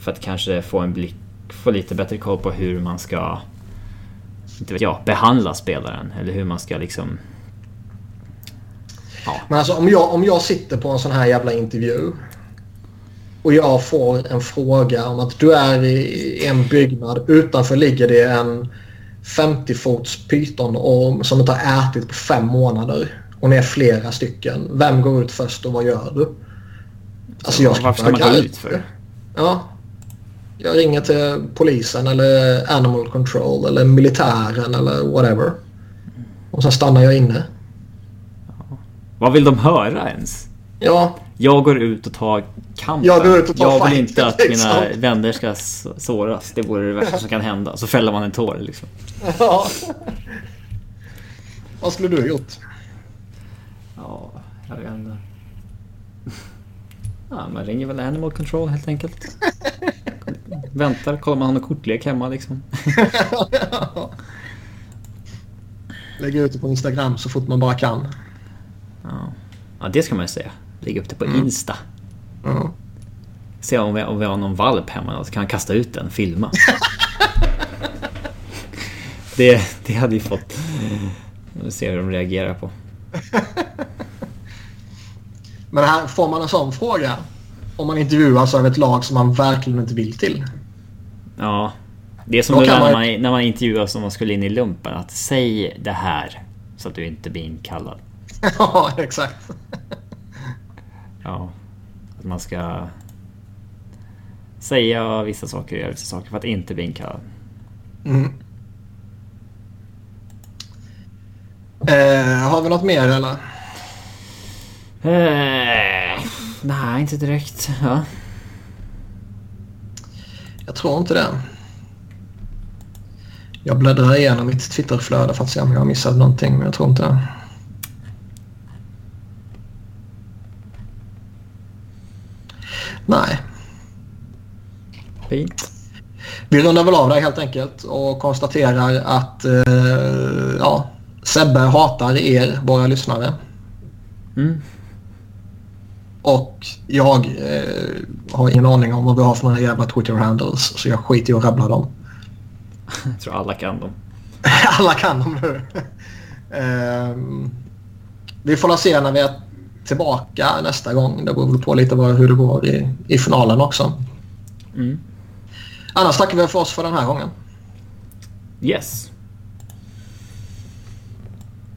För att kanske få en blick få lite bättre koll på hur man ska inte vet jag, behandla spelaren eller hur man ska liksom... Ja. Men alltså om jag, om jag sitter på en sån här jävla intervju och jag får en fråga om att du är i en byggnad. Utanför ligger det en 50 fots pyton som inte har ätit på fem månader. Och ni är flera stycken. Vem går ut först och vad gör du? Alltså jag ska Varför ska man gå ut för? Ja, jag ringer till polisen eller Animal Control eller militären eller whatever. Och sen stannar jag inne. Vad vill de höra ens? Ja. Jag går ut och tar kampen. Jag går ut och tar jag vill fight, inte att liksom. mina vänner ska såras. Det vore det värsta som kan hända. Så fäller man en tår liksom. ja. Vad skulle du ha gjort? Ja, jag vet inte. Ja, man ringer väl Animal Control helt enkelt. Väntar, kollar man har någon kortlek hemma liksom. Lägga ut det på Instagram så fort man bara kan. Ja, ja det ska man ju säga. Lägga upp det på Mm. Insta. Ja. Se om vi, om vi har någon valp hemma så kan han kasta ut den, filma. det, det hade ju fått... Vi ser hur de reagerar på. Men här får man en sån fråga om man intervjuas av ett lag som man verkligen inte vill till. Ja. Det är som det man- man, när man intervjuas om man skulle in i lumpen. Att säg det här så att du inte blir inkallad. ja, exakt. Ja. Att man ska säga vissa saker och göra vissa saker för att inte bli inkallad. Mm. Eh, har vi något mer eller? Eh, nej, inte direkt. Ja. Jag tror inte det. Jag bläddrar igenom mitt Twitterflöde för att se om jag har missat någonting, men jag tror inte det. Nej. Fint. Vi rundar väl av där helt enkelt och konstaterar att eh, ja, Sebbe hatar er, våra lyssnare. Mm. Och jag eh, har ingen aning om vad vi har för några jävla Twitter-handles så jag skiter i att rabbla dem. Jag tror alla kan dem. Alla kan dem nu. Ehm, vi får se när vi tillbaka nästa gång. Det beror på lite hur det går i, i finalen också. Mm. Annars tackar vi för oss för den här gången. Yes.